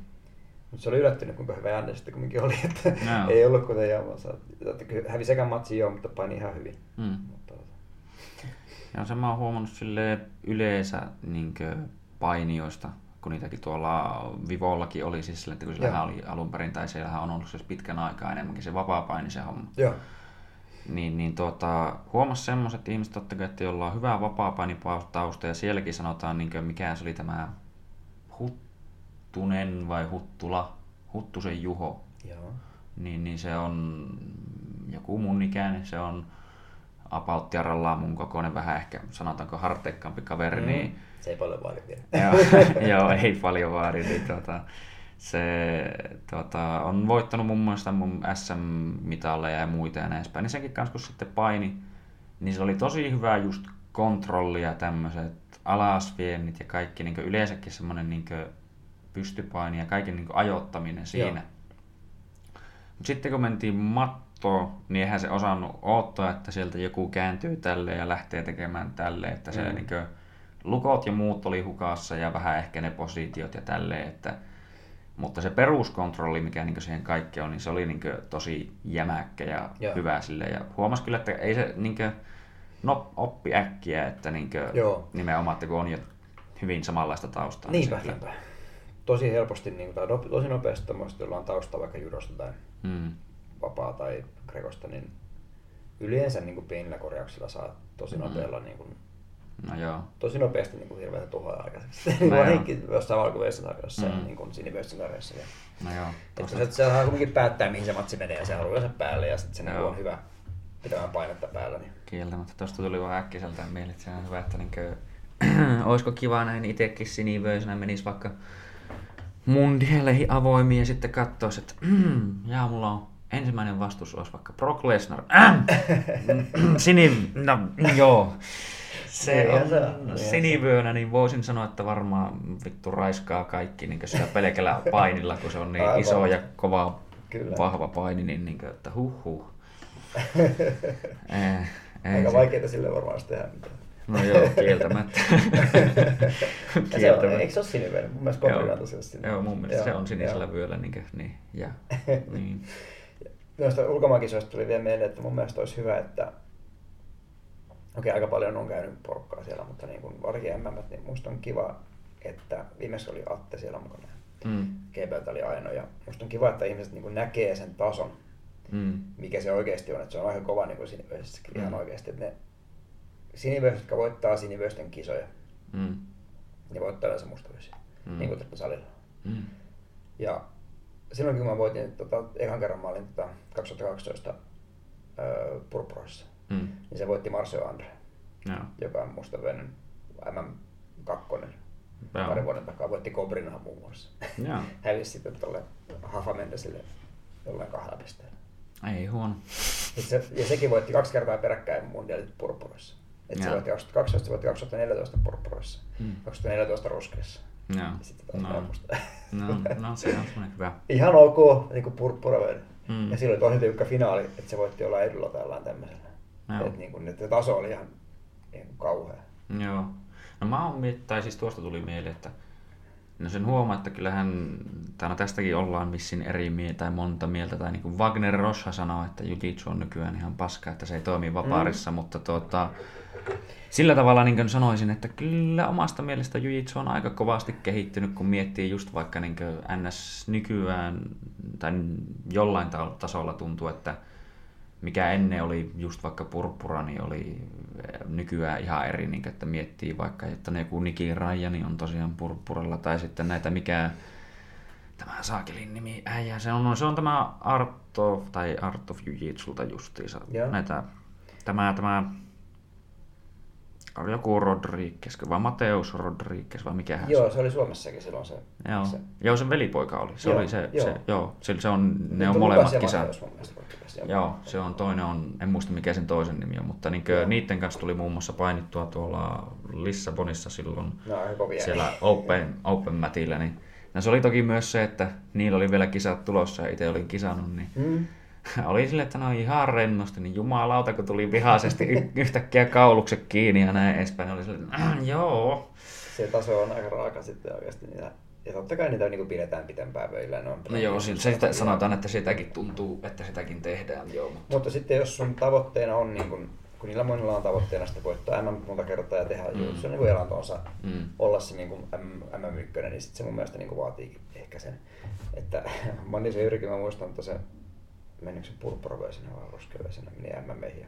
Mutta se oli yllättynyt, kuinka hyvä Janne sitten kumminkin oli. Että no. ei ollut kuten Jamassa. Hävisi sekä matsi joo, mutta paini ihan hyvin. Mm. Mutta, Ja se mä oon huomannut sille yleensä niin painioista, kun niitäkin tuolla Vivollakin oli siis sille, että kun sillä oli alun perin, tai siellähän on ollut siis pitkän aikaa enemmänkin se vapaa-paini se homma. Joo. Niin, niin tuota, huomasi semmoiset ihmiset totta kai, että jolla on hyvä vapaa ja sielläkin sanotaan, niin kuin, mikä se oli tämä Huttunen vai Huttula, Huttusen Juho. Joo. Niin, niin se on joku mun ikäinen, se on about mun kokoinen, vähän ehkä sanotaanko harteikkaampi kaveri. Mm. Niin, se ei paljon vaadi vielä. joo, (laughs) joo, ei paljon vaadi. Niin, tuota, se tuota, on voittanut mun mielestä mun SM-mitalleja ja muita ja näin. Niin senkin kanssa, kun sitten paini, niin se oli tosi hyvä just kontrolli ja tämmöiset alasviennit ja kaikki niin yleensäkin semmoinen niin pystypaini ja kaiken niin ajoittaminen siinä. Mutta sitten kun mentiin mattoon, niin eihän se osannut odottaa, että sieltä joku kääntyy tälle ja lähtee tekemään tälle, että se mm. niin kuin, lukot ja muut oli hukassa ja vähän ehkä ne positiot ja tälleen, että mutta se peruskontrolli, mikä niin siihen kaikki on, niin se oli niin tosi jämäkkä ja Joo. hyvä sille. Ja huomasi kyllä, että ei se niin kuin, no, oppi äkkiä, että niin Joo. nimenomaan, että kun on jo hyvin samanlaista taustaa. Niinpä, niin niinpä. Tosi helposti, niin, tai tosi nopeasti tämmöistä, jolla on tausta vaikka judosta tai mm. vapaa tai grekosta, niin yleensä niin kuin pienillä korjauksilla saa tosi mm. nopealla niin kuin, No joo. Tosi nopeasti niin kuin hirveätä tuhoa aikaiseksi. No (laughs) Varsinkin jossain valkoisessa sarjassa mm. ja niin. Ja... No joo. Että se, se kuitenkin päättää, mihin se matsi menee ja se haluaa sen päälle ja sitten se niin on hyvä pitämään painetta päällä. Niin... Kieltämättä. Tuosta tuli vaan äkkiseltä mieleen, että se on hyvä, että niin kuin, olisiko kiva näin itsekin sinivöisenä menisi vaikka mundieleihin avoimiin ja sitten katsoisi, että mm, jaa, mulla on ensimmäinen vastus olisi vaikka Brock Lesnar. Äh! (laughs) Sini, no, joo. Se on sinivyönä, niin voisin sanoa, että varmaan vittu raiskaa kaikki niin sillä pelkällä (laughs) painilla, kun se on niin Aivan. iso ja kova, Kyllä. vahva paini, niin, niin kuin, että huh huh. (laughs) eh, Aika se... vaikeaa sille varmaan tehdä mitään. No joo, kieltämättä. kieltämättä. (laughs) Se on, eikö se ole sinivyönä? Mun mielestä Koprilan tosiaan sinne. Joo, mun mielestä joo, se on sinisellä joo. vyöllä. Niin, niin, ja, niin. Noista ulkomaankisoista tuli vielä mieleen, että mun mielestä olisi hyvä, että Okei, aika paljon on käynyt porukkaa siellä, mutta niin kuin varsinkin MM, niin musta on kiva, että viimeksi oli Atte siellä mukana. Mm. Oli ainoa. Ja musta on kiva, että ihmiset niin kuin näkee sen tason, mm. mikä se oikeasti on. Että se on aika kova niin kuin mm. ihan oikeasti. Että ne sinivöiset, jotka voittaa sinivöisten kisoja, mm. niin voittaa yleensä mustavöisiä, mm. niin kuin tällä salilla. Mm. Ja silloin kun mä voitin, tota, ekan kerran mä olin tota, 2012 öö, Purpurassa, mm. niin se voitti Marcio Andre, Joo. joka on musta Venän MM2 pari vuoden takaa. Voitti Cobrinahan muun muassa. (laughs) Hävisi sitten tuolle Hafa Mendesille jollain kahdella pisteellä. Ei huono. Se, ja sekin voitti kaksi kertaa peräkkäin mundialit purpurissa. Et se voitti 2012, se voitti 2014 purpurissa, mm. 2014 ruskeassa. Joo. sitten no. no, no, se on semmoinen hyvä. Ihan ok, niin kuin purppura mm. Ja silloin tosi tiukka finaali, että se voitti olla edulla tai jollain tämmöisellä. Joo. Et niin kuin, että taso oli ihan niin kuin kauhea. Joo. No mä oon tai siis tuosta tuli mieleen, että No sen huomaa, että kyllähän täällä tästäkin ollaan vissin eri mieltä tai monta mieltä. Tai niin kuin Wagner Rocha sanoo, että Jiu-Jitsu on nykyään ihan paska, että se ei toimi vapaarissa, mm. mutta tuota, sillä tavalla niin kuin sanoisin, että kyllä omasta mielestä Jiu-Jitsu on aika kovasti kehittynyt, kun miettii just vaikka niin NS nykyään, tai jollain tasolla tuntuu, että mikä ennen oli just vaikka purppura, niin oli eh, nykyään ihan eri, niin että miettii vaikka, että ne joku Niki Rajani on tosiaan purppuralla, tai sitten näitä mikä tämä saakelin nimi äijä, se on, se on tämä Art of, tai Art of Jiu-Jitsulta justiinsa, yeah. näitä, tämä, tämä oli joku Rodriguez, vai Mateus Rodriguez, vai mikä hän Joo, se oli Suomessakin silloin se. Joo, se. joo sen velipoika oli. Se joo, oli se, joo. se, joo, se, se on, ne on molemmat kisat. Joo, se on toinen on, en muista mikä sen toisen nimi on, mutta niin niiden kanssa tuli muun muassa painittua tuolla Lissabonissa silloin no, siellä Open, Open Matillä, niin No se oli toki myös se, että niillä oli vielä kisat tulossa ja itse olin kisannut, niin mm. (laughs) oli sille, että no ihan rennosti, niin jumalauta, kun tuli vihaisesti y- (laughs) yhtäkkiä kaulukset kiinni ja näin edespäin, oli sille, äh, joo. Se taso on aika raaka sitten oikeasti. Niitä, ja totta kai niitä niin pidetään pitempään vöillä. No, no joo, se, sitä, sanotaan, että sitäkin tuntuu, että sitäkin tehdään. Joo, mutta... mutta sitten jos sun tavoitteena on niin kuin kun niillä monilla on tavoitteena sitten voittaa MM monta kertaa ja tehdä mm. just se niin kuin elantonsa, Mm. olla se niin kuin MM1, niin sit se mun mielestä niin kuin vaatii ehkä sen. Että (laughs) Mani se Jyrki, mä muistan, että se menikö se purppuraveisena vai ruskeveisena, meni MMihin ja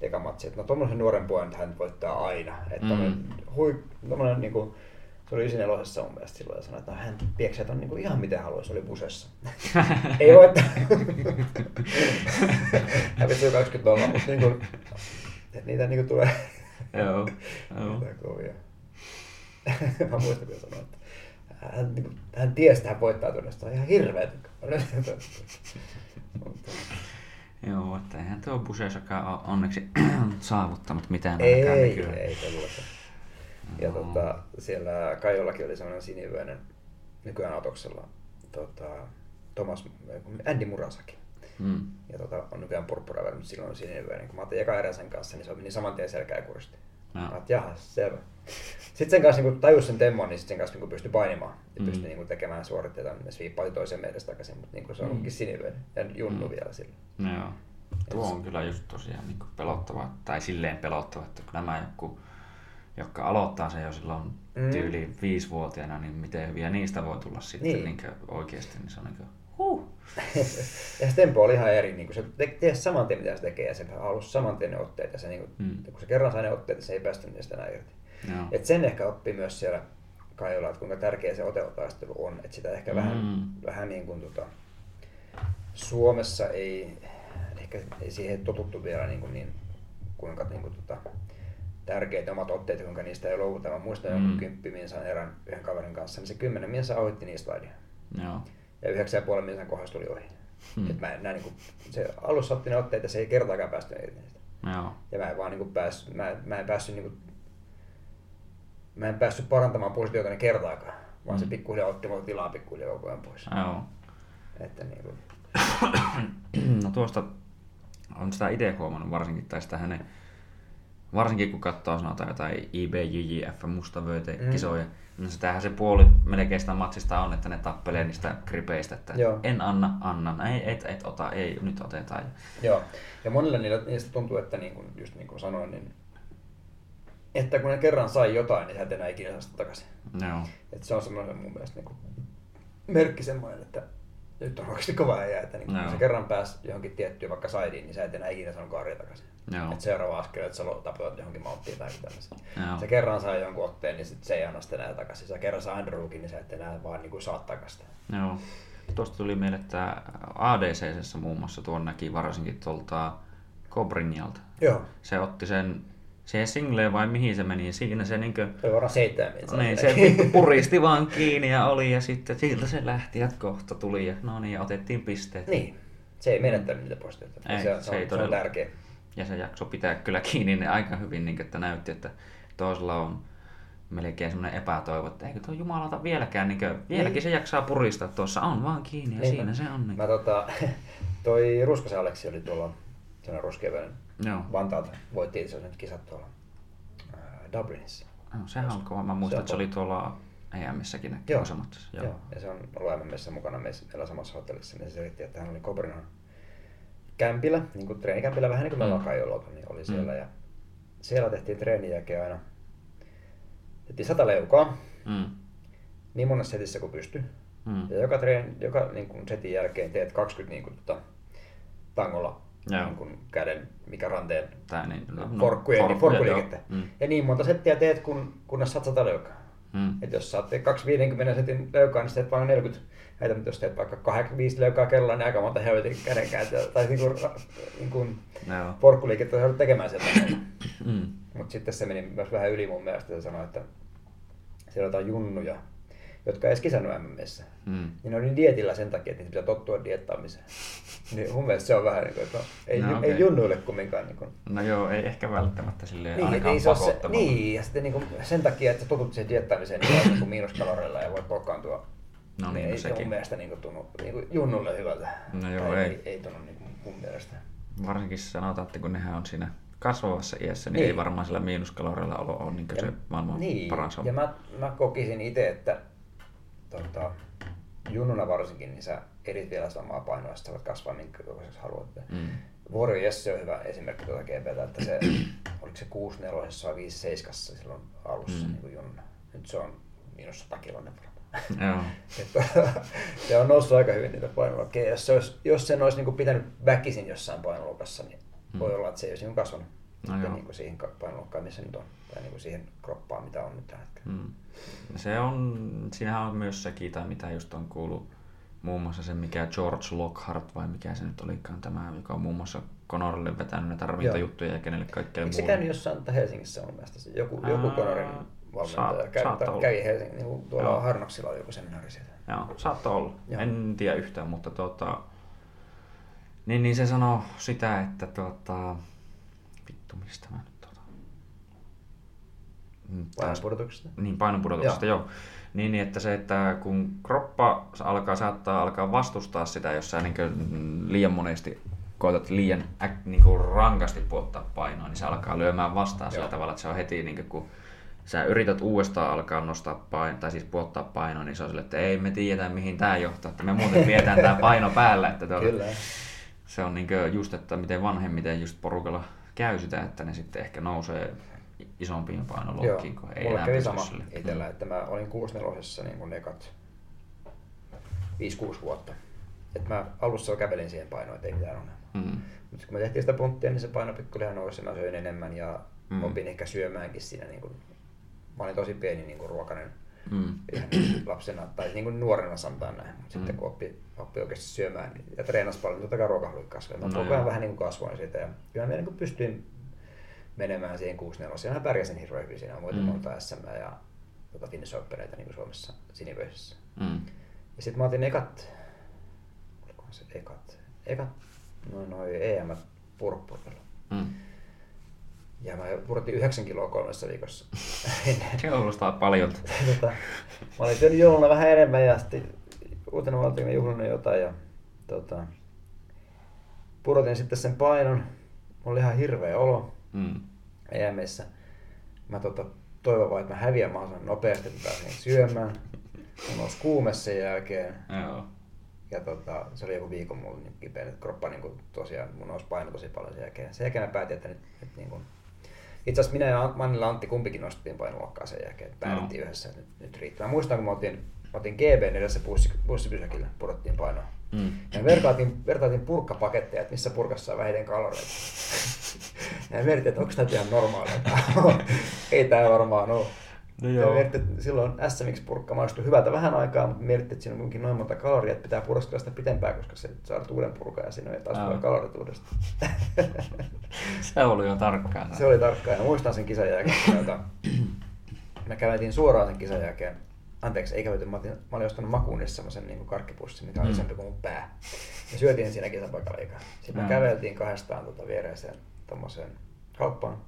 eka matsi, että no tommosen nuoren pojan hän voittaa aina. Että Mm. hui, tommonen niinku, se oli 94 mun mielestä silloin ja sanoi, että no, hän pieksee ton niinku ihan miten haluaisi, oli busessa. (laughs) Ei voittaa. Hävisi jo 20 nolla, mutta niinku, että niitä niinku tulee Joo. (laughs) Joo. niitä kovia. (laughs) Mä muistan, kun sanoin, että hän, niinku, hän tiesi, että hän voittaa se on ihan hirveet. Joo, että eihän tuo Busessakaan ole onneksi (clears throat) saavuttanut mitään Ei, ainakaan ei, ei todellakaan. Ja Joo. tota, siellä Kaijollakin oli sellainen sinivyöinen nykyään Atoksella tota, Thomas, Andy Murasaki. Mm. Ja tota, on nykyään purppuraväri, mutta silloin on sinivyöinen. Kun mä otin eka erän sen kanssa, niin se meni saman tien selkää kuristi. Joo. Mä ajattelin, jaha, selvä. Sitten sen kanssa niin tajus sen temmon, niin sit sen kanssa niin pystyi painimaan ja Mm. pystyi niin tekemään suoritteita. Ne sviippasi toiseen meidästä takaisin, mutta niin se on Mm. sinivyöinen ja junnu Mm. vielä sillä. Joo. Tuo on kyllä just tosiaan niin pelottava, tai silleen pelottava, että kun nämä joku, jotka aloittaa sen jo silloin Mm. tyyliin viisivuotiaana, niin miten hyviä niistä voi tulla sitten Niin. niin. Oikeasti, niin se on niin kuin, huh. (laughs) ja se tempo oli ihan eri, niin kuin se te- tiesi saman tien mitä se tekee ja se halusi saman tien ne otteet ja se, niin kuin, Mm. kun se kerran sai ne otteet, niin se ei päästy niistä enää irti. Joo. Et sen ehkä oppi myös siellä Kaijolla, että kuinka tärkeä se oteltaistelu on. Että sitä ehkä Mm. vähän, vähän niin kuin tota, Suomessa ei, ehkä ei siihen totuttu vielä niin, kuin niin kuinka niin kuin, tota, tärkeitä omat otteet, kuinka niistä ei luovuta. Mä muistan Mm. jonkun kymppiminsan erän yhden kaverin kanssa, niin se kymmenen minsa ohitti niistä slidea. Joo. Ja yhdeksän ja puolen minsan kohdassa tuli ohi. Hmm. Mm. Et mä, en- nää, niin kuin, se alussa otti ne otteet ja se ei kertaakaan päästy irti niistä. Joo. Ja mä en vaan niin pääs, mä, mä en päässyt niin kuin, mä en päässyt parantamaan positiota kertaakaan, vaan se Mm. pikkuhiljaa otti mua tilaa pikkuhiljaa koko ajan pois. Joo. Että niin kuin, (clears throat) No tuosta on sitä itse huomannut varsinkin, tai sitä hänen, varsinkin kun katsoo sanotaan jotain IBJJF mustavöitä Mm. kisoja, niin sitähän se puoli melkein sitä matsista on, että ne tappelee niistä gripeistä, että Joo. en anna, annan, ei, et, et ota, ei, nyt otetaan. joo. Ja niillä, niistä tuntuu, että niin kuin, just niin kuin sanoin, niin että kun ne kerran sai jotain, niin sä et enää ikinä saa sitä takaisin. Joo. Että se on semmoinen mun mielestä niin kuin, merkki semmoinen, että nyt on oikeasti kova äijä, että niin, Joo. kun sä kerran pääs johonkin tiettyyn vaikka saidiin, niin sä et enää ikinä saanut kaaria takaisin. Joo. Et seuraava askel, että sä taputat johonkin mauttiin tai tällaisen. Joo. Sä kerran saa jonkun otteen, niin sit se ei anna sitä enää takaisin. Sä kerran saa Andrewkin, niin sä et enää vaan niin saa takaisin. Joo. Tuosta tuli mieleen, että ADC muun muassa tuon näki varsinkin tuolta Cobrinjalta. Joo. Se otti sen siihen singleen vai mihin se meni, siinä se niinkö, Se varmaan seitsemän niin, se vittu puristi vaan kiinni ja oli, ja sitten siltä se lähti, ja kohta tuli, ja no niin, ja otettiin pisteet. Niin. Se ei menettänyt niitä posteita. Ei, se, se se, ei se on todella. tärkeä. Ja se jakso pitää kyllä kiinni ne aika hyvin, niin että näytti, että toisella on melkein semmoinen epätoivo, että eikö tuo jumalata vieläkään, niin vieläkin Niin. se jaksaa puristaa tuossa, on vaan kiinni ja Niin, siinä mä- se on. Niin. Mä tota, (laughs) toi Ruskosen Aleksi oli tuolla, sellainen ruskeaväinen Joo. Vantaalta, voitti itse asiassa nyt kisat tuolla Dublinissa. No, sehän on kova. Mä muistan, Se että se oli tuolla EM-missäkin Joo. matsissa. Joo. Joo. Ja se on ollut MMssä mukana meillä samassa hotellissa, niin se selitti, että hän oli Cobrinan kämpillä, niin kuin treenikämpillä vähän niin kuin meillä Mm. Kaijolla, niin oli siellä. Mm. Ja siellä tehtiin treenin jälkeen aina, tehtiin sata leukaa, Mm. niin monessa setissä kuin pystyi. Mm. Ja joka, treen, joka niin kuin setin jälkeen teet 20 niin kuin, tota, tangolla Joo. niin kuin käden, mikä ranteen Tää niin, no, no, forkkujen, niin forkkuliikettä. Mm. Ja niin monta settiä teet, kun, kunnes saat 100 leukaa. Mm. Et jos saat 250 setin leukaa, niin teet vain 40. Heitä, mutta jos teet vaikka 85 leukaa kelloa, niin aika monta helvetin kädenkääntöä. Tai niinku, niinku Joo. forkkuliikettä joudut tekemään sieltä. Mm. mutta sitten se meni myös vähän yli mun mielestä. Se sanoi, että siellä on jotain junnuja, jotka ei edes kisannut MMissä. Mm. Niin ne oli dietillä sen takia, että niitä pitää tottua diettaamiseen. (laughs) niin mun mielestä se on vähän niin kuin, että no, ei, No okei. ei junnuille kumminkaan. Niin kuin, No joo, ei ehkä välttämättä silleen niin, ainakaan ei se se, niin, ja sitten niin kuin sen takia, että totut siihen diettaamiseen, niin on niin miinuskaloreilla ja voit loukkaantua. No niin, ei no se mun sekin. mielestä niin kuin tunnu niin kuin junnulle hyvältä. No joo, Tai ei. ei, ei tunnu niin kuin mun mielestä. Varsinkin sanotaan, että kun nehän on siinä kasvavassa iässä, niin, Niin. ei varmaan sillä miinuskaloreilla olo ole niin se maailman niin, paras ja homma. mä, mä kokisin itse, että tota, junnuna varsinkin, niin sä edit vielä samaa painoa, että sä voit kasvaa minkä kokoiseksi haluat. Mm. Vuori Jesse on hyvä esimerkki tuota GPtä, että se, (clears throat) oliko se 6 4 5 7 silloin alussa mm. niin kuin Jonna. Nyt se on miinus 100 kilonen Joo. (laughs) että, (laughs) se on noussut aika hyvin niitä painoluokkia. Jos, se olisi, jos sen olisi niin pitänyt väkisin jossain painoluokassa, niin mm. voi olla, että se ei olisi niin kasvanut no niin kuin siihen painoluokkaan, missä nyt on, tai niin kuin siihen kroppaan, mitä on nyt tällä hetkellä. Mm. Se on, siinähän on myös se tai mitä just on kuullut, muun muassa se, mikä George Lockhart vai mikä se nyt olikaan tämä, joka on muun muassa Conorille vetänyt näitä ravintojuttuja ja kenelle kaikkelle muulle. Eikö se käynyt jossain Helsingissä mun mielestä? Joku, joku Conorin valmentaja kävi, saattaa kävi Helsingin, niin tuolla Joo. Harnaksilla oli joku seminaari sieltä. Joo, saattaa olla. Joo. En tiedä yhtään, mutta tuota, niin, niin se sanoo sitä, että tuota, vittu mistä mä nyt tuota... Mm, painonpudotuksesta? Niin, painonpudotuksesta, joo. joo. Niin, niin, että se, että kun kroppa alkaa, saattaa alkaa vastustaa sitä, jos sä niin liian monesti koetat liian äk, niin kuin rankasti puottaa painoa, niin se alkaa lyömään vastaan sillä tavalla, että se on heti niin kuin, kun sä yrität uudestaan alkaa nostaa painoa, tai siis puottaa painoa, niin se on sille, että ei me tiedetä mihin tämä johtaa, että me muuten pidetään tämä paino päällä. Että tuota, Kyllä. Se on niin just, että miten vanhemmiten just porukalla käy sitä, että ne sitten ehkä nousee isompiin painoluokkiin, kun ei enää kävi sama itsellä, mm. että mä olin 64 niin kuin ekat 5-6 vuotta. Et mä alussa kävelin siihen painoon, että ei mitään ongelmaa. Mm. Mutta kun me tehtiin sitä punttia, niin se paino pikkulihan nousi, mä söin enemmän ja mm. opin ehkä syömäänkin siinä niin kuin mä olin tosi pieni niin kuin ruokainen mm. lapsena, tai niin kuin nuorena sanotaan näin, mutta mm. sitten kun oppi, oppi oikeasti syömään niin, ja treenasi paljon, niin totta kai ruokahaluja kasvoi. Mä no, vähän, vähän niin kasvoin siitä ja kyllä mä niin pystyin menemään siihen 6 4 Mä pärjäsin hirveän hyvin siinä, voitin mm. monta SM ja tota Finnish Openeita niin Suomessa Sinivöisissä. Mm. Ja sitten mä otin ekat, olikohan se ekat, ekat, noin noin EM purppurilla. Mm. Ja mä pudotin 9 kiloa kolmessa viikossa. (laughs) Se kuulostaa paljon. (laughs) tota, mä olin syönyt jouluna vähän enemmän ja sitten uutena valtion juhlannut jotain ja tota, pudotin sitten sen painon. Mulla oli ihan hirveä olo mm. EMissä. Mä tota, toivon vaan, että mä häviän mahdollisimman nopeasti, että pääsin syömään. Mä nousi kuume sen jälkeen. Joo. Ja tota, se oli joku viikon mulla niin kipeä, että kroppa niin kuin, tosiaan, mun nousi paino tosi paljon sen jälkeen. Sen jälkeen mä päätin, että nyt, nyt niin kuin, itse asiassa minä ja Mannilla Antti kumpikin nostettiin painoluokkaa sen jälkeen, että päädyttiin no. yhdessä, että nyt, nyt riittää. Mä muistan, kun mä otin, mä otin GB edessä bussi, bussipysäkillä, pudottiin painoa. Mm. Ja vertaatiin, vertaatiin purkkapaketteja, että missä purkassa on vähiten kaloreita. (laughs) ja mietittiin, että onko tämä ihan normaalia. (laughs) Ei tämä varmaan ole. No joo. Ja silloin SMX-purkka maistui hyvältä vähän aikaa, mutta mietittiin, että siinä on kuitenkin noin monta kaloria, että pitää purskella sitä pitempään, koska se saa uuden purkan ja siinä on taas tulee kalorit uudestaan. (laughs) se oli jo tarkkaan. Se oli tarkkaan ja muistan sen kisan jälkeen, että (clears throat) me käveltiin suoraan sen kisan jälkeen. Anteeksi, ei kävelty, mä, otin, mä olin ostanut makuunissa semmoisen niin karkkipussin, mikä on mm. isompi kuin mun pää. Ja syötiin siinä kisapaikalla Sitten me käveltiin kahdestaan tuota viereiseen kauppaan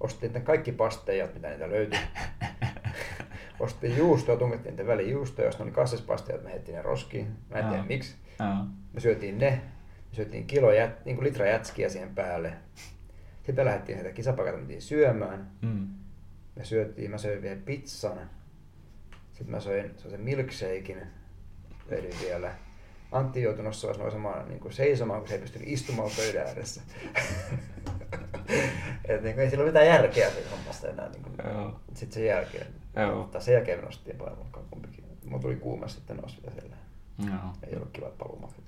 ostettiin kaikki pasteja, mitä niitä löytyi. (laughs) ostettiin juustoa, tungettiin niitä välijuustoja, jos ne oli kassispasteja, me heitettiin ne roskiin. Mä en tiedä miksi. Me syötiin ne. Me syötiin kilo jät, niin kuin litra jätskiä siihen päälle. Sitten lähdettiin näitä kisapaikalta mentiin syömään. Mm. Me syötiin, mä söin vielä pizzan. Sitten mä söin sen milkshakein. Vedin vielä. Antti joutui nostaa noisemaan niin kuin seisomaan, kun se ei pystynyt istumaan pöydän ääressä. (laughs) Et niin kuin, ei sillä ole mitään järkeä siinä hommassa enää. Niin kuin, Sitten sen jälkeen, Joo. tai sen jälkeen me nostettiin painoluokkaa kumpikin. Mulla tuli kuuma sitten nousi sitä siellä. Joo. Ei ollut kivat paluumatkat.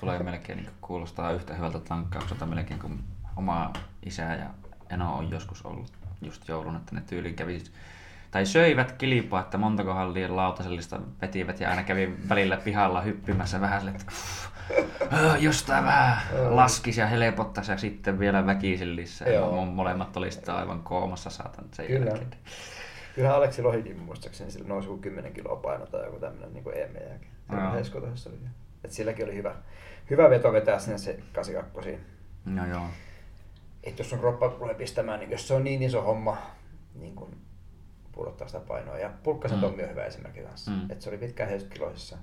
Tulee melkein niin kuulostaa yhtä hyvältä tankkaukselta melkein kuin oma isä ja Eno on joskus ollut just joulun, että ne tyyli kävi tai söivät kilpaa, että montako hallien lautasellista vetivät ja aina kävi välillä pihalla hyppimässä vähän sille, että jostain vähän laskisi ja helpottaisi ja sitten vielä väkisin lisää. Joo. Molemmat oli sitten aivan koomassa saatan sen Kyllä. jälkeen. Kyllä Aleksi Lohikin muistaakseni sillä nousi 10 kiloa paino tai joku tämmöinen niin EM jälkeen. oli. Et silläkin oli hyvä, hyvä veto vetää sinne se 82. No joo. Et jos on kroppa tulee pistämään, niin jos se on niin iso homma, niin kun pudottaa sitä painoa. Ja Pulkkasen mm. On hyvä esimerkki kanssa. Mm. Et se oli pitkään 70 kiloisissa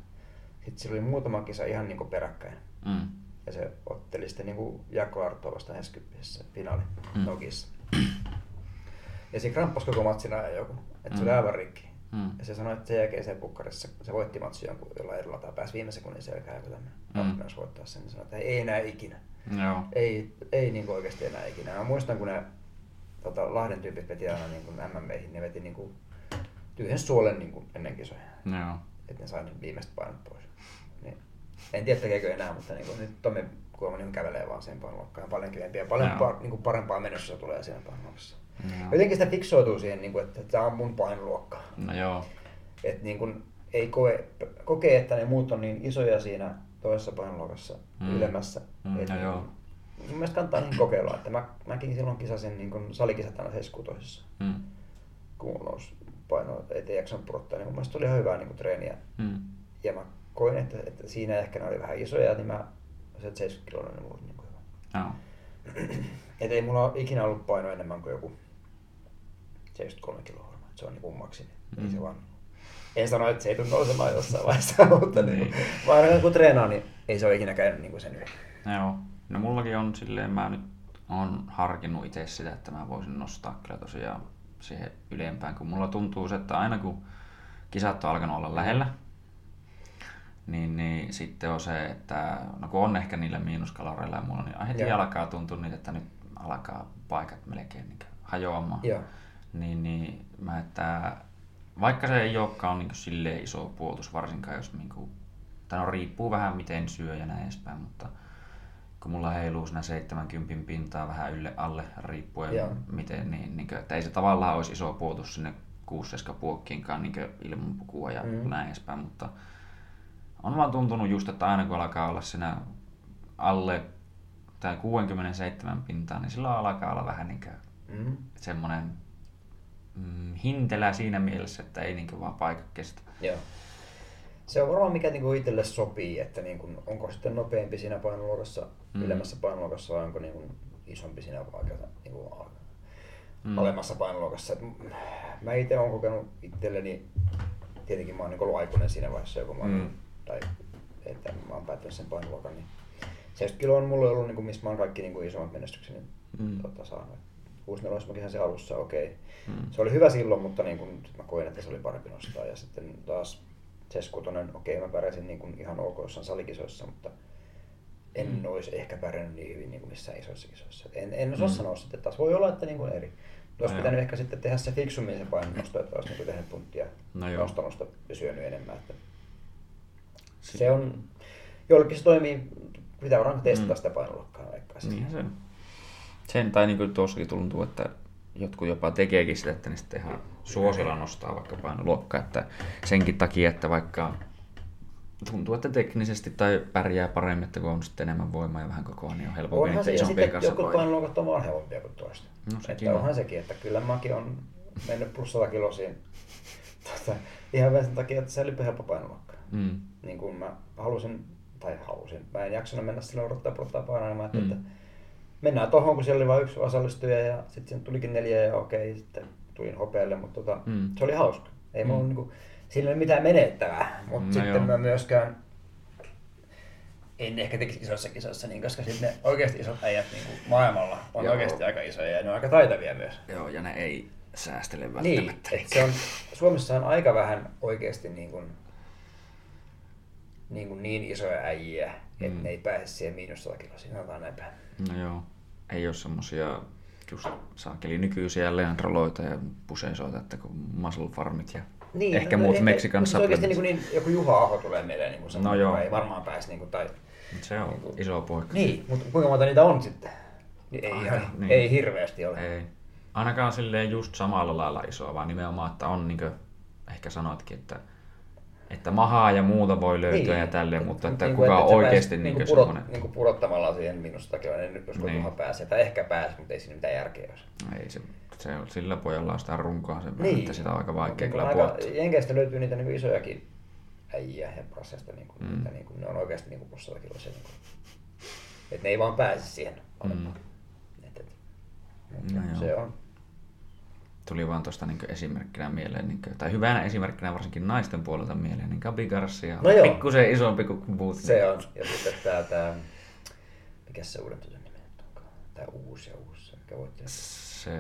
sitten sillä oli muutama kisa ihan niin kuin peräkkäin. Mm. Ja se otteli sitten niin Jako Artoa vastaan Heskyppissä finaali mm. Nogissa. Ja siinä kramppasi koko matsin ajan joku, että mm. se oli mm. aivan rikki. Mm. Ja se sanoi, että sen jälkeen se pukkarissa, se voitti matsi jonkun jollain erolla tai pääsi viime sekunnin selkään joku tämmöinen. Mm. voittaa sen, niin sanoi, että ei enää ikinä. Joo. ei, ei niin oikeasti enää ikinä. Mä muistan, kun ne tota, Lahden tyypit veti aina niin kuin MMEihin, ne veti niin kuin tyhjän suolen niin kuin ennen kisoja. Joo. Että ne sai ne viimeiset painot pois. Niin, en tiedä tekeekö enää, mutta niin kuin, nyt Tomi Kuoma niin kävelee vaan sen painoluokkaan. Paljon kivempiä ja paljon Joo. par, niin kuin parempaa menossa tulee siinä painoluokassa. Joo. Jotenkin sitä fiksoituu siihen, niin kuin, että tämä on mun painoluokka. No joo. Että niin kuin, ei koe, kokee, että ne muut on niin isoja siinä toisessa painoluokassa mm. ylemmässä. Mm, Et no niin joo. Mun mielestä kannattaa niin kokeilla, että mä, mäkin silloin kisasin niin kuin salikisat aina 76 Mm. kun paino, ettei jaksanut pudottaa, niin mun mielestä oli ihan hyvää niin kuin treeniä. Mm. Ja mä koin, että, että siinä ehkä ne oli vähän isoja, niin mä se 70 kiloinen niin mulla oli niin kuin hyvä. Joo. Et ei mulla ole ikinä ollut paino enemmän kuin joku 73 kiloa. Se on niin kuin maksimi. Mm. Ei se vaan... En sano, että se ei tule nousemaan jossain vaiheessa, (laughs) mutta Niin. niin. vaan kun treenaa, niin ei se ole ikinä käynyt niin kuin sen yli. Joo. No mullakin on silleen, mä nyt on harkinnut itse sitä, että mä voisin nostaa kyllä tosiaan siihen ylempään, kun mulla tuntuu se, että aina kun kisat on alkanut olla lähellä, niin, niin sitten on se, että no kun on ehkä niillä miinuskaloreilla ja mulla, niin heti Joo. alkaa tuntua niitä, että nyt alkaa paikat melkein niin hajoamaan. Joo. Niin, niin mä, että vaikka se ei olekaan niin silleen iso puolustus, varsinkaan jos niin kuin, tai no riippuu vähän miten syö ja näin edespäin, mutta kun mulla heiluu siinä 70 pintaa vähän ylle alle riippuen Joo. miten, niin, niin kuin, että ei se tavallaan olisi iso puolustus sinne 6 puokkiinkaan niin ilman pukua ja Mm. mm. näin edespäin, mutta on vaan tuntunut just, että aina kun alkaa olla siinä alle tai 67 pintaa, niin silloin alkaa olla vähän niin kuin Mm. semmoinen mm, hintelä siinä mielessä, että ei niin vaan paikka kestä. Joo. Se on varmaan mikä niinku itselle sopii, että niinku, onko sitten nopeampi siinä painoluokassa, Mm. mm. ylemmässä painoluokassa vai onko niinku isompi siinä vaikka, niinku, Mm. mm. alemmassa painoluokassa. Et mä itse olen kokenut itselleni, tietenkin mä oon niinku ollut aikuinen siinä vaiheessa, joku mä Mm. tai että mä oon päättänyt sen painoluokan, niin 70 kiloa on mulle ollut, niinku, missä mä oon kaikki niinku, isommat menestykseni Mm. tota, saanut. 64 mä kisasin alussa, okei. Mm. Se oli hyvä silloin, mutta niin kun, sit mä koin, että se oli parempi nostaa. Ja sitten taas 76, okei mä pärjäsin niin kun ihan ok jossain salikisoissa, mutta en Mm. mm. olisi ehkä pärjännyt niin hyvin niin kuin missään isoissa kisoissa. En, en osaa Mm. mm. sanoa sitten taas. Voi olla, että niin kuin eri. Olisi No pitänyt joo. ehkä sitten tehdä se fiksummin se painonnosto, että olisi niin tehnyt punttia No sitä ja syönyt enemmän. Että se on, jollekin se toimii, pitää varmaan testata Mm. sitä painoluokkaa vaikka. Niinhän se on. Sen tai niin kuin tuossakin tuntuu, että jotkut jopa tekeekin sitä, että ne sitten ihan suosilla nostaa vaikka painoluokkaa, että senkin takia, että vaikka tuntuu, että teknisesti tai pärjää paremmin, että kun on sitten enemmän voimaa ja vähän kokoa, niin on helpompi Onhan se, ja sitten kanssa jotkut painoluokat on vaan helpompia kuin toista. No sekin että on. onhan sekin, että kyllä mäkin on mennyt plus 100 kilosiin (laughs) tota, ihan vielä sen takia, että se oli helppo painoluokka. Mm. Niin kuin mä halusin, tai halusin, mä en jaksanut mennä silloin odottaa prottaa painamaan, että, Mm. että mennään tohon, kun siellä oli vain yksi osallistuja ja sitten tulikin neljä ja okei, sitten tulin hopealle, mutta tota, Mm. se oli hauska. Ei mulla Mm. mm. Sillä ei ole mitään menettävää, mutta No sitten joo. mä myöskään en ehkä tekisi isoissa kisoissa niin, koska sitten ne oikeasti isot äijät niin kuin maailmalla on Joo. oikeasti aika isoja ja ne on aika taitavia myös. Joo, ja ne ei säästele Niin, välttämättä. et se on, Suomessa on aika vähän oikeasti niin, kuin, niin, kuin niin isoja äijiä, että Mm. ne ei pääse siihen miinus 100 kiloa, sanotaan näin päin. No joo, ei ole semmosia just saakeli nykyisiä leandroloita ja puseisoita, että kun muscle farmit ja Niin, ehkä muut Mexican mutta oikeasti niin, kuin niin, joku Juha Aho tulee mieleen, niin kuin No joo. ei varmaan pääse, niin kuin, tai Mut Se on iso poika. Niin, mutta kuinka monta niitä on sitten? Niin ei, Aika, ihan, niin. niin. ei hirveästi ole. Ei. Ainakaan silleen just samalla lailla isoa, vaan nimenomaan, että on niinkö, ehkä sanoitkin, että, että mahaa ja muuta voi löytyä ja tälleen, mutta että Niin kuka kuin, on oikeasti pääset niinkö niinku pudot, semmoinen. Niin kuin pudottamalla siihen minusta kiloinen, nyt jos Niin. niin. pääsee, tai ehkä pääsee, mutta ei siinä mitään järkeä ole. Ei se, se on, sillä pojalla on sitä runkoa sen verran, Niin. että sitä on aika vaikea Niin kyllä kuin aika. Jenkeistä löytyy niitä niin isojakin äijiä ja brassista, niin kuin, Mm. niitä, niin kuin, ne on oikeasti niin kuin kiloisia. Niin kuin, että ne ei vaan pääse siihen Mm. Et, et, No joo. se on. Tuli vaan tuosta niin esimerkkinä mieleen, niin tai hyvänä esimerkkinä varsinkin naisten puolelta mieleen, niin Gabi Garcia tai uusi ja uusi, se, voitti. Se,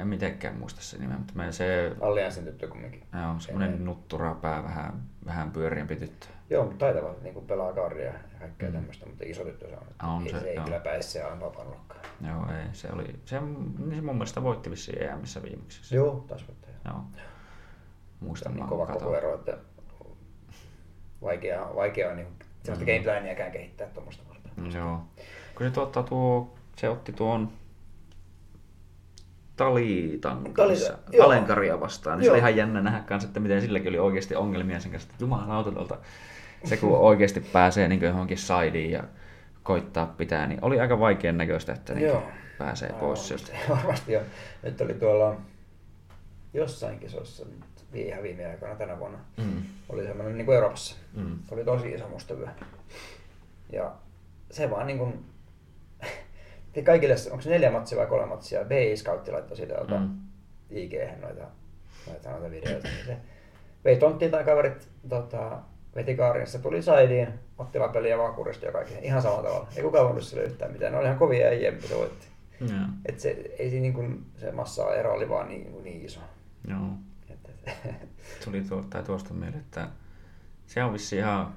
en mitenkään muista se nimen, mutta se... Allianssin tyttö kumminkin. Joo, semmoinen nuttura pää, vähän, vähän pyöriämpi tyttö. Joo, mutta taitava niin kuin pelaa karria ja kaikkea mm. tämmöistä, mutta iso tyttö se on. On ei, se, se, ei joo. kyllä pääse se aivan papanlokkaan. Joo, ei, se oli, se, niin se mun mielestä voitti vissiin EMissä viimeksi. Joo, taas voitti. Joo. Se Muistan niin kova kun koko katsoin. ero, että vaikea, vaikea on niin sellaista Mm. gameplaniäkään kehittää tuommoista varten. Joo. Kun se, tuottaa tuo, se otti tuon Talitan Talita, kanssa joo. Alenkaria vastaan, niin se oli ihan jännä nähdä kanssa, että miten silläkin oli oikeasti ongelmia sen kanssa, jumalauta tuolta. Se kun oikeasti pääsee niin johonkin sideen ja koittaa pitää, niin oli aika vaikean näköistä, että niin Joo. pääsee Aivan pois sieltä. (laughs) varmasti, jo. Nyt oli tuolla jossain vi- ihan viime aikoina tänä vuonna. Mm. Oli semmoinen niin kuin Euroopassa. Mm. Oli tosi iso mustavyö. Ja se vaan niin kuin, te kaikille, onko se neljä matsia vai kolme matsia, BI Scoutti laittoi siitä mm. Mm. ig noita, noita, noita videoita, niin se vei tonttiin tai kaverit tota, veti kaarin, se tuli saidiin, otti lapeliin ja vaan kuristi ja kaikki. Ihan samalla tavalla. Ei kukaan voinut sille yhtään mitään. Ne oli ihan kovia äijä, mitä se voitti. Joo. Et se, ei siinä niin kuin, se massa ero oli vaan niin, niin iso. Joo. Että, (laughs) Tuli tuo, tai tuosta mieleen, että se on vissi ihan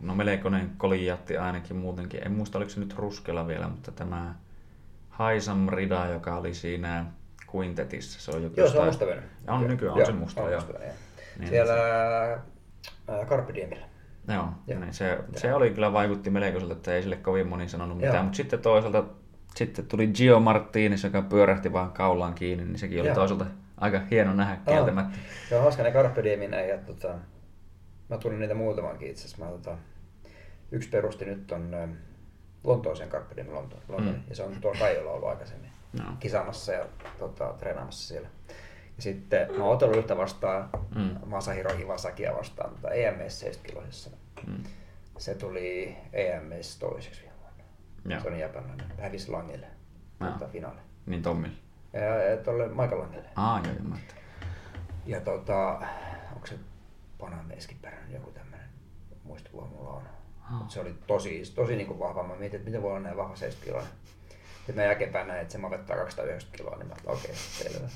no melkoinen kolijatti ainakin muutenkin. En muista oliko se nyt Ruskella vielä, mutta tämä Haisam Rida, joka oli siinä Quintetissa, se on joku joo, se on mustavyöinen. On nykyään, on Joo, se musta, on joo. joo. Niin, Siellä ää, Carpe Diemillä. Joo, Joo. niin se, se oli kyllä vaikutti melkoiselta, että ei sille kovin moni sanonut Joo. mitään, mutta sitten toisaalta sitten tuli Gio Martinis, joka pyörähti vaan kaulaan kiinni, niin sekin oli Joo. toisaalta aika hieno nähdä kieltämättä. Se on hauska ne Carpe Diemin ja tota, mä tunnen niitä muutamankin itse asiassa. Mä, tota, yksi perusti nyt on Lontooseen Carpe Diem Lonto, Lontoon, Mm. ja se on tuolla Kaijolla ollut aikaisemmin Joo. kisaamassa ja tota, treenaamassa siellä. Ja sitten mä oon otellut yhtä vastaan Mm. Masahiro Iwasakia vastaan tota EMS 70 kiloisessa. Mm. Se tuli EMS toiseksi viime vuonna. Se on japanilainen. Hävisi Langille tota, finaali. Niin Tommille. Ja, ja tuolle Michael Langille. Aa, joo, joo. Ja tota, onko se Panameskipärän joku tämmönen muistikuva mulla on. Mut se oli tosi, tosi niinku vahva. Mä mietin, että miten voi olla näin vahva 70 kiloa. Sitten mä jälkeenpäin näin, että se mavettaa 290 kiloa, niin mä okei, okay, selvä.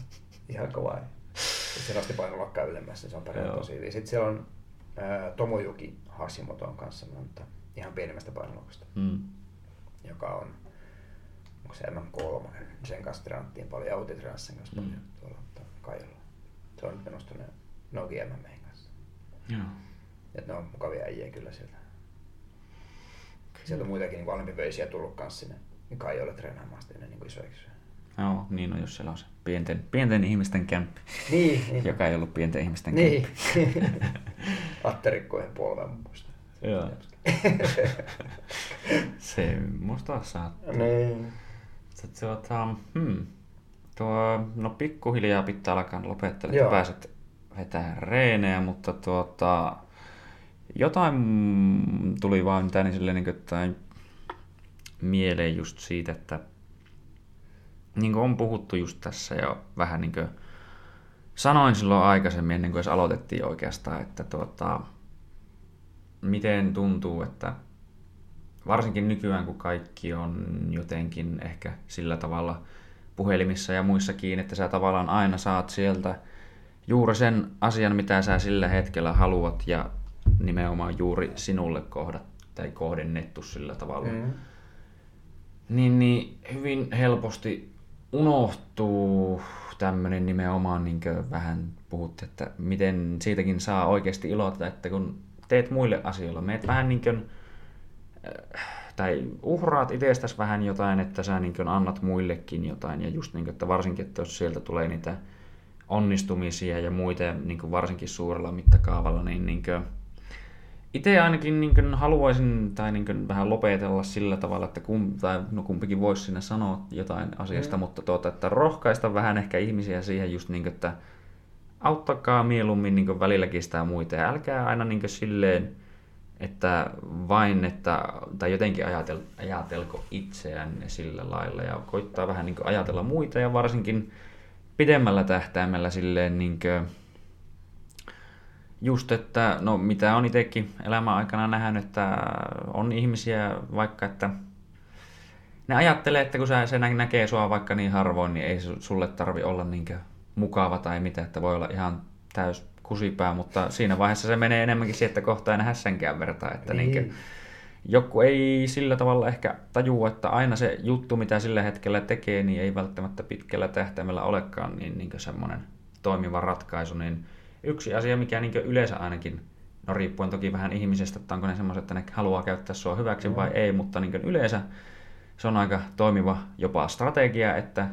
Ihan kova. Sitten se nosti painolokkaa ylemmäs, niin se on pärjännyt tosi hyvin. Sitten siellä on ää, Tomojuki Hashimoton kanssa, mutta ihan pienemmästä painolokasta, Mm. joka on, onko se MM3, sen kanssa treenattiin paljon, ja Outi sen kanssa Mm. paljon tuolla Kaijolla. Se on nyt menossa tuonne Nogi MM:n kanssa. Joo. Et ne on mukavia äijä kyllä sieltä. Sieltä on muitakin niin alempivöisiä tullut kanssa sinne niin Kaijoille treenaamaan sitten ne niin isoiksi. Joo, niin on, jos siellä on se pienten, pienten ihmisten kämppi, Niin, niin. joka ei ollut pienten ihmisten Niin. kämppi. (laughs) Atterikkojen polven muista. Joo. (laughs) Semmoista saa. niin. Sitten Tuota, hmm. Tuo, no pikkuhiljaa pitää alkaa lopetella, että pääset vetää reenejä, mutta tuota, jotain tuli vaan mitään niin silleen, niin kuin, että mieleen just siitä, että niin kuin on puhuttu just tässä jo vähän niin kuin sanoin silloin aikaisemmin, ennen kuin edes aloitettiin oikeastaan, että tuota, miten tuntuu, että varsinkin nykyään, kun kaikki on jotenkin ehkä sillä tavalla puhelimissa ja muissa kiinni, että sä tavallaan aina saat sieltä juuri sen asian, mitä sä sillä hetkellä haluat ja nimenomaan juuri sinulle kohdat tai kohdennettu sillä tavalla. Mm. Niin, niin hyvin helposti unohtuu tämmöinen nimenomaan, niin kuin vähän puhutte, että miten siitäkin saa oikeasti ilota, että kun teet muille asioilla, meet (clears throat) vähän niin kuin, äh, tai uhraat itsestäsi vähän jotain, että sä niin kuin annat muillekin jotain, ja just niin kuin, että varsinkin, että jos sieltä tulee niitä onnistumisia ja muita, niin kuin varsinkin suurella mittakaavalla, niin, niin kuin, itse ainakin niin kuin haluaisin tai niin kuin vähän lopetella sillä tavalla, että kum, tai no kumpikin voisi sinne sanoa jotain asiasta, mm. mutta tuota, että rohkaista vähän ehkä ihmisiä siihen just niin kuin, että auttakaa mieluummin niin kuin välilläkin sitä muita ja älkää aina niin kuin silleen, että vain, että, tai jotenkin ajatel, ajatelko itseänne sillä lailla ja koittaa vähän niin kuin ajatella muita ja varsinkin pidemmällä tähtäimellä silleen niin kuin, just, että no mitä on itsekin elämän aikana nähnyt, että on ihmisiä vaikka, että ne ajattelee, että kun sä, se nä- näkee sua vaikka niin harvoin, niin ei su- sulle tarvi olla niinkö mukava tai mitä, että voi olla ihan täys kusipää, mutta siinä vaiheessa se menee enemmänkin siihen, että kohta ei nähdä senkään vertaa, että Niin. niinkö, joku ei sillä tavalla ehkä tajua, että aina se juttu, mitä sillä hetkellä tekee, niin ei välttämättä pitkällä tähtäimellä olekaan niin, niin semmoinen toimiva ratkaisu. Niin yksi asia, mikä niin yleensä ainakin, no riippuen toki vähän ihmisestä, että onko ne semmoiset, että ne haluaa käyttää sua hyväksi vai ei, mutta niin yleensä se on aika toimiva jopa strategia, että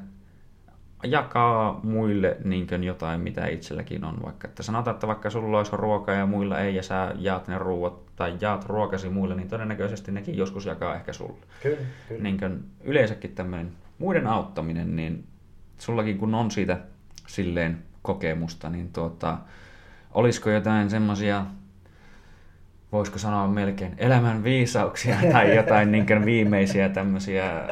jakaa muille niin jotain, mitä itselläkin on. Vaikka että sanotaan, että vaikka sulla olisi ruokaa ja muilla ei, ja sä jaat ne ruuat tai jaat ruokasi muille, niin todennäköisesti nekin joskus jakaa ehkä sulle. Kyllä, kyllä. Niin kuin yleensäkin tämmöinen muiden auttaminen, niin sullakin kun on siitä silleen kokemusta, niin tuota, olisiko jotain semmoisia, voisiko sanoa melkein elämän viisauksia (laughs) tai jotain niin kuin viimeisiä tämmöisiä äh,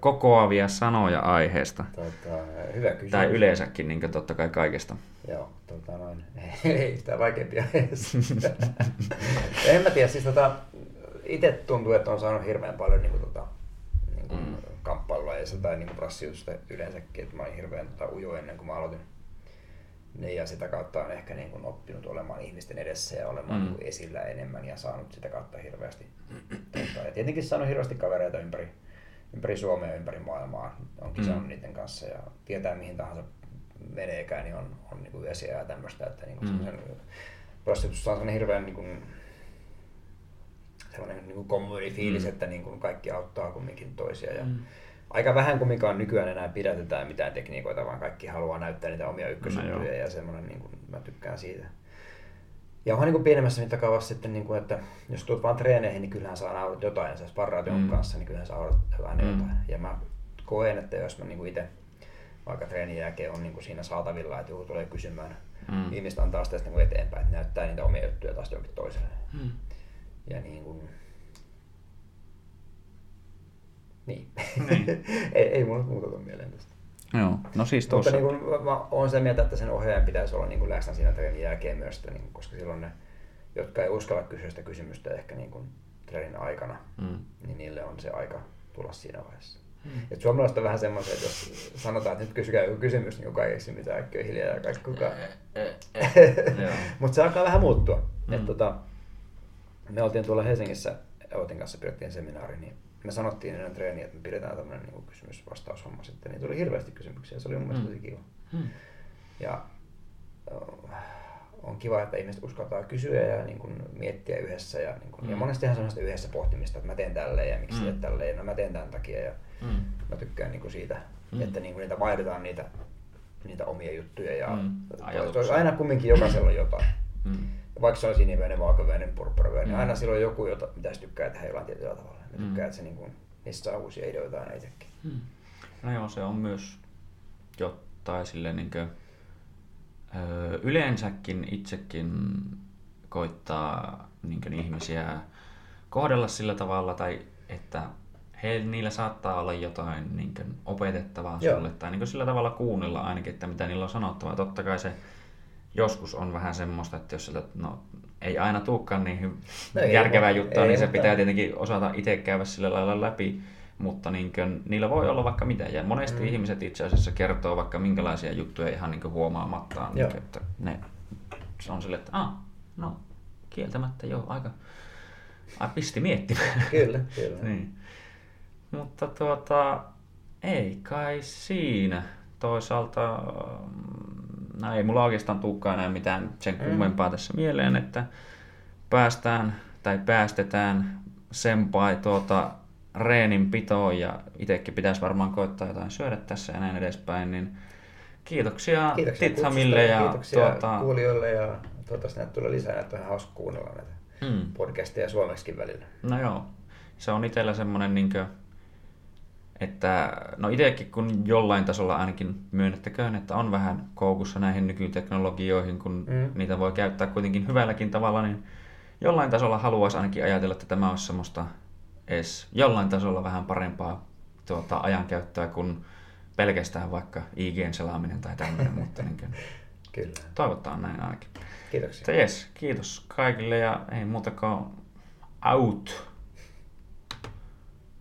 kokoavia sanoja aiheesta? Tota, hyvä kysymys. Tai yleensäkin niin kuin totta kai kaikesta. Joo, tota noin. (laughs) Ei sitä vaikeampia edes. (laughs) en mä tiedä, siis tota, itse tuntuu, että on saanut hirveän paljon niin kuin, tota, niin kuin mm. kamppailua ja tai niin brassiusta yleensäkin, että mä olin hirveän tota, ujo ennen kuin mä aloitin. Niin, ja sitä kautta on ehkä niin kuin, oppinut olemaan ihmisten edessä ja olemaan Mm. niin kuin, esillä enemmän ja saanut sitä kautta hirveästi. Tota, ja tietenkin saanut hirveästi kavereita ympäri, ympäri Suomea ja ympäri maailmaa. On kisannut Mm. niiden kanssa ja tietää mihin tahansa meneekään, niin on, on niin kuin yösiä ja tämmöistä, että niin kuin mm. prostituussa on sellainen hirveän niin kuin, sellainen niin kuin Mm. mm. että niin kuin kaikki auttaa kumminkin toisia. Ja Mm. Aika vähän kumminkaan nykyään enää pidätetään mitään tekniikoita, vaan kaikki haluaa näyttää niitä omia No ykkösjuttuja joo. ja semmoinen, niin kuin, mä tykkään siitä. Ja onhan niin kuin pienemmässä mittakaavassa sitten, niin kuin, että jos tulet vaan treeneihin, niin kyllähän saa naurat jotain, ja sä sparraat Mm. kanssa, niin kyllähän saa naurat aina Mm. jotain. Ja mä koen, että jos mä niin itse vaikka treenin jälkeen on niin kuin siinä saatavilla, että joku tulee kysymään, Mm. ihmiset antaa sitä sitten niin kuin eteenpäin, että näyttää niitä omia juttuja taas jonkin toiselle. Mm. Ja niin kuin... Niin. Niin. (laughs) ei, ei mulla muuta tule mieleen tästä. Joo, no siis Mutta tuossa... niin kuin, mä oon sitä mieltä, että sen ohjaajan pitäisi olla niin läsnä siinä treenin jälkeen myös, että, niin kuin, koska silloin ne, jotka ei uskalla kysyä sitä kysymystä ehkä niin kuin treenin aikana, Mm. niin niille on se aika tulla siinä vaiheessa. Mm. Et suomalaiset on vähän semmoisia, että jos sanotaan, että nyt kysykää joku kysymys, niin kukaan ei keksi mitään, äkkiä hiljaa ja kaikki kukaan. (laughs) Joo. Mutta se alkaa vähän muuttua. Mm. Et tota, me oltiin tuolla Helsingissä, Outin kanssa pidettiin seminaari, niin me sanottiin ennen treeniä, että me pidetään tämmöinen niin kysymys-vastaushomma sitten. Niin tuli hirveästi kysymyksiä, se oli mun mielestä Mm. tosi kiva. Mm. Ja äh, on kiva, että ihmiset uskaltaa kysyä ja niin kuin, miettiä yhdessä. Ja, niin kuin, Mm. ja monestihan se on sitä yhdessä pohtimista, että mä teen tälleen ja miksi Mm. teet tälleen, no mä teen tämän takia. Ja Mm. mä tykkään niin kuin siitä, Mm. että niin kuin, niitä vaihdetaan niitä, niitä omia juttuja. Ja Mm. toi- Ajatuksia. toi, aina kumminkin jokaisella on jotain. Mm. Vaikka se on siniveinen, valkoveinen, purppuraveinen, Mm. niin aina silloin joku, jota, mitä tykkää tehdä jollain tietyllä tavalla. Mä Mm. tykkään, että se niin kuin, niistä saa uusia ideoita aina itsekin. Mm. No joo, se on myös jotain sille niin kuin, öö, yleensäkin itsekin koittaa niin kuin, ihmisiä kohdella sillä tavalla, tai että he, niillä saattaa olla jotain niin kuin, opetettavaa Joo. sulle, tai niin kuin, sillä tavalla kuunnella ainakin, että mitä niillä on sanottavaa. Totta kai se joskus on vähän semmoista, että jos sieltä, no, ei aina tuukaan niin hy- No järkevää juttua, ei, niin se mutta- pitää tietenkin osata itse käydä sillä lailla läpi, mutta niin kuin, niillä voi olla vaikka mitä. Ja monesti mm. Ihmiset itse asiassa kertoo vaikka minkälaisia juttuja ihan niin kuin huomaamattaan, niin kuin, että ne, se on silleen, että ah, no kieltämättä joo, aika, ai, pisti miettimään. (laughs) Kyllä, kyllä. (laughs) niin. Mutta tuota, ei kai siinä. Toisaalta, mm, no ei mulla oikeastaan tulekaan enää mitään sen Mm. kummempaa tässä mieleen, että päästään tai päästetään senpai tuota reenin pitoon ja itsekin pitäisi varmaan koittaa jotain syödä tässä ja näin edespäin, niin kiitoksia, Kiitoksia Tithamille ja kiitoksia tuota, kuulijoille ja toivottavasti näitä tulee lisää, että on hauska kuunnella näitä mm, podcasteja suomeksikin välillä. No joo, se on itsellä semmoinen, niinkö, että no itsekin kun jollain tasolla ainakin myönnettäköön, että on vähän koukussa näihin nykyteknologioihin, kun Mm. niitä voi käyttää kuitenkin hyvälläkin tavalla, niin jollain tasolla haluaisi ainakin ajatella, että tämä olisi semmoista edes jollain tasolla vähän parempaa tuota, ajankäyttöä kuin pelkästään vaikka IGn selaaminen tai tämmöinen, mutta niin kuin, (laughs) Kyllä. toivotaan näin ainakin. Kiitoksia. Mutta jes, kiitos kaikille ja ei muuta kuin out.